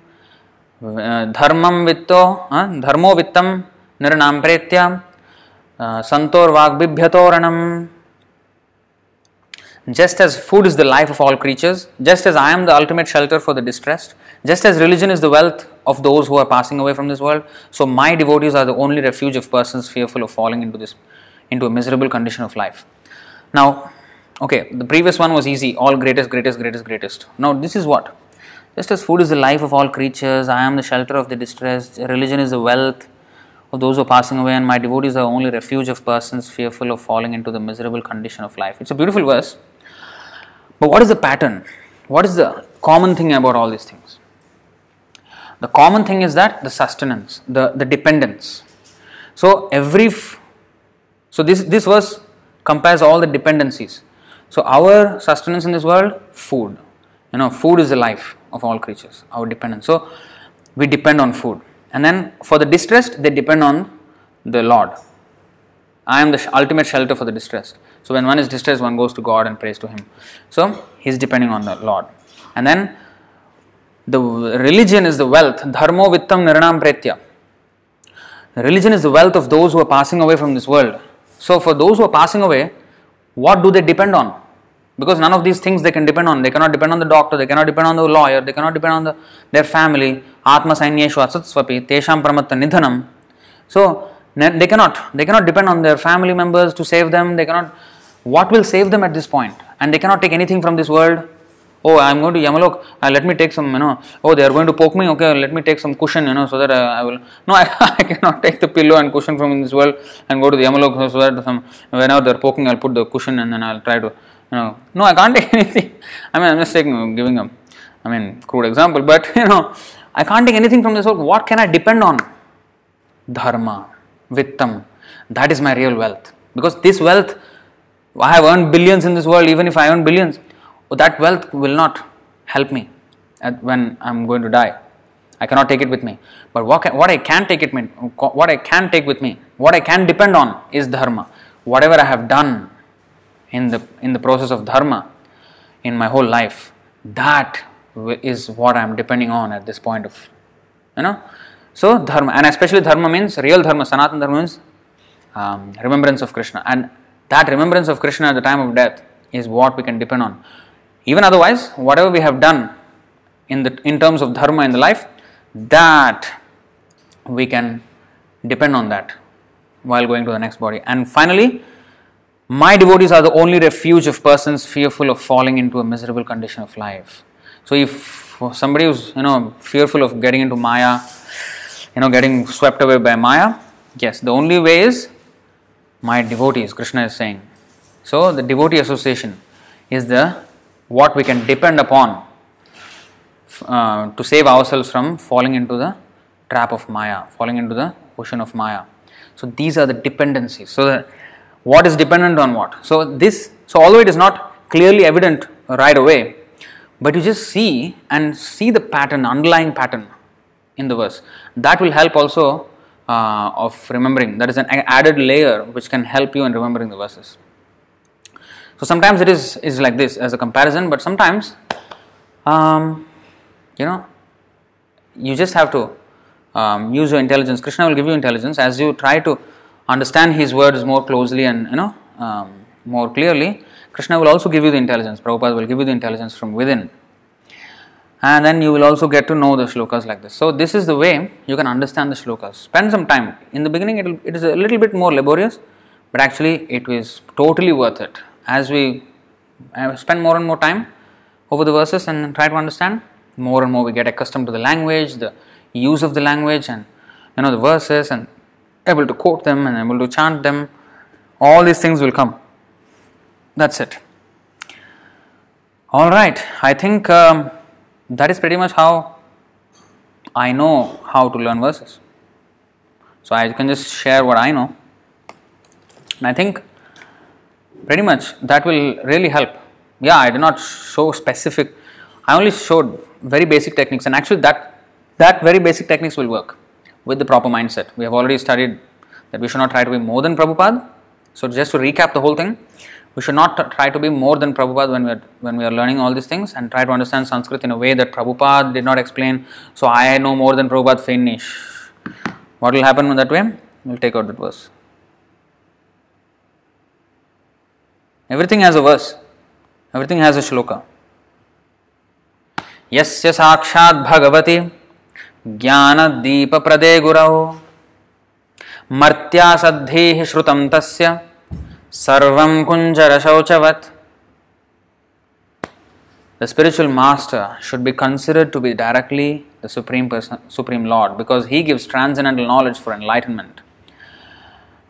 uh, dharmam vitto uh, dharmo vittam niranam pretya uh, santor vagbibhyatoranam just as food is the life of all creatures, just as I am the ultimate shelter for the distressed, just as religion is the wealth of those who are passing away from this world, so my devotees are the only refuge of persons fearful of falling into this into a miserable condition of life. Now, okay, the previous one was easy, all greatest, greatest, greatest, greatest. Now, this is what? Just as food is the life of all creatures, I am the shelter of the distressed, religion is the wealth of those who are passing away, and my devotees are only refuge of persons fearful of falling into the miserable condition of life. It's a beautiful verse. But what is the pattern? What is the common thing about all these things? The common thing is that the sustenance, the, the dependence. So every so this this verse compares all the dependencies. So our sustenance in this world, food. You know, food is the life of all creatures. Our dependence. So we depend on food, and then for the distressed, they depend on the Lord. I am the ultimate shelter for the distressed. So when one is distressed, one goes to God and prays to Him. So he's depending on the Lord, and then the religion is the wealth. Dharmo vittam niranam pretya. Religion is the wealth of those who are passing away from this world. So, for those who are passing away, what do they depend on? Because none of these things they can depend on. They cannot depend on the doctor, they cannot depend on the lawyer, they cannot depend on the, their family. Atma sainyeshu asatsvapi, tesham pramatta nidhanam. So, they cannot. They cannot depend on their family members to save them. They cannot. What will save them at this point? And they cannot take anything from this world oh i'm going to yamalok uh, let me take some you know. Oh they are going to poke me. Okay let me take some cushion you know so that uh, i will. No <laughs> I, I cannot take the pillow and cushion from this world and go to the yamalok so that some whenever they're poking i'll put the cushion and then i'll try to you know. No i can't <laughs> take anything. I mean i'm just taking giving i mean crude example but <laughs> you know i can't take anything from this world. What can i depend on? Dharma vittam. That is my real wealth. Because this wealth i have earned billions in this world even if i earn billions that wealth will not help me when I'm going to die. I cannot take it with me. But what, can, what I can take it what I can take with me, what I can depend on is dharma. Whatever I have done in the in the process of dharma in my whole life, that is what I am depending on at this point of you know. So dharma and especially dharma means real dharma. Sanatana dharma means um, remembrance of Krishna, and that remembrance of Krishna at the time of death is what we can depend on. Even otherwise, whatever we have done in the in terms of dharma in the life, that we can depend on that while going to the next body. And finally, my devotees are the only refuge of persons fearful of falling into a miserable condition of life. So if somebody who's you know fearful of getting into Maya, you know getting swept away by Maya, yes, the only way is my devotees. Krishna is saying. So the devotee association is the what we can depend upon uh, to save ourselves from falling into the trap of Maya, falling into the ocean of Maya. So these are the dependencies. So what is dependent on what? So this, so although it is not clearly evident right away, but you just see and see the pattern, underlying pattern in the verse. That will help also uh, of remembering. That is an added layer which can help you in remembering the verses. So sometimes it is is like this as a comparison, but sometimes, um, you know, you just have to um, use your intelligence. Krishna will give you intelligence as you try to understand his words more closely and you know um, more clearly. Krishna will also give you the intelligence. Prabhupada will give you the intelligence from within. And then you will also get to know the shlokas like this. So, this is the way you can understand the shlokas. Spend some time. In the beginning, it, it is a little bit more laborious, but actually, it is totally worth it. As we uh, spend more and more time over the verses and try to understand, more and more we get accustomed to the language, the use of the language, and you know the verses, and able to quote them and able to chant them. All these things will come. That's it. All right, I think um, that is pretty much how I know how to learn verses. So I can just share what I know. And I think pretty much that will really help. Yeah, I did not show specific, I only showed very basic techniques, and actually, that, that very basic techniques will work with the proper mindset. We have already studied that we should not try to be more than Prabhupada. So, just to recap the whole thing, we should not try to be more than Prabhupada when we are when we are learning all these things and try to understand Sanskrit in a way that Prabhupada did not explain. So I know more than Prabhupada finish. What will happen in that way? We'll take out that verse. Everything has a verse. Everything has a shloka. यस्य साक्षात् भगवति ज्ञानदीपप्रदे गुरौ मर्त्यासद्धेः श्रुतं तस्य Sarvam Kunjara Shauchavat. The spiritual master should be considered to be directly the Supreme Person, Supreme Lord because he gives transcendental knowledge for enlightenment.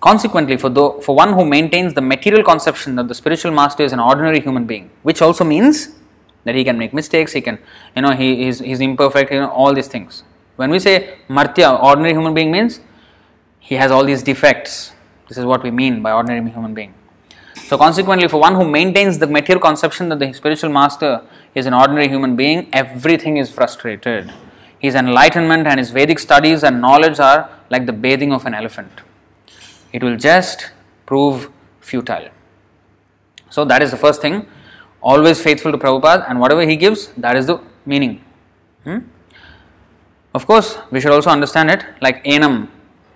Consequently, for, the, for one who maintains the material conception that the spiritual master is an ordinary human being, which also means that he can make mistakes, he can, you know, he is he's imperfect, you know, all these things. When we say Martya, ordinary human being means he has all these defects, this is what we mean by ordinary human being. So, consequently, for one who maintains the material conception that the spiritual master is an ordinary human being, everything is frustrated. His enlightenment and his Vedic studies and knowledge are like the bathing of an elephant. It will just prove futile. So, that is the first thing. Always faithful to Prabhupada, and whatever he gives, that is the meaning. Hmm? Of course, we should also understand it like anam.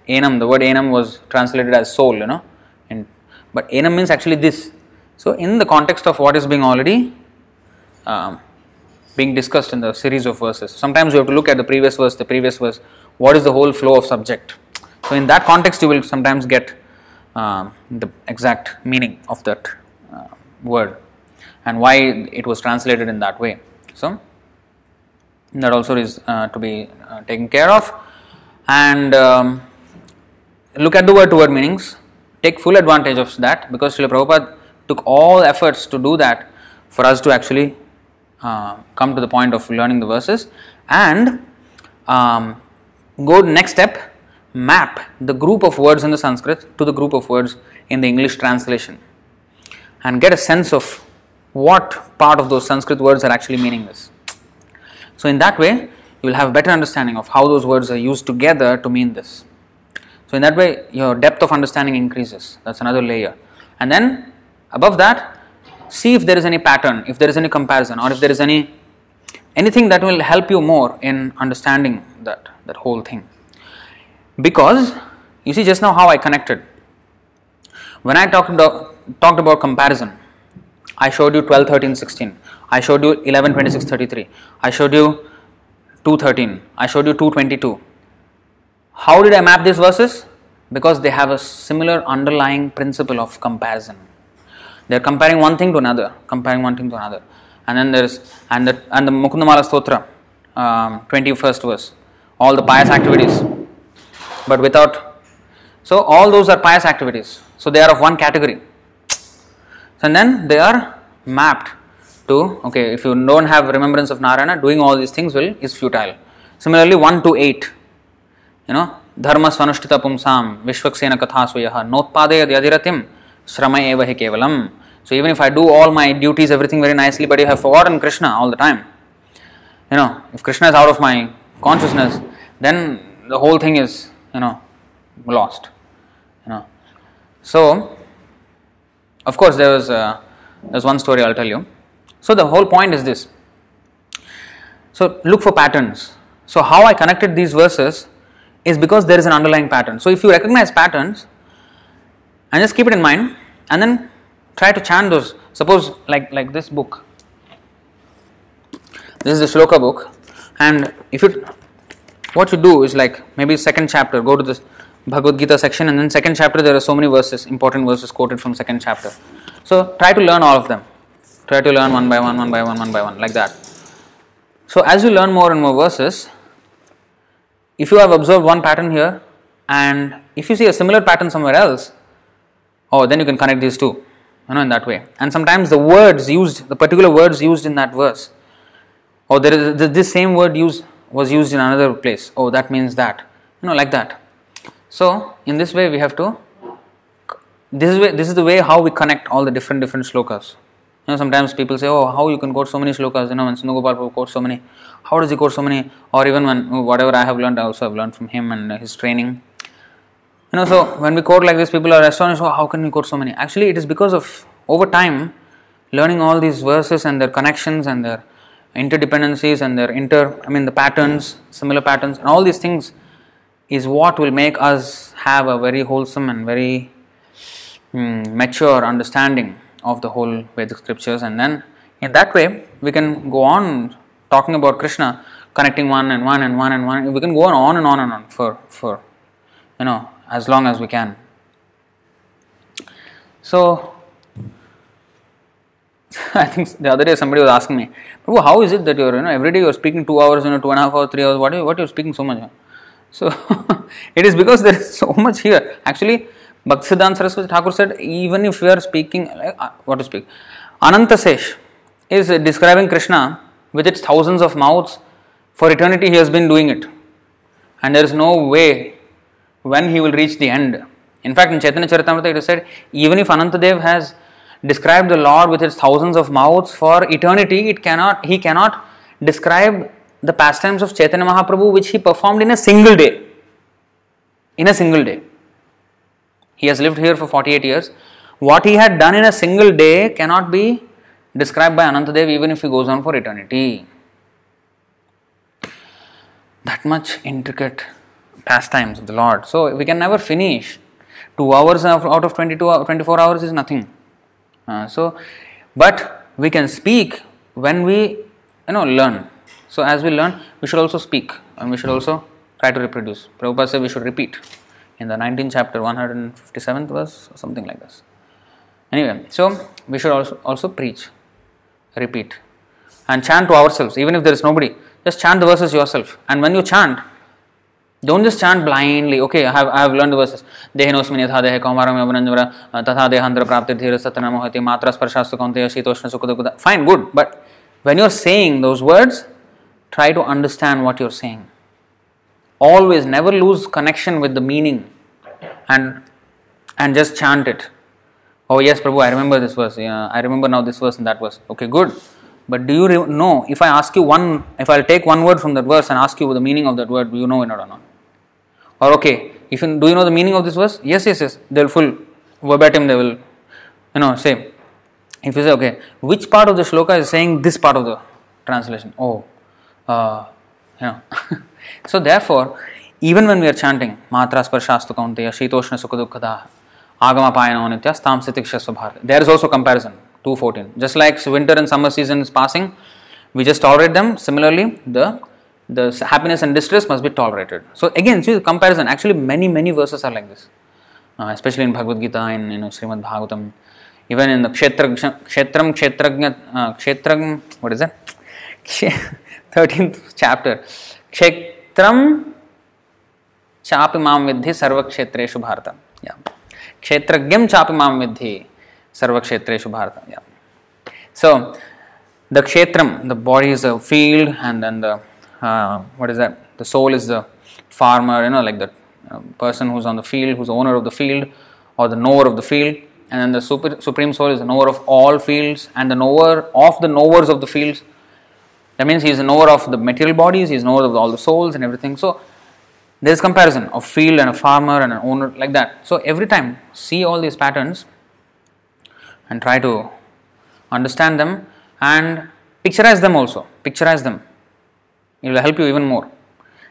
enam, the word anam was translated as soul, you know, and, but anam means actually this. So, in the context of what is being already um, being discussed in the series of verses, sometimes you have to look at the previous verse, the previous verse, what is the whole flow of subject. So, in that context, you will sometimes get um, the exact meaning of that uh, word and why it was translated in that way. So, that also is uh, to be uh, taken care of. And um, look at the word to word meanings, take full advantage of that because Srila Prabhupada took all efforts to do that for us to actually uh, come to the point of learning the verses and um, go next step map the group of words in the Sanskrit to the group of words in the English translation and get a sense of what part of those Sanskrit words are actually meaning this. So, in that way, you will have better understanding of how those words are used together to mean this. So, in that way, your depth of understanding increases. That's another layer. And then above that, see if there is any pattern, if there is any comparison, or if there is any anything that will help you more in understanding that that whole thing. Because you see just now how I connected. When I talked about talked about comparison, I showed you 12, 13, 16. I showed you 11, 26, 33. I showed you 213. I showed you 222. How did I map these verses? Because they have a similar underlying principle of comparison. They're comparing one thing to another, comparing one thing to another. And then there's and the and the Mukundamala Stotra, um, 21st verse, all the pious activities But without so all those are pious activities. So they are of one category. And then they are mapped to okay, if you don't have remembrance of Narayana, doing all these things will is futile. Similarly, 1 to 8 you know धर्म स्वनुष्ठित पुंसाम विश्वक्सेन कथा स्वय नोत्पादय यदिरतिम श्रम एव hi kevalam so even if i do all my duties everything very nicely but you have forgotten krishna all the time you know if krishna is out of my consciousness then the whole thing is you know lost. You know. So, of course, there was uh, there's one story I'll tell you. So the whole point is this. So look for patterns. So how I connected these verses is because there is an underlying pattern. So if you recognize patterns and just keep it in mind and then try to chant those. Suppose like like this book. This is the shloka book, and if you what you do is like maybe second chapter, go to this Bhagavad Gita section, and then second chapter there are so many verses, important verses quoted from second chapter. So try to learn all of them. Try to learn one by one, one by one, one by one, like that. So as you learn more and more verses, if you have observed one pattern here, and if you see a similar pattern somewhere else, oh, then you can connect these two, you know, in that way. And sometimes the words used, the particular words used in that verse, or oh, there is this same word used was used in another place. Oh, that means that, you know, like that. So in this way, we have to. This is way, this is the way how we connect all the different different slokas. You know, sometimes people say, "Oh, how you can quote so many slokas?" You know, when Sundagopal quotes so many, how does he quote so many? Or even when whatever I have learned, I also have learned from him and his training. You know, so when we quote like this, people are astonished. Oh, how can we quote so many? Actually, it is because of over time, learning all these verses and their connections and their interdependencies and their inter, I mean, the patterns, similar patterns, and all these things is what will make us have a very wholesome and very mm, mature understanding of the whole Vedic scriptures, and then in that way we can go on talking about Krishna, connecting one and one and one and one. We can go on, on and on and on for for you know as long as we can. So <laughs> I think the other day somebody was asking me, Prabhu, how is it that you're you know every day you're speaking two hours, you know, two and a half hours, three hours? What are you, what are you speaking so much? <laughs> So <laughs> it is because there is so much here. Actually, Bhaktisiddhanta Saraswati Thakur said, even if we are speaking, uh, what to speak, Anantasesh is describing Krishna with its thousands of mouths. For eternity, he has been doing it. And there is no way when he will reach the end. In fact, in Chaitanya Charitamrita, it is said, even if Anantadev has described the Lord with its thousands of mouths for eternity, it cannot, he cannot describe the pastimes of Chaitanya Mahaprabhu which he performed in a single day. In a single day. He has lived here for 48 years. What he had done in a single day cannot be described by Anantadev even if he goes on for eternity. That much intricate pastimes of the Lord. So we can never finish. Two hours out of 22, 24 hours is nothing. Uh, so, but we can speak when we you know learn. So as we learn, we should also speak and we should also try to reproduce. Prabhupada said we should repeat in the 19th chapter, 157th verse, something like this. Anyway, so we should also also preach, repeat, and chant to ourselves, even if there is nobody. Just chant the verses yourself. And when you chant, don't just chant blindly. Okay, I have I have learned the verses. Dehinosmi yatha dehe kaumaram yavananjvara tatha dehandra prapti dhira satana mohati matra sparshastu shitoshna Fine, good. But when you're saying those words, try to understand what you're saying. Always never lose connection with the meaning and and just chant it. Oh yes, Prabhu, I remember this verse. Yeah, I remember now this verse and that verse. Okay, good. But do you re- know if I ask you one, if I'll take one word from that verse and ask you the meaning of that word, do you know it or not? Or okay, if you, do you know the meaning of this verse? Yes, yes, yes. They'll full verbatim. They will, you know, say. If you say okay, which part of the shloka is saying this part of the translation? Oh, uh, you know. <laughs> so therefore, even when we are chanting Matra Sparshastu Kaunteya Shitoshna Sukha Dukkada Agama Payana Nitya Stam Sitikshasva Bharata. There is also comparison 214. Just like winter and summer season is passing, we just tolerate them. Similarly, the the happiness and distress must be tolerated. So again, see the comparison. Actually, many many verses are like this, uh, especially in Bhagavad Gita and you know Srimad Bhagavatam. Even in the Kshetra, Kshetram Kshetragna uh, Kshetragn, what is that? 13th <laughs> chapter kshetram mam vidhi sarva kshetreshu bharata yeah chapi mam vidhi sarva kshetreshu bharata yeah so the kshetram the body is a field and then the uh, what is that the soul is the farmer you know like the uh, person who's on the field who's the owner of the field or the knower of the field and then the super, supreme soul is the knower of all fields and the knower of the knowers of the fields that means he is a knower of the material bodies, he is knower of all the souls and everything. So, there is comparison of field and a farmer and an owner like that. So every time see all these patterns and try to understand them and picturize them also. Picturize them. It will help you even more.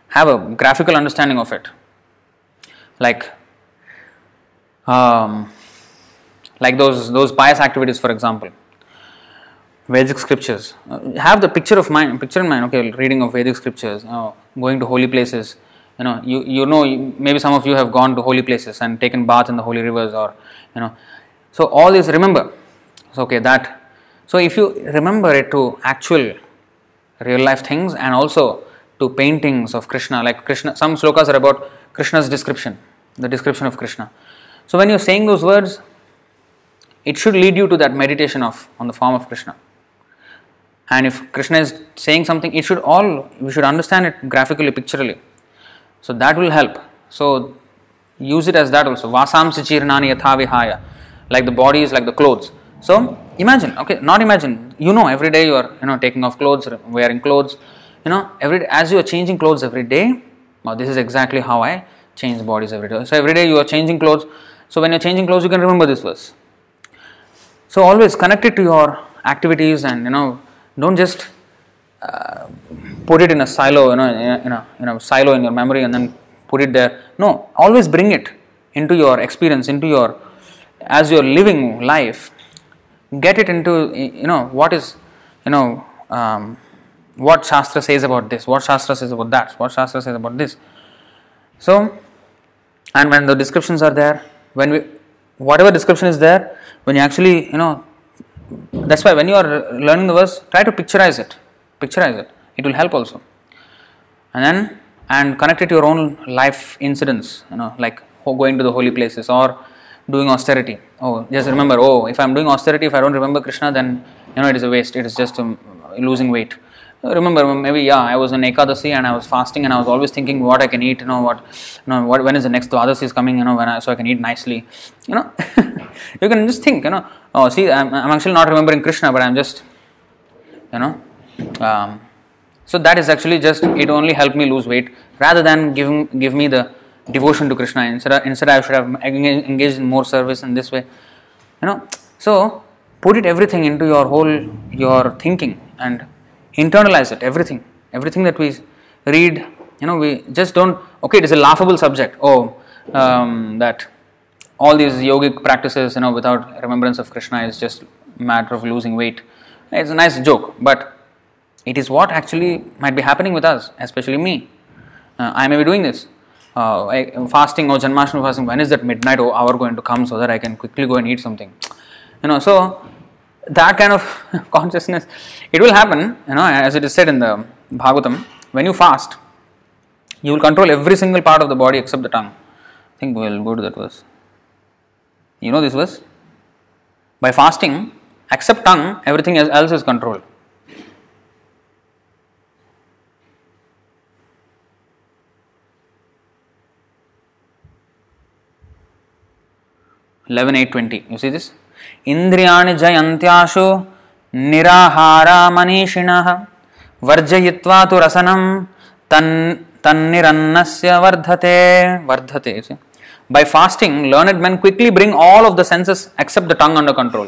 Have a graphical understanding of it. Like um, like those those pious activities, for example. Vedic scriptures. Uh, have the picture of mind, picture in mind. Okay, reading of Vedic scriptures, uh, going to holy places. You know, you you know, maybe some of you have gone to holy places and taken bath in the holy rivers, or you know. So all this, remember. So okay, that. So if you remember it to actual real life things and also to paintings of Krishna, like Krishna, some slokas are about Krishna's description, the description of Krishna. So when you're saying those words, it should lead you to that meditation of on the form of Krishna. And if Krishna is saying something, it should all we should understand it graphically, picturally. So that will help. So use it as that also. Vasam sichirnani yathavihaya. Like the body is like the clothes. So imagine, okay, not imagine. You know, every day you are, you know, taking off clothes, wearing clothes. You know, every as you are changing clothes every day. Now this is exactly how I change bodies every day. So every day you are changing clothes. So when you're changing clothes, you can remember this verse. So always connect it to your activities and you know don't just uh, put it in a silo, you know, in a, silo in your memory and then put it there. No, always bring it into your experience, into your as you're living life. Get it into you know what is you know um, what Shastra says about this, what Shastra says about that, what Shastra says about this. So, and when the descriptions are there, when we whatever description is there, when you actually you know that's why when you are learning the verse, try to picturize it. Picturize it. It will help also. And then and connect it to your own life incidents. You know, like going to the holy places or doing austerity. Oh, just remember. Oh, if I'm doing austerity, if I don't remember Krishna, then you know it is a waste. It is just um, losing weight. Remember, maybe yeah, I was in Ekadasi and I was fasting and I was always thinking what I can eat. You know what, you know what when is the next Dwadasi is coming. You know when I, so I can eat nicely. You know, <laughs> you can just think. You know, oh see, I'm, I'm actually not remembering Krishna, but I'm just, you know. Um, so that is actually just it only helped me lose weight rather than giving give me the devotion to Krishna. Instead, instead I should have engaged in more service in this way. You know, so put it everything into your whole your thinking and internalize it. Everything, everything that we read. You know, we just don't. Okay, it is a laughable subject. Oh, um, that all these yogic practices, you know, without remembrance of Krishna is just matter of losing weight. It's a nice joke, but it is what actually might be happening with us, especially me. Uh, I may be doing this. Uh, fasting or Janmashtami fasting, when is that midnight hour going to come so that I can quickly go and eat something? You know, so that kind of <laughs> consciousness, it will happen, you know, as it is said in the Bhagavatam, when you fast, you will control every single part of the body except the tongue. I think we'll go to that verse. You know this verse? By fasting, except tongue, everything else is controlled. 11 8 20 you see this इंद्रियाणि जयन्त्याशु निराहारा मनीषिणः वर्जयित्वा तु रसनं तन् तन्निरन्नस्य वर्धते वर्धते see by fasting learned men quickly bring all of the senses except the tongue under control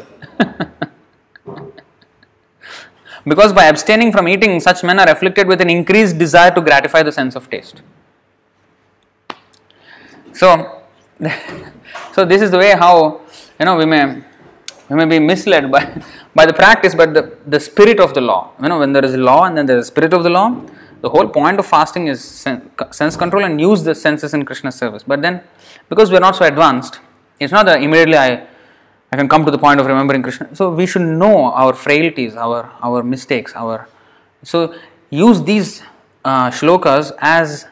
because by abstaining from eating such men are afflicted with an increased desire to gratify the sense of taste so So this is the way how you know we may we may be misled by <laughs> by the practice, but the, the spirit of the law. You know, when there is law and then there is spirit of the law, the whole point of fasting is sense control and use the senses in Krishna's service. But then, because we are not so advanced, it's not that immediately I I can come to the point of remembering Krishna. So we should know our frailties, our our mistakes, our so use these uh, shlokas as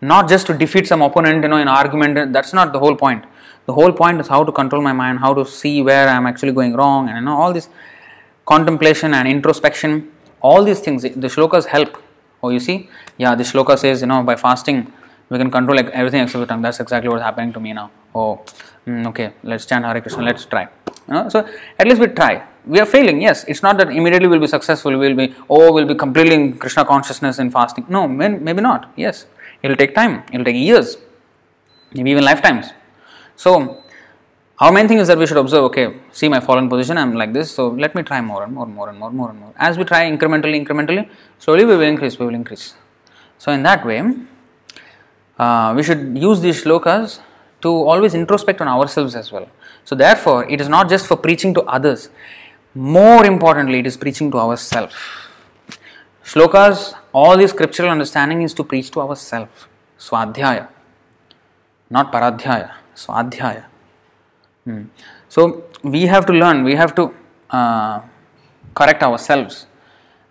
not just to defeat some opponent, you know, in argument. That's not the whole point. The whole point is how to control my mind, how to see where I am actually going wrong, and you know all this contemplation and introspection. All these things, the shlokas help. Oh, you see, yeah, the shloka says, you know, by fasting we can control like everything except the tongue. That's exactly what's happening to me now. Oh, mm, okay, let's chant Hare Krishna. Let's try. You know, so at least we try. We are failing. Yes, it's not that immediately we'll be successful. We'll be oh, we'll be completely in Krishna consciousness in fasting. No, maybe not. Yes, It'll take time, it'll take years, maybe even lifetimes. So, our main thing is that we should observe okay, see my fallen position, I'm like this, so let me try more and more, more and more, more and more. As we try incrementally, incrementally, slowly we will increase, we will increase. So, in that way, uh, we should use these shlokas to always introspect on ourselves as well. So, therefore, it is not just for preaching to others, more importantly, it is preaching to ourselves. Shlokas, all this scriptural understanding is to preach to ourselves. Swadhyaya, not Paradhyaya, Swadhyaya. Hmm. So, we have to learn, we have to uh, correct ourselves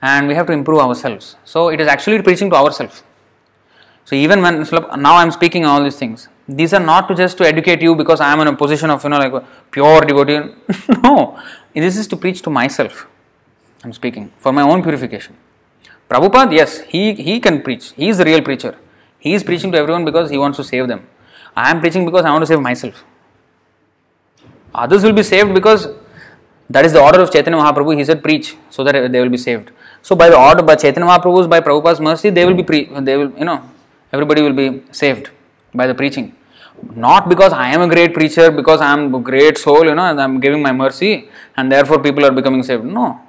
and we have to improve ourselves. So, it is actually preaching to ourselves. So, even when now I am speaking all these things, these are not to just to educate you because I am in a position of you know like pure devotee. <laughs> no, this is to preach to myself. I am speaking for my own purification. Prabhupada, yes, he, he can preach. He is the real preacher. He is preaching to everyone because he wants to save them. I am preaching because I want to save myself. Others will be saved because that is the order of Chaitanya Mahaprabhu. He said, preach so that they will be saved. So by the order by Chaitanya Mahaprabhu's, by Prabhupada's mercy, they will be pre- they will you know everybody will be saved by the preaching. Not because I am a great preacher, because I am a great soul, you know, and I am giving my mercy, and therefore people are becoming saved. No,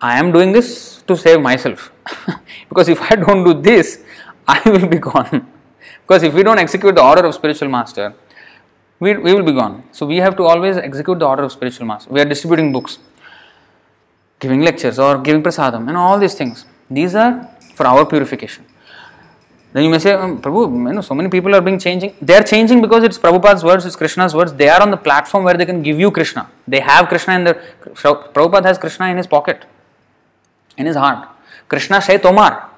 I am doing this to save myself. <laughs> because if I don't do this, I will be gone. Because if we don't execute the order of spiritual master, we, we will be gone. So we have to always execute the order of spiritual master. We are distributing books, giving lectures, or giving prasadam, and all these things. These are for our purification. Then you may say, um, Prabhu, you know, so many people are being changing. They are changing because it's Prabhupada's words, it's Krishna's words. They are on the platform where they can give you Krishna. They have Krishna in their. Prabhupada has Krishna in his pocket, in his heart. Krishna Shay Tomar.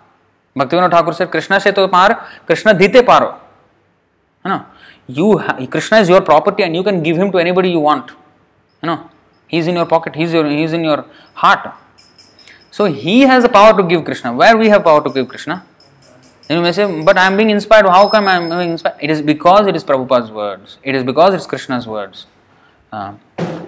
Bhaktivinoda Thakur said, Krishna Shay Tomar, Krishna Dhite Paro. You know, you ha- Krishna is your property and you can give him to anybody you want. You know, he's in your pocket, he's, your, he's in your heart. So he has the power to give Krishna. Where we have power to give Krishna? Then you may say, but I am being inspired. How come I am being inspired? It is because it is Prabhupada's words. It is because it is Krishna's words. Uh,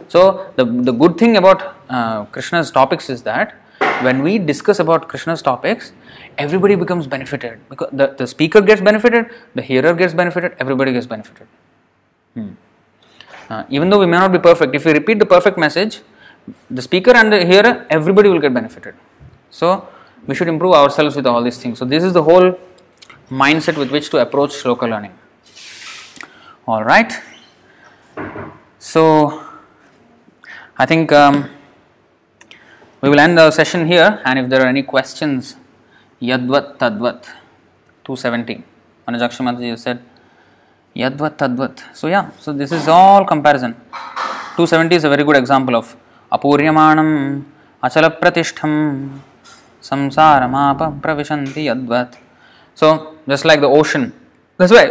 so the, the good thing about uh, Krishna's topics is that when we discuss about Krishna's topics, everybody becomes benefited. Because the, the speaker gets benefited, the hearer gets benefited, everybody gets benefited. Hmm. Uh, even though we may not be perfect, if we repeat the perfect message, the speaker and the hearer, everybody will get benefited. So we should improve ourselves with all these things. So this is the whole mindset with which to approach shloka learning. All right. So I think um, we will end the session here, and if there are any questions, यद्वत् तद्वत् 270 मैंने जक्ष मंत्री जी said यद्वत् तद्वत् so या so this is all comparison 270 is a very good example of अपूर्यमाणम अचल प्रतिष्ठम संसार माप प्रविशन्ति यद्वत् so just like the ocean this way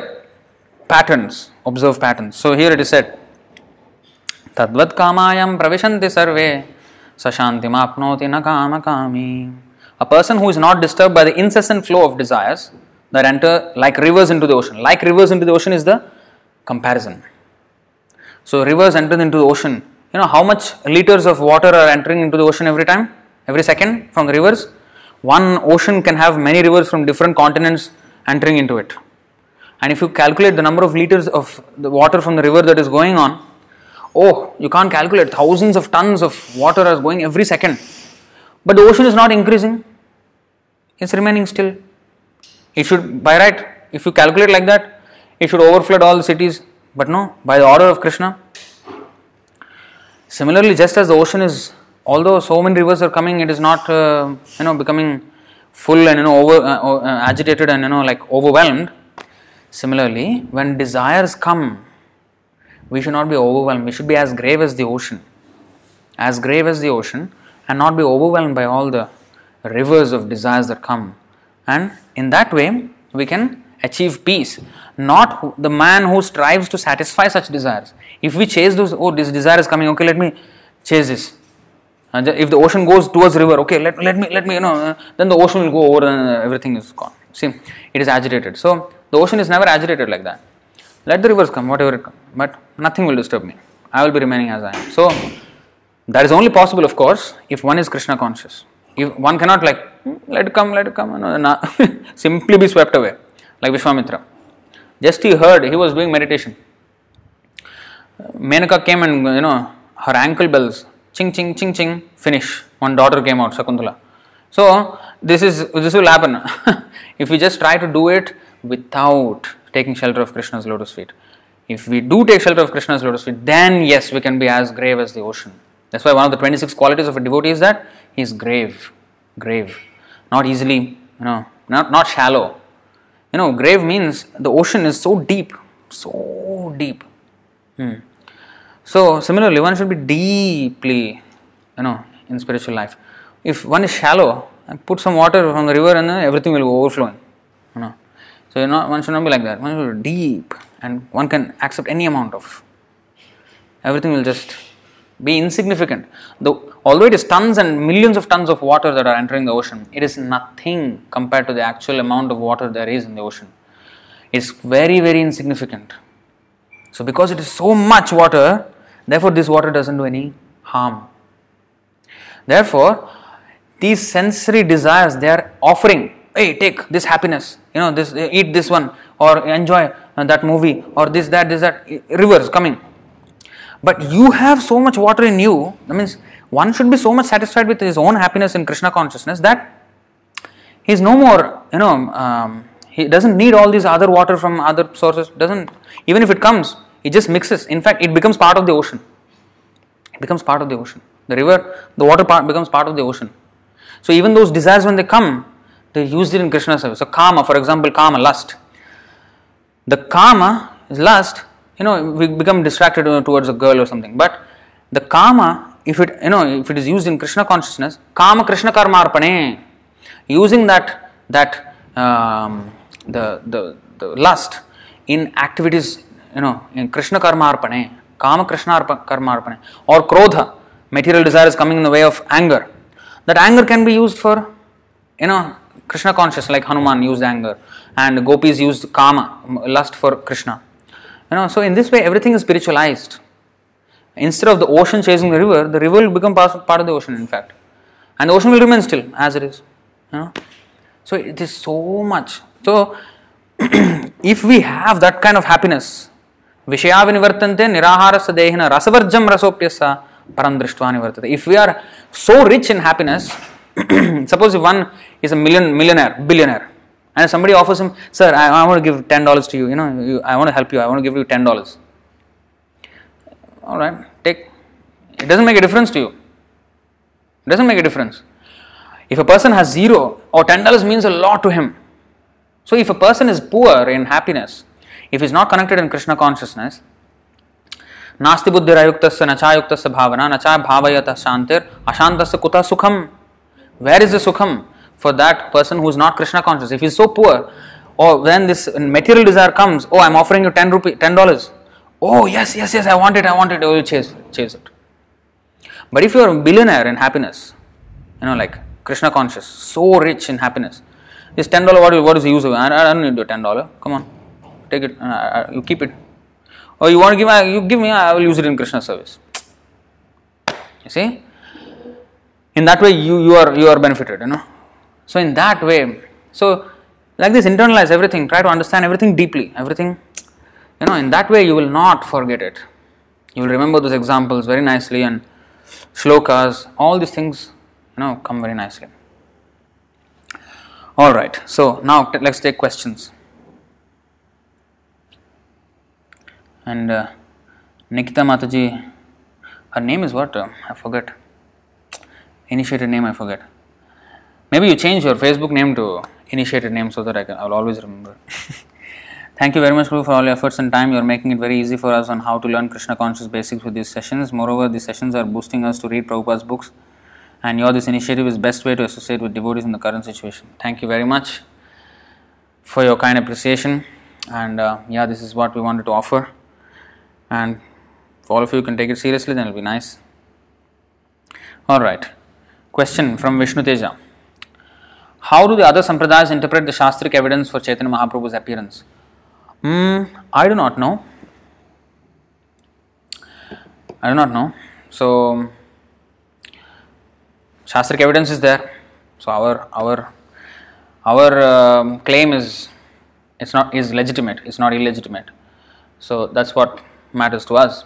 patterns observe patterns so here it is said तद्वत् कामायम प्रविशन्ति सर्वे स शांति मापनोति न काम कामी A person who is not disturbed by the incessant flow of desires that enter like rivers into the ocean. Like rivers into the ocean is the comparison. So rivers enter into the ocean. You know how much liters of water are entering into the ocean every time? Every second from the rivers? One ocean can have many rivers from different continents entering into it. And if you calculate the number of liters of the water from the river that is going on, oh, you can't calculate. Thousands of tons of water are going every second. But the ocean is not increasing, it's remaining still. It should, by right, if you calculate like that, it should overflood all the cities. But no, by the order of Krishna. Similarly, just as the ocean is, although so many rivers are coming, it is not, uh, you know, becoming full and you know over uh, uh, agitated and you know like overwhelmed. Similarly, when desires come, we should not be overwhelmed. We should be as grave as the ocean, as grave as the ocean, and not be overwhelmed by all the rivers of desires that come. And in that way, we can achieve peace. Not the man who strives to satisfy such desires. If we chase those, oh, this desire is coming, okay, let me chase this. And if the ocean goes towards river, okay, let, let me, let me, you know, uh, then the ocean will go over and everything is gone. See, it is agitated. So, the ocean is never agitated like that. Let the rivers come, whatever it comes, but nothing will disturb me. I will be remaining as I am. So, that is only possible, of course, if one is Krishna conscious. If one cannot like, hmm, let it come, let it come, no, no, <laughs> simply be swept away. like Vishwamitra. Just he heard, he was doing meditation. Menaka came and, you know, her ankle bells, ching, ching, ching, ching, finish. One daughter came out, Sakuntala. So, this is this will happen <laughs> if we just try to do it without taking shelter of Krishna's lotus feet. If we do take shelter of Krishna's lotus feet, then yes, we can be as grave as the ocean. That's why one of the 26 qualities of a devotee is that is grave, grave, not easily, you know, not, not shallow. You know, grave means the ocean is so deep, so deep. Hmm. So, similarly, one should be deeply, you know, in spiritual life. If one is shallow, and put some water from the river and everything will go overflowing. You know. So, not, one should not be like that. One should be deep and one can accept any amount of. Everything will just be insignificant. Though, although it is tons and millions of tons of water that are entering the ocean, it is nothing compared to the actual amount of water there is in the ocean. It's very, very insignificant. So, because it is so much water, therefore, this water doesn't do any harm. Therefore, these sensory desires they are offering, hey, take this happiness, you know, this eat this one, or enjoy uh, that movie, or this, that, this, that, rivers coming. But you have so much water in you, that means one should be so much satisfied with his own happiness in Krishna consciousness that he's no more, you know, um, he doesn't need all these other water from other sources, doesn't, even if it comes, it just mixes. In fact, it becomes part of the ocean. It becomes part of the ocean. The river, the water part becomes part of the ocean. So even those desires when they come, they use it in Krishna service. So kama, for example, kama, lust. The kama is lust, you know, we become distracted towards a girl or something. But the kama, if it you know, if it is used in Krishna consciousness, kama Krishna karma arpane, using that that um, the, the the lust in activities, you know, in Krishna karma arpane, kama Krishna karma arpane, or krodha, material desire is coming in the way of anger. That anger can be used for, you know, Krishna conscious, like Hanuman used anger, and gopis used kama, lust for Krishna. You know, so in this way, everything is spiritualized. Instead of the ocean chasing the river, the river will become part of the ocean, in fact, and the ocean will remain still as it is. You know, so it is so much. So, if <clears throat> we have that kind of happiness, विषयाविनिवर्तन्ते निराहारस्य देहिन रसवर्जम रसोप्यस्य param drishtva nivartate. If we are so rich in happiness, suppose if one is a million millionaire, billionaire, and somebody offers him, sir, I, I want to give ten dollars to you. You know, you, I want to help you. I want to give you ten dollars. All right, take. It doesn't make a difference to you. It doesn't make a difference. If a person has zero or ten dollars means a lot to him. So if a person is poor in happiness, if he is not connected in Krishna consciousness, नास्ति बुद्धिरायुक्त नचायुक्त भावना नचा भावयत शांतिर अशांत कुत सुखम where is the सुखम for that person who is not Krishna conscious. If he is so poor, or when this material desire comes, oh, I'm offering you 10 rupee, 10 dollars. Oh, yes, yes, yes, I want it, I want it. Oh, you chase, chase it. But if you are a billionaire in happiness, you know, like Krishna conscious, so rich in happiness, this ten dollar, what, what is the use of it? I, I don't need your ten dollar. Come on, take it. Uh, uh, you keep it. Or you want to give? Uh, you give me. I will use it in Krishna service. You see, in that way, you you are you are benefited. You know. So in that way, so like this, internalize everything, try to understand everything deeply, everything, you know, in that way you will not forget it. You will remember those examples very nicely and shlokas, all these things, you know, come very nicely. All right, so now t- let's take questions. And uh, Nikita Mataji, her name is what? Uh, I forget. Initiated name I forget. Maybe you change your Facebook name to initiated name so that I can I will always remember. <laughs> Thank you very much, Guru, for all your efforts and time. You are making it very easy for us on how to learn Krishna conscious basics with these sessions. Moreover, these sessions are boosting us to read Prabhupada's books, and your this initiative is best way to associate with devotees in the current situation. Thank you very much for your kind appreciation, and uh, yeah, this is what we wanted to offer and if all of you can take it seriously, then it'll be nice. All right. Question from Vishnu Teja. How do the other sampradayas interpret the Shastric evidence for Chaitanya Mahaprabhu's appearance? Mm, I do not know. I do not know. So, Shastric evidence is there. So, our our our um, claim is it's not is legitimate, it's not illegitimate. So that's what matters to us.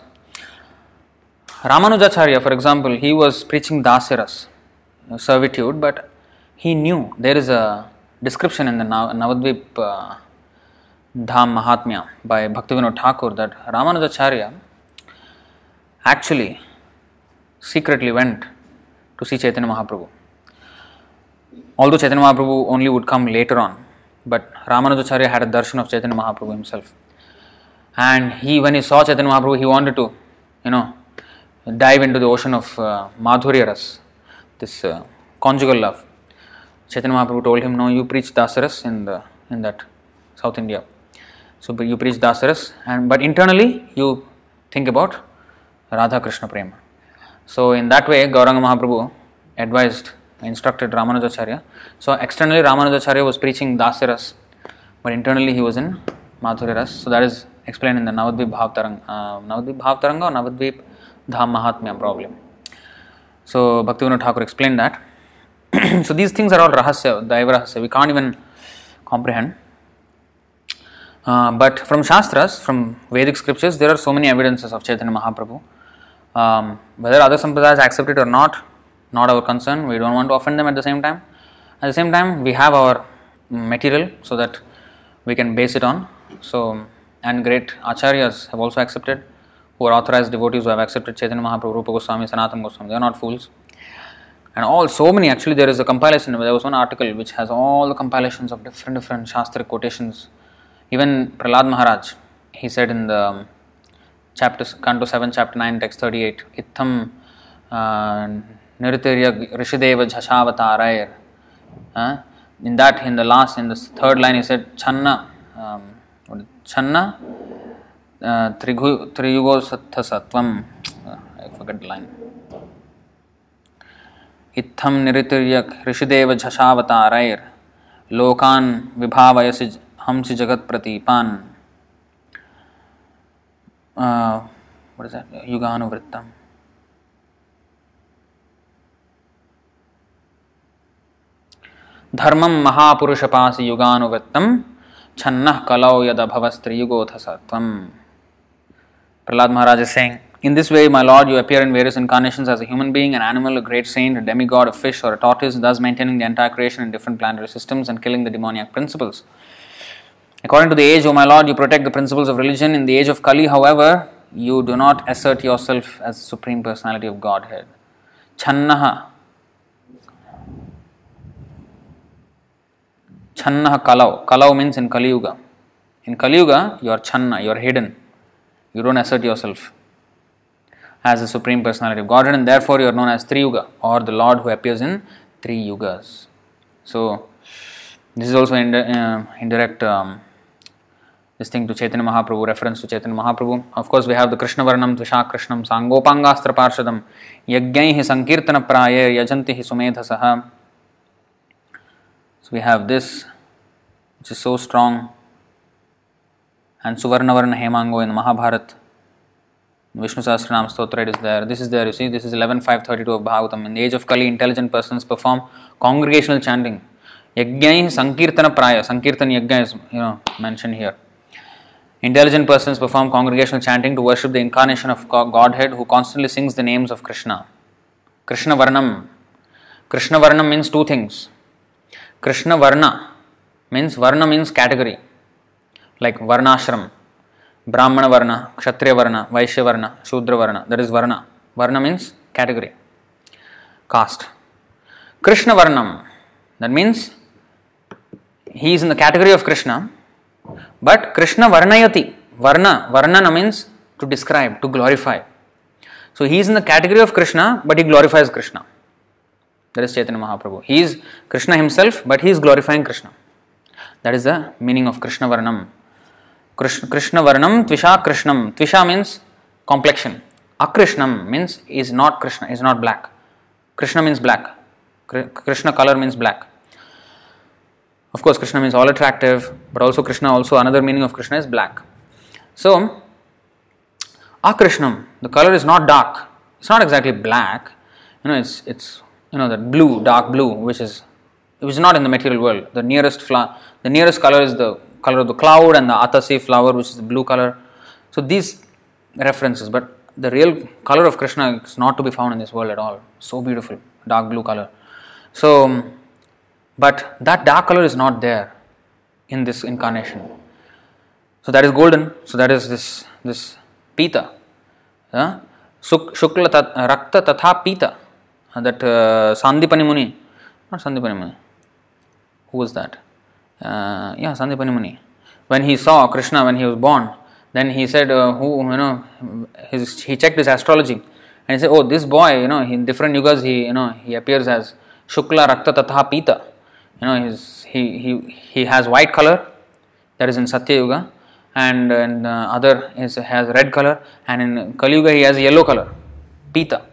Ramanujacharya, for example, he was preaching Dasiras, servitude, but he knew there is a description in the Navadvip uh, Dham Mahatmya by Bhaktivinoda Thakur that Ramanujacharya actually secretly went to see Chaitanya Mahaprabhu. Although Chaitanya Mahaprabhu only would come later on, but Ramanujacharya had a darshan of Chaitanya Mahaprabhu himself. And he, when he saw Chaitanya Mahaprabhu, he wanted to, you know, dive into the ocean of uh, Madhurya Ras, this uh, conjugal love. Chaitanya Mahaprabhu told him, No, you preach Dasaras in, the, in that South India. So you preach Dasaras, and but internally you think about Radha Krishna Prema. So in that way, Gauranga Mahaprabhu advised, instructed Ramanujacharya. So externally, Ramanujacharya was preaching Dasaras, but internally he was in Madhurya Ras. So that is explained in the Navadvip Bhavtaranga, uh, Bhavtaranga or Navadvip Dham Mahatmya problem. So Bhaktivinoda Thakur explained that. <clears throat> so these things are all rahasya, daiva rahasya. We can't even comprehend. Uh, but from Shastras, from Vedic scriptures, there are so many evidences of Chaitanya Mahaprabhu. Um, whether other sampradayas accept it or not, not our concern. We don't want to offend them at the same time. At the same time, we have our material so that we can base it on. So, and great acharyas have also accepted who are authorized devotees who have accepted Chaitanya Mahaprabhu, Rupa Goswami, Sanatana Goswami. They are not fools and all so many actually there is a compilation. There was one article which has all the compilations of different different shastra quotations. Even Prahlad maharaj he said in the um, chapter canto 7 chapter 9 text 38 ittham uh, nirtirya rishideva uh, in that in the last in the third line he said channa um, channa uh, triyugo sattha uh, i forget the line. इत्थम निरितिर्य ऋषिदेव झषावतारैर्। लोकान् विभावयसि हंसि जगत्प्रतीपान्। युगानुवृत्तम्। धर्मं महापुरुषपासि युगानुवृत्तं छन्नः कलौ यदभवस्त्रियुगोऽथ सत्वं प्रहलाद महाराज Singh In this way, my Lord, you appear in various incarnations as a human being, an animal, a great saint, a demigod, a fish, or a tortoise, thus maintaining the entire creation in different planetary systems and killing the demoniac principles. According to the age, O my Lord, you protect the principles of religion. In the age of Kali, however, you do not assert yourself as the Supreme Personality of Godhead. Channaha. Channaha Kalau. Kalau means in Kali Yuga. In Kali Yuga, you are Channa, you are hidden. You don't assert yourself as the Supreme Personality of Godhead, and therefore you are known as Triyuga or the Lord who appears in three yugas. So, this is also in, uh, indirect um, this thing to Chaitanya Mahaprabhu, reference to Chaitanya Mahaprabhu. Of course, we have the Krishna Varnam, Tvishak Krishnam, Sangopangastra Parshadam, Yagyaihi Sankirtana Praye, Yajantihi Sumedhasaha. So, we have this, which is so strong and Suvarnavarna Hemango in Mahabharat. Vishnu Sahasranam Stotra is there. This is there, you see, this is 11.532 of Bhagavatam. In the age of Kali, intelligent persons perform congregational chanting. Yajnai Sankirtana Praya. Sankirtan Yajna is you know, mentioned here. Intelligent persons perform congregational chanting to worship the incarnation of Godhead who constantly sings the names of Krishna. Krishna Varnam. Krishna Varnam means two things. Krishna Varna means Varna means category like varnashram, ब्राह्मण वर्ण क्षत्रिय वर्ण वैश्य वर्ण शूद्र वर्ण that is varna varna mean category caste Krishna वर्णम that mean he is in the category of Krishna but Krishna वर्णयती वर्ण वर्णन means to describe to glorify so he is in the category of Krishna but he glorifies Krishna that is Chaitanya Mahaprabhu he is Krishna himself but he is glorifying Krishna that is the meaning of Krishna वर्णम Krishna Varnam, Tvisha Krishnam. Tvisha means complexion. Akrishnam means is not Krishna, is not black. Krishna means black. Krishna color means black. Of course, Krishna means all attractive, but also Krishna, also another meaning of Krishna is black. So, Akrishnam, the color is not dark. It's not exactly black. You know, it's it's you know that blue, dark blue, which is which is not in the material world. The nearest flower, the nearest color is the color of the cloud and the atasi flower, which is the blue color. So these references, but the real color of Krishna is not to be found in this world at all. So beautiful, dark blue color. So, but that dark color is not there in this incarnation. So that is golden. So that is this this pita. Uh, shukla tat, rakta tatha pita. Uh, that uh, Sandipani Muni, not Sandipani Muni. Who was that? Uh, yeah, Sandipani Muni. When he saw Krishna when he was born, then he said, uh, "Who you know?" His, he checked his astrology, and he said, "Oh, this boy, you know, in different yugas, he you know he appears as Shukla Rakta Tatha Pita. You know, he's, he he he has white color, that is in Satya Yuga, and in uh, other is has red color, and in Kali Yuga he has yellow color, Pita.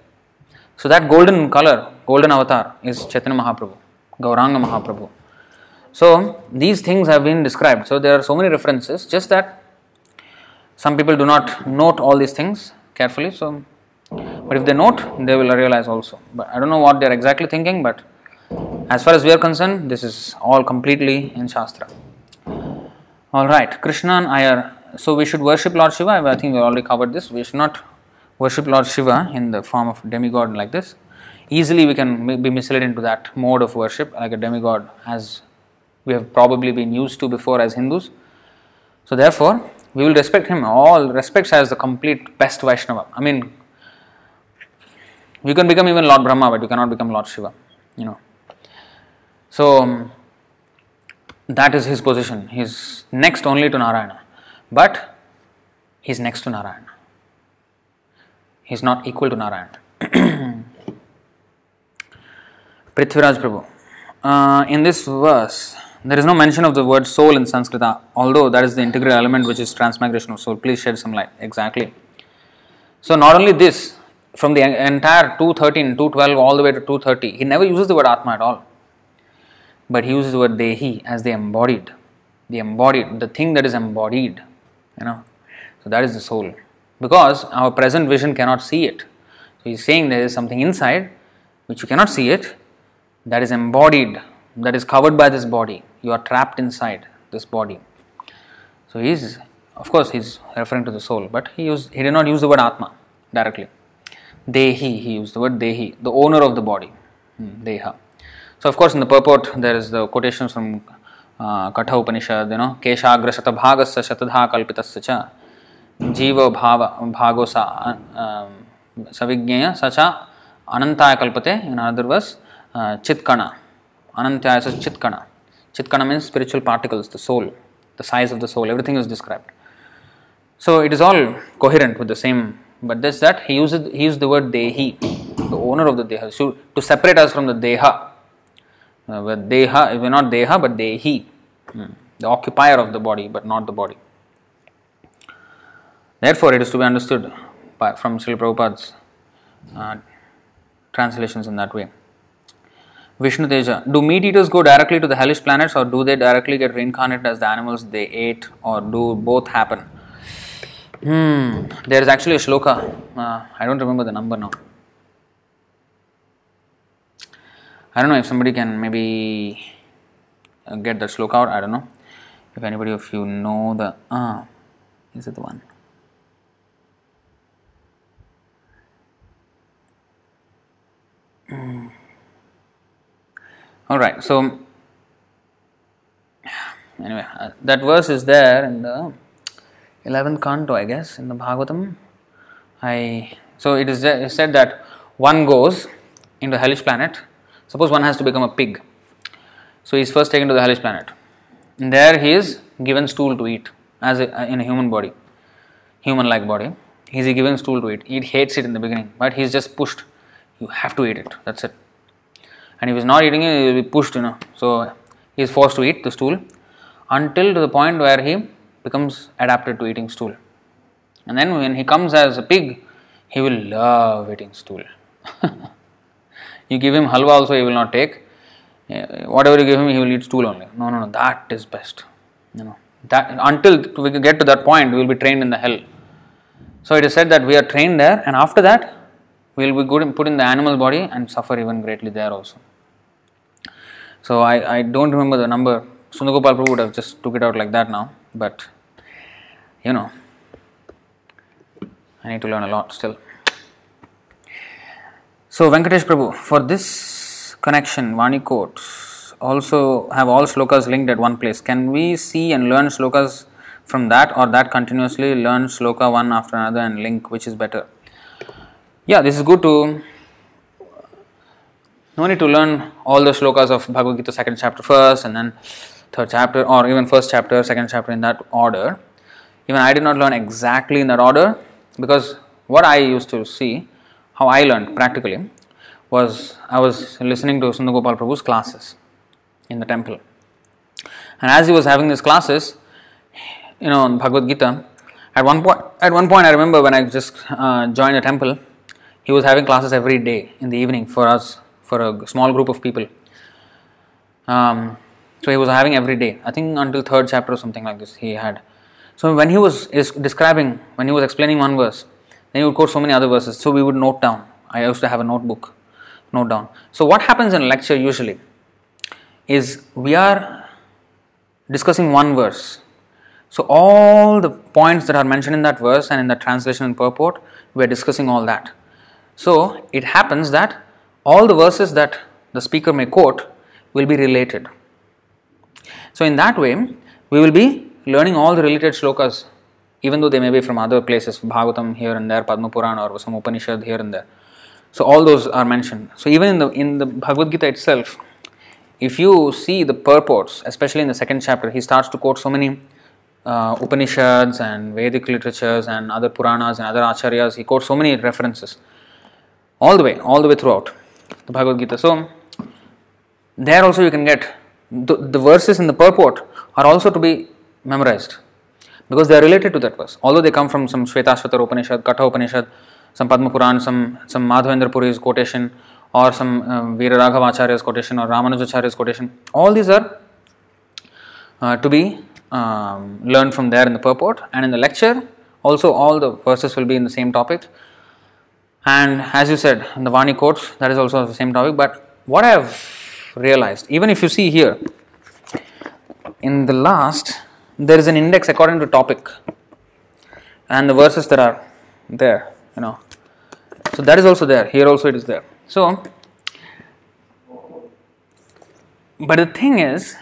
So that golden color, golden avatar, is Chaitanya Mahaprabhu, Gauranga Mahaprabhu. So these things have been described. So there are so many references. Just that some people do not note all these things carefully. So, but if they note, they will realize also. But I don't know what they are exactly thinking. But as far as we are concerned, this is all completely in Shastra. All right, Krishnan Iyer. So we should worship Lord Shiva. I think we already covered this. We should not worship Lord Shiva in the form of demigod like this. Easily we can be misled into that mode of worship like a demigod as we have probably been used to before as Hindus. So therefore, we will respect him. All respects as the complete best Vaishnava. I mean, you can become even Lord Brahma, but you cannot become Lord Shiva. You know. So um, that is his position. He's next only to Narayana, but he's next to Narayana. He's not equal to Narayana. <clears throat> Prithviraj Prabhu. Uh, in this verse, there is no mention of the word soul in Sanskrit, although that is the integral element which is transmigration of soul. Please shed some light. Exactly. So, not only this, from the entire 213, 212 all the way to 230, he never uses the word Atma at all. But he uses the word Dehi as the embodied. The embodied, the thing that is embodied. You know. So, that is the soul. Because our present vision cannot see it. So, he is saying there is something inside which you cannot see it that is embodied that is covered by this body. You are trapped inside this body. So he is, of course, he is referring to the soul, but he used, he did not use the word Atma directly. Dehi, he used the word Dehi, the owner of the body, hmm, Deha. So of course, in the purport there is the quotations from uh, Katha Upanishad, you know, Keshagra Shatabhagasya Shatadha Kalpitasya cha Jiva Bhava Bhago Sa um, Savignyaya Sacha Anantaya Kalpate, in other words, uh, Chitkana. Anantya is Chitkana. Chitkana means spiritual particles, the soul, the size of the soul, everything is described. So it is all coherent with the same, but this that he uses he used the word Dehi, the owner of the Deha, so to separate us from the Deha. Uh, Deha, we're not Deha but Dehi, hmm. the occupier of the body, but not the body. Therefore, it is to be understood by, from Srila Prabhupada's uh, translations in that way. Vishnu Teja. Do meat eaters go directly to the hellish planets or do they directly get reincarnated as the animals they ate or do both happen? Hmm, there is actually a shloka. Uh, I don't remember the number now. I don't know if somebody can maybe uh, get that shloka out. I don't know. If anybody of you know the. Uh, is it the one? Hmm. All right, so anyway, uh, that verse is there in the 11th canto, I guess, in the Bhagavatam. I so it is said that one goes into the hellish planet. Suppose one has to become a pig, so he is first taken to the hellish planet. And there he is given stool to eat as a, in a human body, human-like body. He is given stool to eat. He hates it in the beginning, but he is just pushed. You have to eat it. That's it and if he is not eating it, he will be pushed, you know. So he is forced to eat the stool until to the point where he becomes adapted to eating stool. And then when he comes as a pig, he will love eating stool. <laughs> you give him halwa also, he will not take. Whatever you give him, he will eat stool only. No, no, no, that is best. You know, that until we get to that point, we will be trained in the hell. So it is said that we are trained there, and after that, we will be good put in the animal body and suffer even greatly there also. So I, I don't remember the number Sundagopal Prabhu would have just took it out like that now, but you know, I need to learn a lot still. So Venkatesh Prabhu, for this connection, Vaniquotes also have all slokas linked at one place. Can we see and learn slokas from that, or that continuously learn sloka one after another and link, which is better? Yeah, this is good to. No need to learn all the slokas of Bhagavad Gita second chapter first, and then third chapter, or even first chapter, second chapter in that order. Even I did not learn exactly in that order because what I used to see, how I learned practically, was I was listening to Sundagopal Prabhu's classes in the temple. And as he was having these classes, you know, Bhagavad Gita, at one point, at one point, I remember when I just uh, joined the temple, he was having classes every day in the evening for us, for a small group of people. Um, so he was having every day. I think until third chapter or something like this, he had. So when he was describing, when he was explaining one verse, then he would quote so many other verses. So we would note down. I used to have a notebook, note down. So what happens in a lecture usually is we are discussing one verse. So all the points that are mentioned in that verse and in the translation and purport, we are discussing all that. So it happens that all the verses that the speaker may quote will be related. So in that way, we will be learning all the related shlokas, even though they may be from other places, Bhagavatam here and there, Padma Purana or some Upanishad here and there. So all those are mentioned. So even in the in the Bhagavad Gita itself, if you see the purports, especially in the second chapter, he starts to quote so many uh, Upanishads and Vedic literatures and other Puranas and other Acharyas. He quotes so many references all the way, all the way throughout the Bhagavad Gita. So there also you can get the, the verses in the purport are also to be memorized because they are related to that verse. Although they come from some Shvetashvatara Upanishad, Katha Upanishad, some Padma Puran, some, some Madhavendra Puri's quotation, or some um, Veera quotation, or Ramanujacharya's quotation. All these are uh, to be um, learned from there in the purport and in the lecture. Also, all the verses will be in the same topic. And as you said, in the Vaniquotes, that is also the same topic. But what I have realized, even if you see here, in the last, there is an index according to topic and the verses that are there, you know. So that is also there. Here also it is there. So, but the thing is,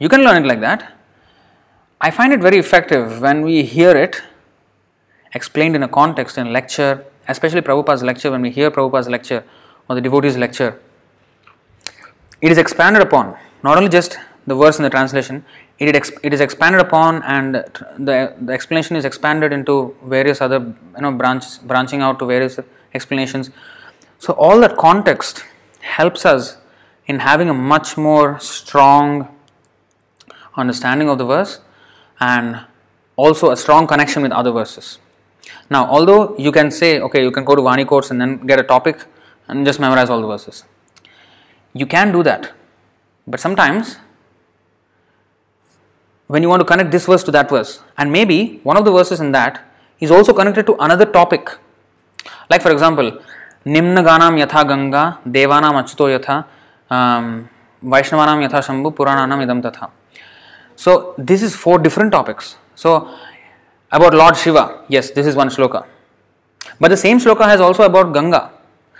you can learn it like that. I find it very effective when we hear it explained in a context in a lecture, especially Prabhupada's lecture, when we hear Prabhupada's lecture or the devotee's lecture, it is expanded upon, not only just the verse in the translation, it, is expanded upon and the, the explanation is expanded into various other you know branches branching out to various explanations. So all that context helps us in having a much more strong understanding of the verse and also a strong connection with other verses now although you can say okay you can go to Vaniquotes and then get a topic and just memorize all the verses you can do that but sometimes when you want to connect this verse to that verse, and maybe one of the verses in that is also connected to another topic. Like, for example, Nimna Ganam Yatha Ganga, Devanam Achuto Yatha, um, Vaishnavanam Yatha Shambhu, Purananam Idam Tatha. So, this is four different topics. So, about Lord Shiva, yes, this is one shloka. But the same shloka has also about Ganga.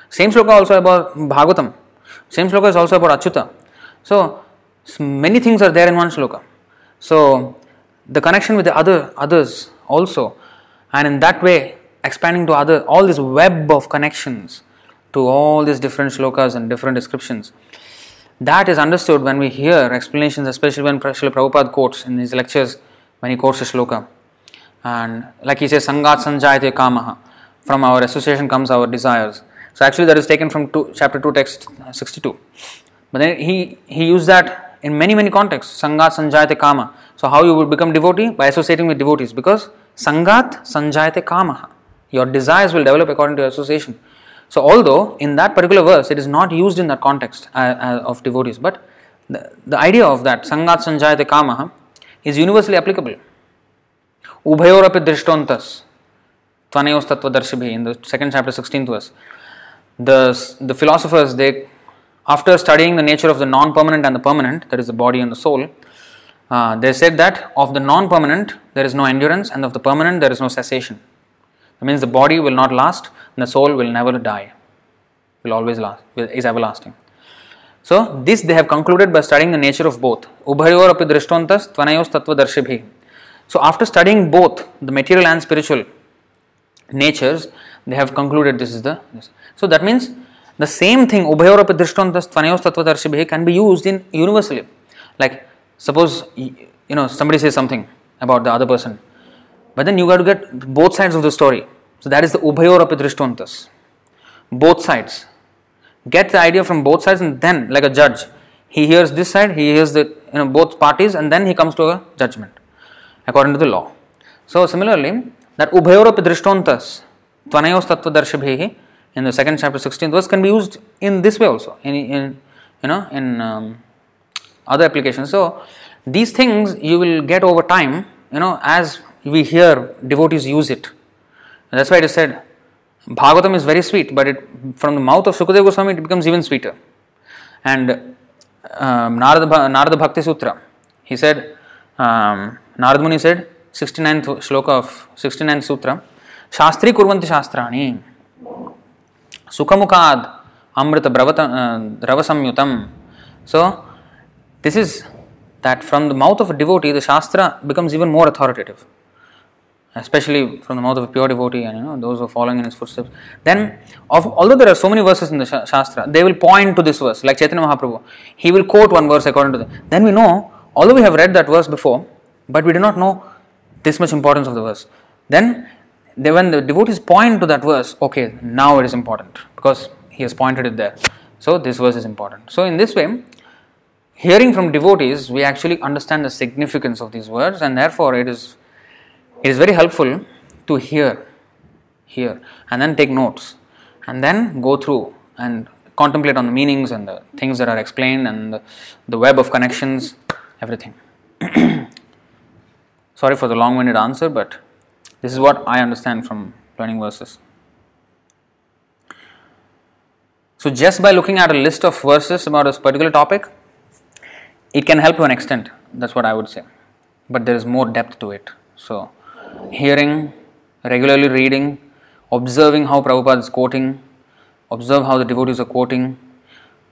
Same shloka also about Bhagavatam. Same shloka is also about Achyuta. So, many things are there in one shloka. So the connection with the other others also, and in that way expanding to other all this web of connections to all these different shlokas and different descriptions. That is understood when we hear explanations, especially when Srila Prabhupada quotes in his lectures when he quotes a shloka. And like he says, Sangat Sanjayate Kamaha. From our association comes our desires. So actually that is taken from two, chapter 2 text 62. But then he, he used that in many many contexts. Sangat sanjayate kama. So how you would become devotee by associating with devotees because sangat sanjayate kama. Your desires will develop according to your association. So although in that particular verse it is not used in that context uh, uh, of devotees, but the, the idea of that sangat sanjayate kama is universally applicable. Drishtontas tvanayos tattvadarshibhi in the second chapter 16th verse. The, the philosophers they after studying the nature of the non-permanent and the permanent, that is the body and the soul, uh, they said that of the non-permanent there is no endurance, and of the permanent there is no cessation. That means the body will not last, and the soul will never die, will always last, will, is everlasting. So this they have concluded by studying the nature of both. Ubhayor api drishtontas tvanayos tattva darshibhi. So after studying both the material and spiritual natures, they have concluded this is the. This. So that means the same thing ubhayor api drishtontas tvanayos tattva darshibhi can be used in universally. Like suppose you know somebody says something about the other person, but then you got to get both sides of the story. So that is the ubhayor api. Both sides get the idea from both sides and then like a judge he hears this side he hears the you know both parties and then he comes to a judgment according to the law. So similarly that ubhayoropi drishtontas tvanayos tattva darshibhehi in the second chapter 16th verse can be used in this way also in, in you know in um, other applications. So these things you will get over time you know as we hear devotees use it. And that's why it is said Bhagavatam is very sweet, but it, from the mouth of Sukadeva Goswami it becomes even sweeter. And um, Narada, Narada Bhakti Sutra, he said, um, Narada Muni said, 69th shloka of 69th sutra, Shastri kurvanti shastrani, Sukhamukad amrita dravasamyutam. So, this is that from the mouth of a devotee, the Shastra becomes even more authoritative especially from the mouth of a pure devotee and you know those who are following in his footsteps. Then, of, although there are so many verses in the Shastra, they will point to this verse, like Chaitanya Mahaprabhu. He will quote one verse according to that. Then we know, although we have read that verse before, but we do not know this much importance of the verse. Then, they, when the devotees point to that verse, okay, now it is important because he has pointed it there. So this verse is important. So in this way, hearing from devotees, we actually understand the significance of these words, and therefore it is it is very helpful to hear, hear, and then take notes, and then go through and contemplate on the meanings and the things that are explained and the, the web of connections, everything. <clears throat> Sorry for the long winded answer, but this is what I understand from learning verses. So, just by looking at a list of verses about a particular topic, it can help to an extent. That's what I would say. But there is more depth to it. So, hearing, regularly reading, observing how Prabhupada is quoting, observe how the devotees are quoting,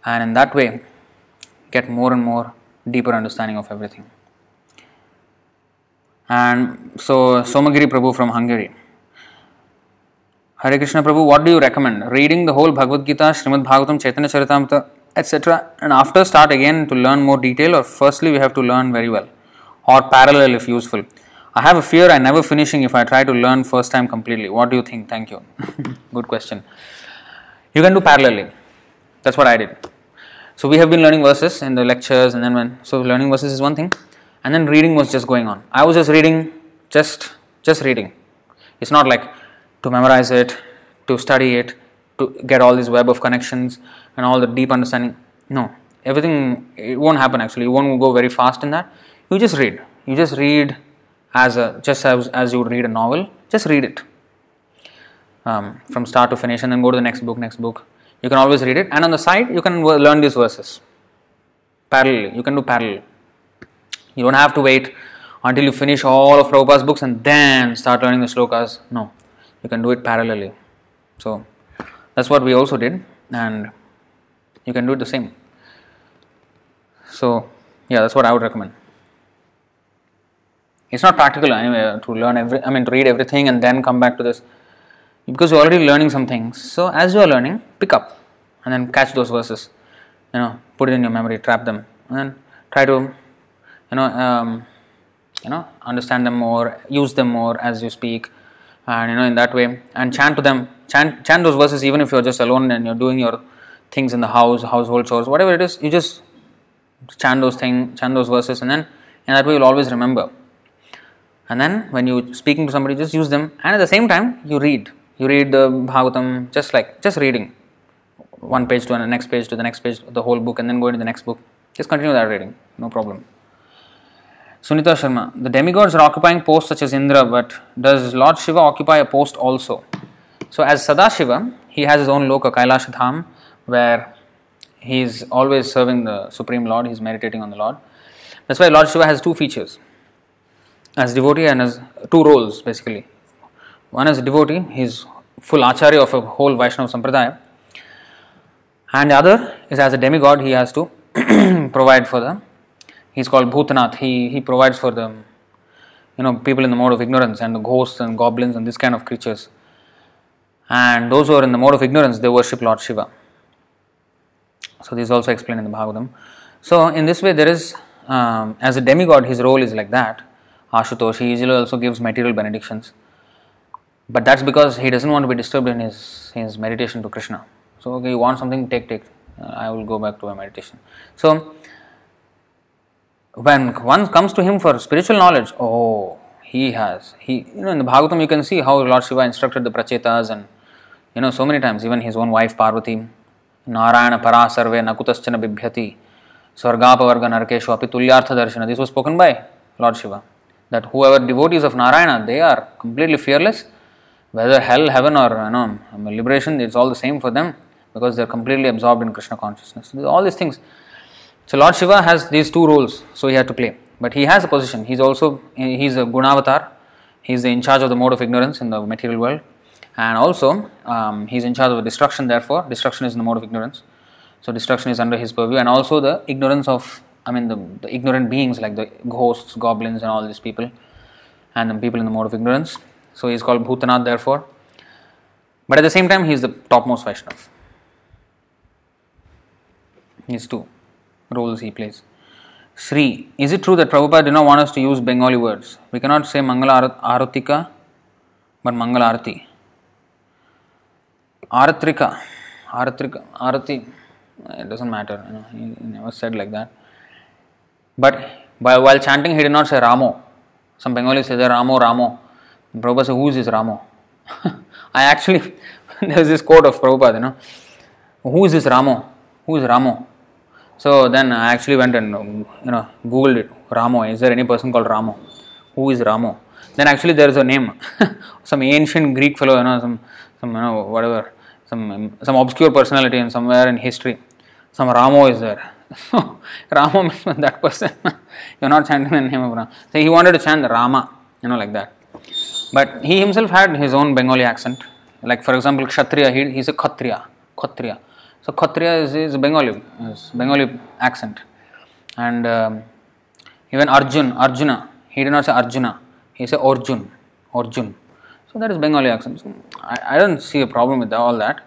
and in that way get more and more deeper understanding of everything. And so, Somagiri Prabhu from Hungary. Hare Krishna Prabhu, what do you recommend? Reading the whole Bhagavad Gita, Srimad Bhagavatam, Chaitanya Charitamrita, etc., and after start again to learn more detail, or firstly we have to learn very well, or parallel if useful. I have a fear I never finishing if I try to learn first time completely. What do you think? Thank you. <laughs> Good question. You can do parallelly. That's what I did. So we have been learning verses in the lectures, and then when so learning verses is one thing, and then reading was just going on. I was just reading, just just reading. It's not like to memorize it, to study it, to get all this web of connections and all the deep understanding. No, everything it won't happen actually. You won't go very fast in that. You just read. You just read as a just as, as you would read a novel just read it um, from start to finish and then go to the next book next book you can always read it. And on the side you can learn these verses. Parallel you can do parallel. You don't have to wait until you finish all of Prabhupada's books and then start learning the slokas no you can do it parallelly. So that's what we also did. And you can do it the same. So yeah that's what I would recommend. It's not practical anyway to learn every, I mean, to read everything and then come back to this because you're already learning some things. So, as you are learning, pick up and then catch those verses, you know, put it in your memory, trap them, and then try to, you know, um, you know, understand them more, use them more as you speak, and you know, in that way, and chant to them, chant, chant those verses even if you're just alone and you're doing your things in the house, household chores, whatever it is, you just chant those things, chant those verses, and then in that way you'll always remember. And then when you're speaking to somebody just use them and at the same time you read you read the bhagavatam just like just reading. One page to the next page to the next page the whole book and then go into the next book. Just continue that reading. No problem. Sunita sharma the demigods are occupying posts such as indra but does lord shiva occupy a post also? So as sadashiva he has his own loka kailash dham where he's always serving the Supreme Lord, he's meditating on the Lord. That's why Lord Shiva has two features. As devotee and as two roles basically. One as devotee, he's full acharya of a whole Vaishnava Sampradaya, and the other is as a demigod, he has to <clears throat> provide for the. He's called Bhutanath. He he provides for the, you know, people in the mode of ignorance and the ghosts and goblins and this kind of creatures. And those who are in the mode of ignorance, they worship Lord Shiva. So this is also explained in the Bhagavatam. So in this way, there is um, as a demigod, his role is like that. Ashutosh, he usually also gives material benedictions, but that's because he doesn't want to be disturbed in his his meditation to Krishna. So okay, you want something, take take. Uh, I will go back to my meditation. So when one comes to him for spiritual knowledge, oh, he has he you know in the Bhagavatam you can see how Lord Shiva instructed the prachetas and you know so many times even his own wife Parvati, Narayana para sarve nakutaschana bibhyati, Svargapavarga Narkeshu api tulyartha darshana. This was spoken by Lord Shiva. That whoever devotees of Narayana, they are completely fearless. Whether hell, heaven, or you know, liberation, it's all the same for them because they're completely absorbed in Krishna consciousness. All these things. So Lord Shiva has these two roles, so he had to play. But he has a position. He's also he's a Gunavatar. He's in charge of the mode of ignorance in the material world, and also um, he's in charge of destruction. Therefore, destruction is in the mode of ignorance. So destruction is under his purview, and also the ignorance of I mean the, the ignorant beings like the ghosts, goblins, and all these people, and the people in the mode of ignorance. So he is called Bhutanath. Therefore, but at the same time, he is the topmost Vaishnav. These two roles he plays. Sri, is it true that Prabhupada did not want us to use Bengali words? We cannot say Mangala Aratika, but Mangala Arati. Aratrika, Aratrika, Arati, it doesn't matter, you know, he, never said like that. But while chanting, he did not say Ramo. Some Bengalis say Ramo, Ramo. Prabhupada said, Who is this Ramo? <laughs> I actually, <laughs> there's this quote of Prabhupada, you know, Who is this Ramo? Who is Ramo? So then I actually went and you know googled it. Ramo. Is there any person called Ramo? Who is Ramo? Then actually there is a name. <laughs> some ancient Greek fellow, you know, some some you know whatever, some some obscure personality and somewhere in history. Some Ramo is there. So Ramo means that person. You're not chanting the name of Rama. So he wanted to chant Rama, you know, like that. But he himself had his own Bengali accent. Like for example, Kshatriya, he, he's a Khatriya. Khatriya. So Khatriya is, is Bengali, is Bengali accent. And um, even Arjun, Arjuna, he did not say Arjuna, he said Arjun, Arjun. So that is Bengali accent. So I, I don't see a problem with all that.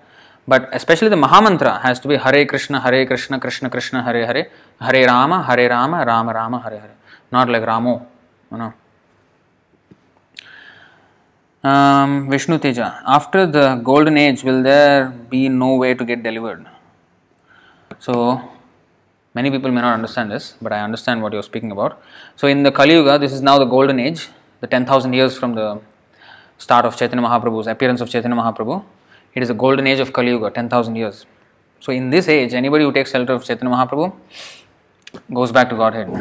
But especially the Mahamantra has to be Hare Krishna, Hare Krishna, Krishna Krishna, Hare Hare, Hare Rama, Hare Rama, Rama Rama, Hare Hare. Not like Ramo, you know. Um, Vishnu Teja, after the golden age, will there be no way to get delivered? So, many people may not understand this, but I understand what you're speaking about. So, in the Kali Yuga, this is now the golden age, the 10,000 years from the start of Chaitanya Mahaprabhu's appearance of Chaitanya Mahaprabhu. It is a golden age of Kali Yuga, 10,000 years. So, in this age, anybody who takes shelter of Chaitanya Mahaprabhu goes back to Godhead.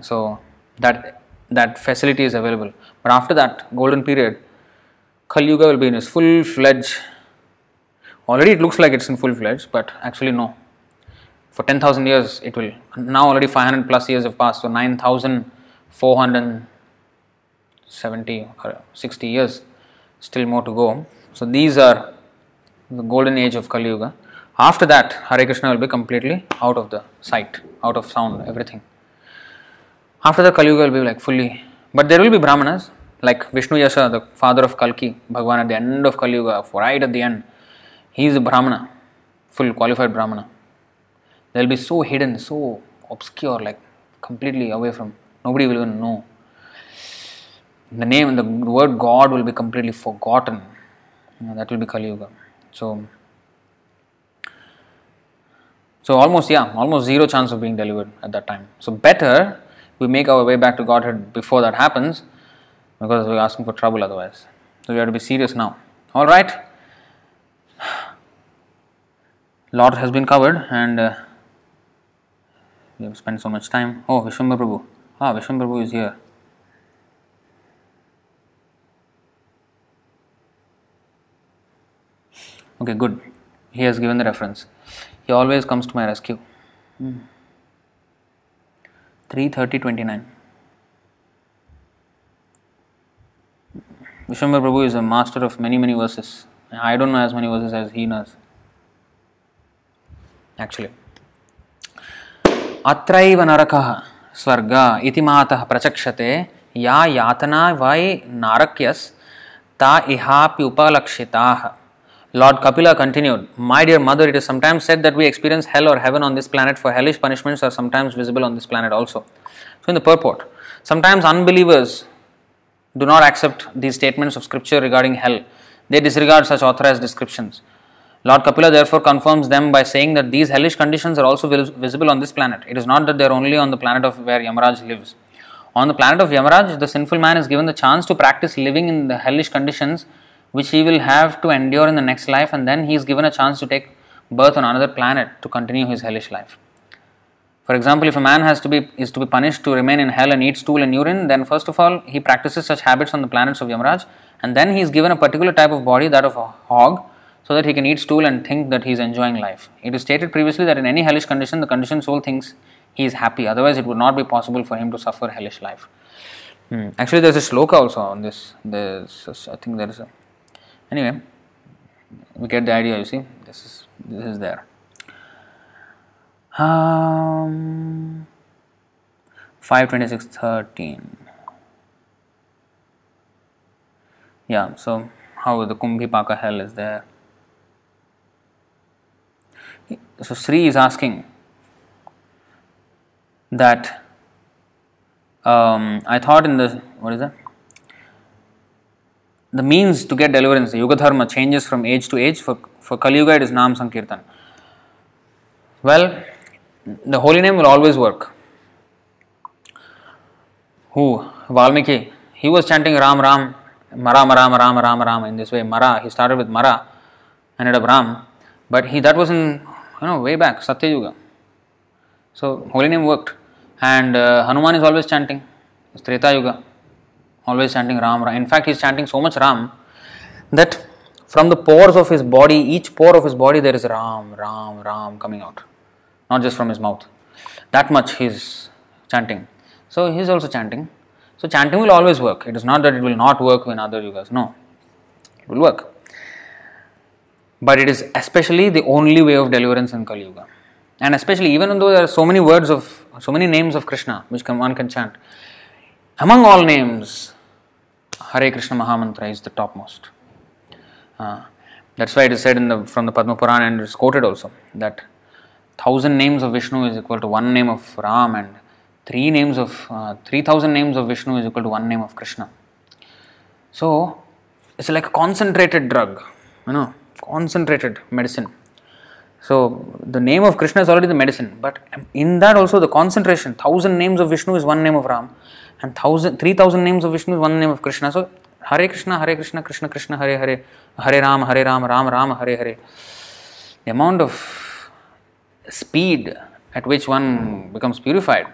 So, that that facility is available. But after that golden period, Kali Yuga will be in its full fledged. Already it looks like it's in full fledged, but actually no. For 10,000 years it will. Now already 500 plus years have passed, so 9,470 or 60 years, still more to go. So these are the golden age of Kali Yuga. After that, Hare Krishna will be completely out of the sight, out of sound, everything. After the Kali Yuga will be like fully, but there will be Brahmanas like Vishnu Yasha, the father of Kalki, Bhagwan at the end of Kali Yuga, right at the end, he is a Brahmana, full qualified Brahmana. They'll be so hidden, so obscure, like completely away from, nobody will even know. The name and the word God will be completely forgotten. That will be Kali Yuga. So, so almost yeah, almost zero chance of being delivered at that time. So better we make our way back to Godhead before that happens because we're asking for trouble otherwise. So we have to be serious now. All right. Lot has been covered and uh, we have spent so much time. Oh, Vishwambhar Prabhu. Ah, Vishwambhar Prabhu is here. Okay, good. He has given the reference. he always comes to my rescue. Hmm. 33029. Vishwambar Prabhu is a master of many, many verses. I don't know as many verses as he knows. Actually. अत्रैव नरकः स्वर्ग इति मातः प्रचक्षते या यातना वै नारक्यस् ता इहापि उपलक्षिताः Lord Kapila continued, My dear mother, it is sometimes said that we experience hell or heaven on this planet, for hellish punishments are sometimes visible on this planet also. So, in the purport, sometimes unbelievers do not accept these statements of scripture regarding hell. They disregard such authorized descriptions. Lord Kapila therefore confirms them by saying that these hellish conditions are also visible on this planet. It is not that they are only on the planet of where Yamaraj lives. On the planet of Yamaraj, the sinful man is given the chance to practice living in the hellish conditions which he will have to endure in the next life, and then he is given a chance to take birth on another planet to continue his hellish life. For example, if a man has to be is to be punished to remain in hell and eat stool and urine, then first of all he practices such habits on the planets of Yamaraj, and then he is given a particular type of body, that of a hog, so that he can eat stool and think that he is enjoying life. It is stated previously that in any hellish condition, the conditioned soul thinks he is happy. Otherwise, it would not be possible for him to suffer hellish life. Hmm. Actually, there is a sloka also on this. There's, I think there is a anyway we get the idea you see this is this is there um 52613 yeah so how the kumbhipaka hell is there so sri is asking that um, i thought in the what is that the means to get deliverance, the Yuga Dharma changes from age to age. For, for Kali Yuga, it is Nam Sankirtan. Well, the holy name will always work. Who? Valmiki. He was chanting Ram Ram, Mara Mara Mara Mara Mara in this way. Mara. He started with Mara, ended up Ram. But he that was in you know way back Satya Yuga. So holy name worked, and uh, Hanuman is always chanting. It's Treta Yuga always chanting Ram, Ram. In fact, he's chanting so much Ram that from the pores of his body, each pore of his body, there is Ram, Ram, Ram coming out, not just from his mouth. That much he's chanting. So he's also chanting. So chanting will always work. It is not that it will not work in other yugas. No, it will work. But it is especially the only way of deliverance in Kali Yuga. And especially even though there are so many words of, so many names of Krishna which one can chant, among all names, Hare Krishna Mahamantra is the topmost. Uh, that's why it is said in the, from the Padma Purana and it is quoted also that thousand names of Vishnu is equal to one name of Ram and three names of uh, three thousand names of Vishnu is equal to one name of Krishna. So it's like a concentrated drug, you know, concentrated medicine. So the name of Krishna is already the medicine, but in that also the concentration, thousand names of Vishnu is one name of Ram, and thousand, three thousand names of Vishnu is one name of Krishna. So Hare Krishna, Hare Krishna, Krishna Krishna, Hare Hare, Hare Ram, Hare Ram, Ram Ram, Hare Hare. The amount of speed at which one becomes purified,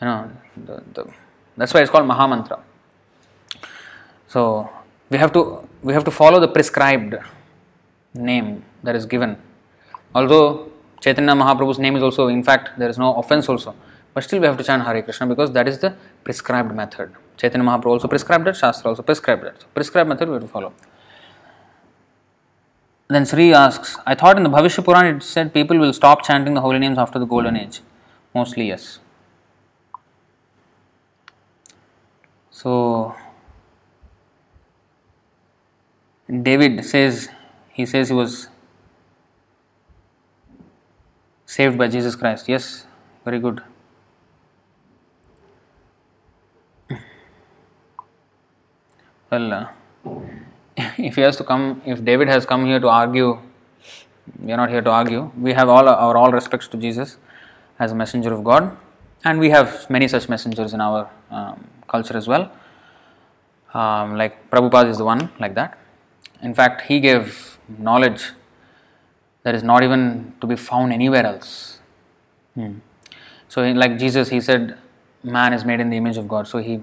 you know, the, the, that's why it's called Mahamantra. So we have to we have to follow the prescribed name that is given. Although Chaitanya Mahaprabhu's name is also, in fact, there is no offense also. But still, we have to chant Hare Krishna because that is the prescribed method. Chaitanya Mahaprabhu also prescribed that, Shastra also prescribed that. So, prescribed method we have to follow. Then Sri asks, I thought in the Bhavishya Puran it said people will stop chanting the holy names after the golden age. Mostly, yes. So, David says, he says he was saved by Jesus Christ. Yes, very good. well, uh, <laughs> if he has to come, if David has come here to argue, we are not here to argue. We have all our all respects to Jesus as a messenger of God, and we have many such messengers in our um, culture as well. Um, like Prabhupada is the one like that. In fact, he gave knowledge that is not even to be found anywhere else. Hmm. So, like Jesus, he said, man is made in the image of God. So, he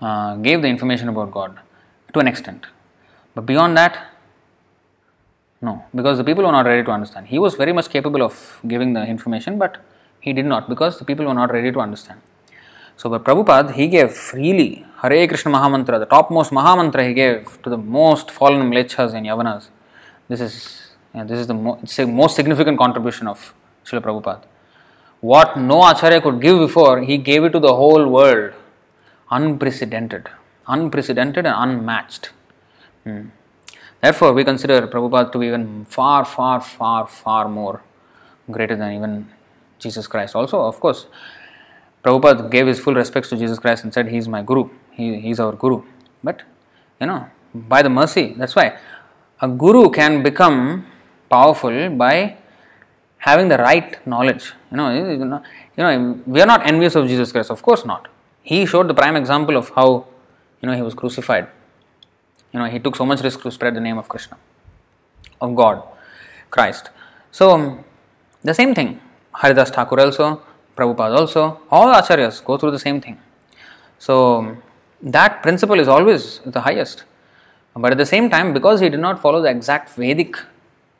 uh, gave the information about God to an extent. But beyond that, No, because the people were not ready to understand. He was very much capable of giving the information, but he did not because the people were not ready to understand. So, but Prabhupada, he gave freely Hare Krishna Mahamantra, the topmost Mahamantra he gave to the most fallen mlechas and yavanas. This is, yeah, this is the mo- it's the most significant contribution of Srila Prabhupada. What no Acharya could give before, he gave it to the whole world. Unprecedented. Unprecedented and unmatched. Hmm. Therefore, we consider Prabhupada to be even far, far, far, far more greater than even Jesus Christ. Also, of course, Prabhupada gave his full respects to Jesus Christ and said, He is my Guru, he, is our Guru. But, you know, by the mercy, that's why a Guru can become powerful by having the right knowledge. You know, you know, you know, we are not envious of Jesus Christ, of course not. He showed the prime example of how, you know, he was crucified. You know, he took so much risk to spread the name of Krishna, of God, Christ. So, the same thing. Haridas Thakur also, Prabhupada also, all acharyas go through the same thing. So, that principle is always the highest. But at the same time, because he did not follow the exact Vedic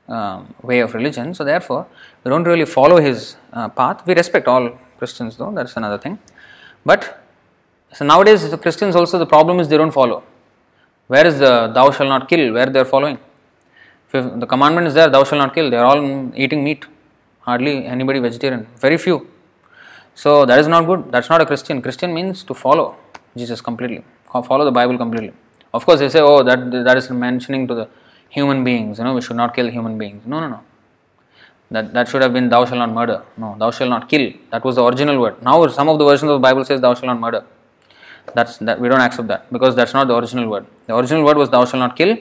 um, way of religion, so therefore we don't really follow his uh, path. We respect all Christians, though, that's another thing. But so nowadays, the Christians also, the problem is they don't follow. Where is the thou shall not kill? Where they are following? If the commandment is there, thou shall not kill. They are all eating meat. Hardly anybody vegetarian. Very few. So that is not good. That's not a Christian. Christian means to follow Jesus completely, follow the Bible completely. Of course, they say, oh, that that is mentioning to the human beings. You know, we should not kill human beings. No, no, no. That that should have been thou shall not murder. No, thou shall not kill. That was the original word. Now some of the versions of the Bible says thou shall not murder. That's that we don't accept that because that's not the original word. The original word was thou shall not kill,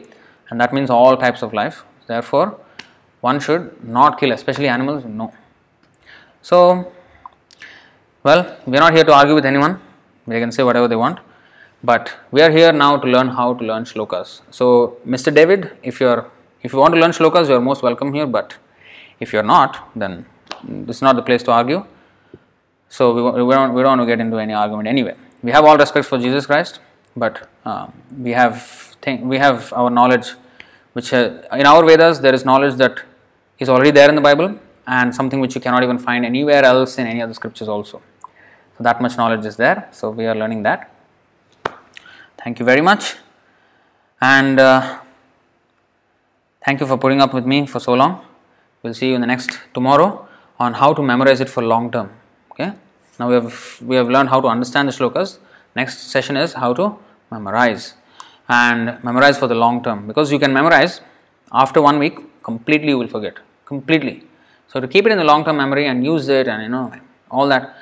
and that means all types of life. Therefore, one should not kill, especially animals. No. So, well, we are not here to argue with anyone. They can say whatever they want, but we are here now to learn how to learn shlokas. So, Mr. David, if you are if you want to learn shlokas, you are most welcome here. But if you are not, then this is not the place to argue. So we, we don't we don't want to get into any argument anyway. We have all respect for Jesus Christ, but um, we have think, we have our knowledge, which uh, in our Vedas there is knowledge that is already there in the Bible and something which you cannot even find anywhere else in any other scriptures also. So that much knowledge is there. So we are learning that. Thank you very much, and uh, thank you for putting up with me for so long. We'll see you in the next tomorrow on how to memorize it for long term. Okay. Now we have we have learned how to understand the shlokas. Next session is how to memorize and memorize for the long term because you can memorize after one week completely you will forget completely. So to keep it in the long term memory and use it and you know all that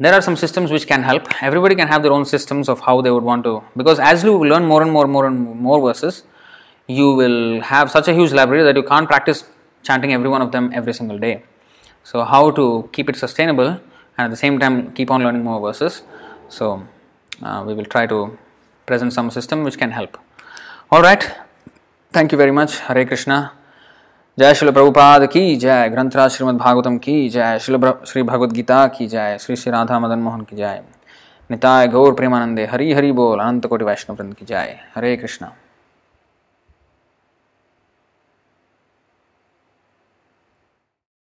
there are some systems which can help everybody can have their own systems of how they would want to because as you learn more and more and more and more verses you will have such a huge library that you can't practice chanting every one of them every single day so how to keep it sustainable and at the same time keep on learning more verses so uh, we will try to present some system which can help all right thank you very much hare krishna जय श्री प्रभुपाद की जय ग्रंथराज श्रीमद् भागवतम की जय श्री श्री भगवद गीता की जय श्री श्री राधा मदन मोहन की जय निताय गौर प्रेमानंदे हरि हरि बोल अनंत कोटि वैष्णव की जय हरे कृष्णा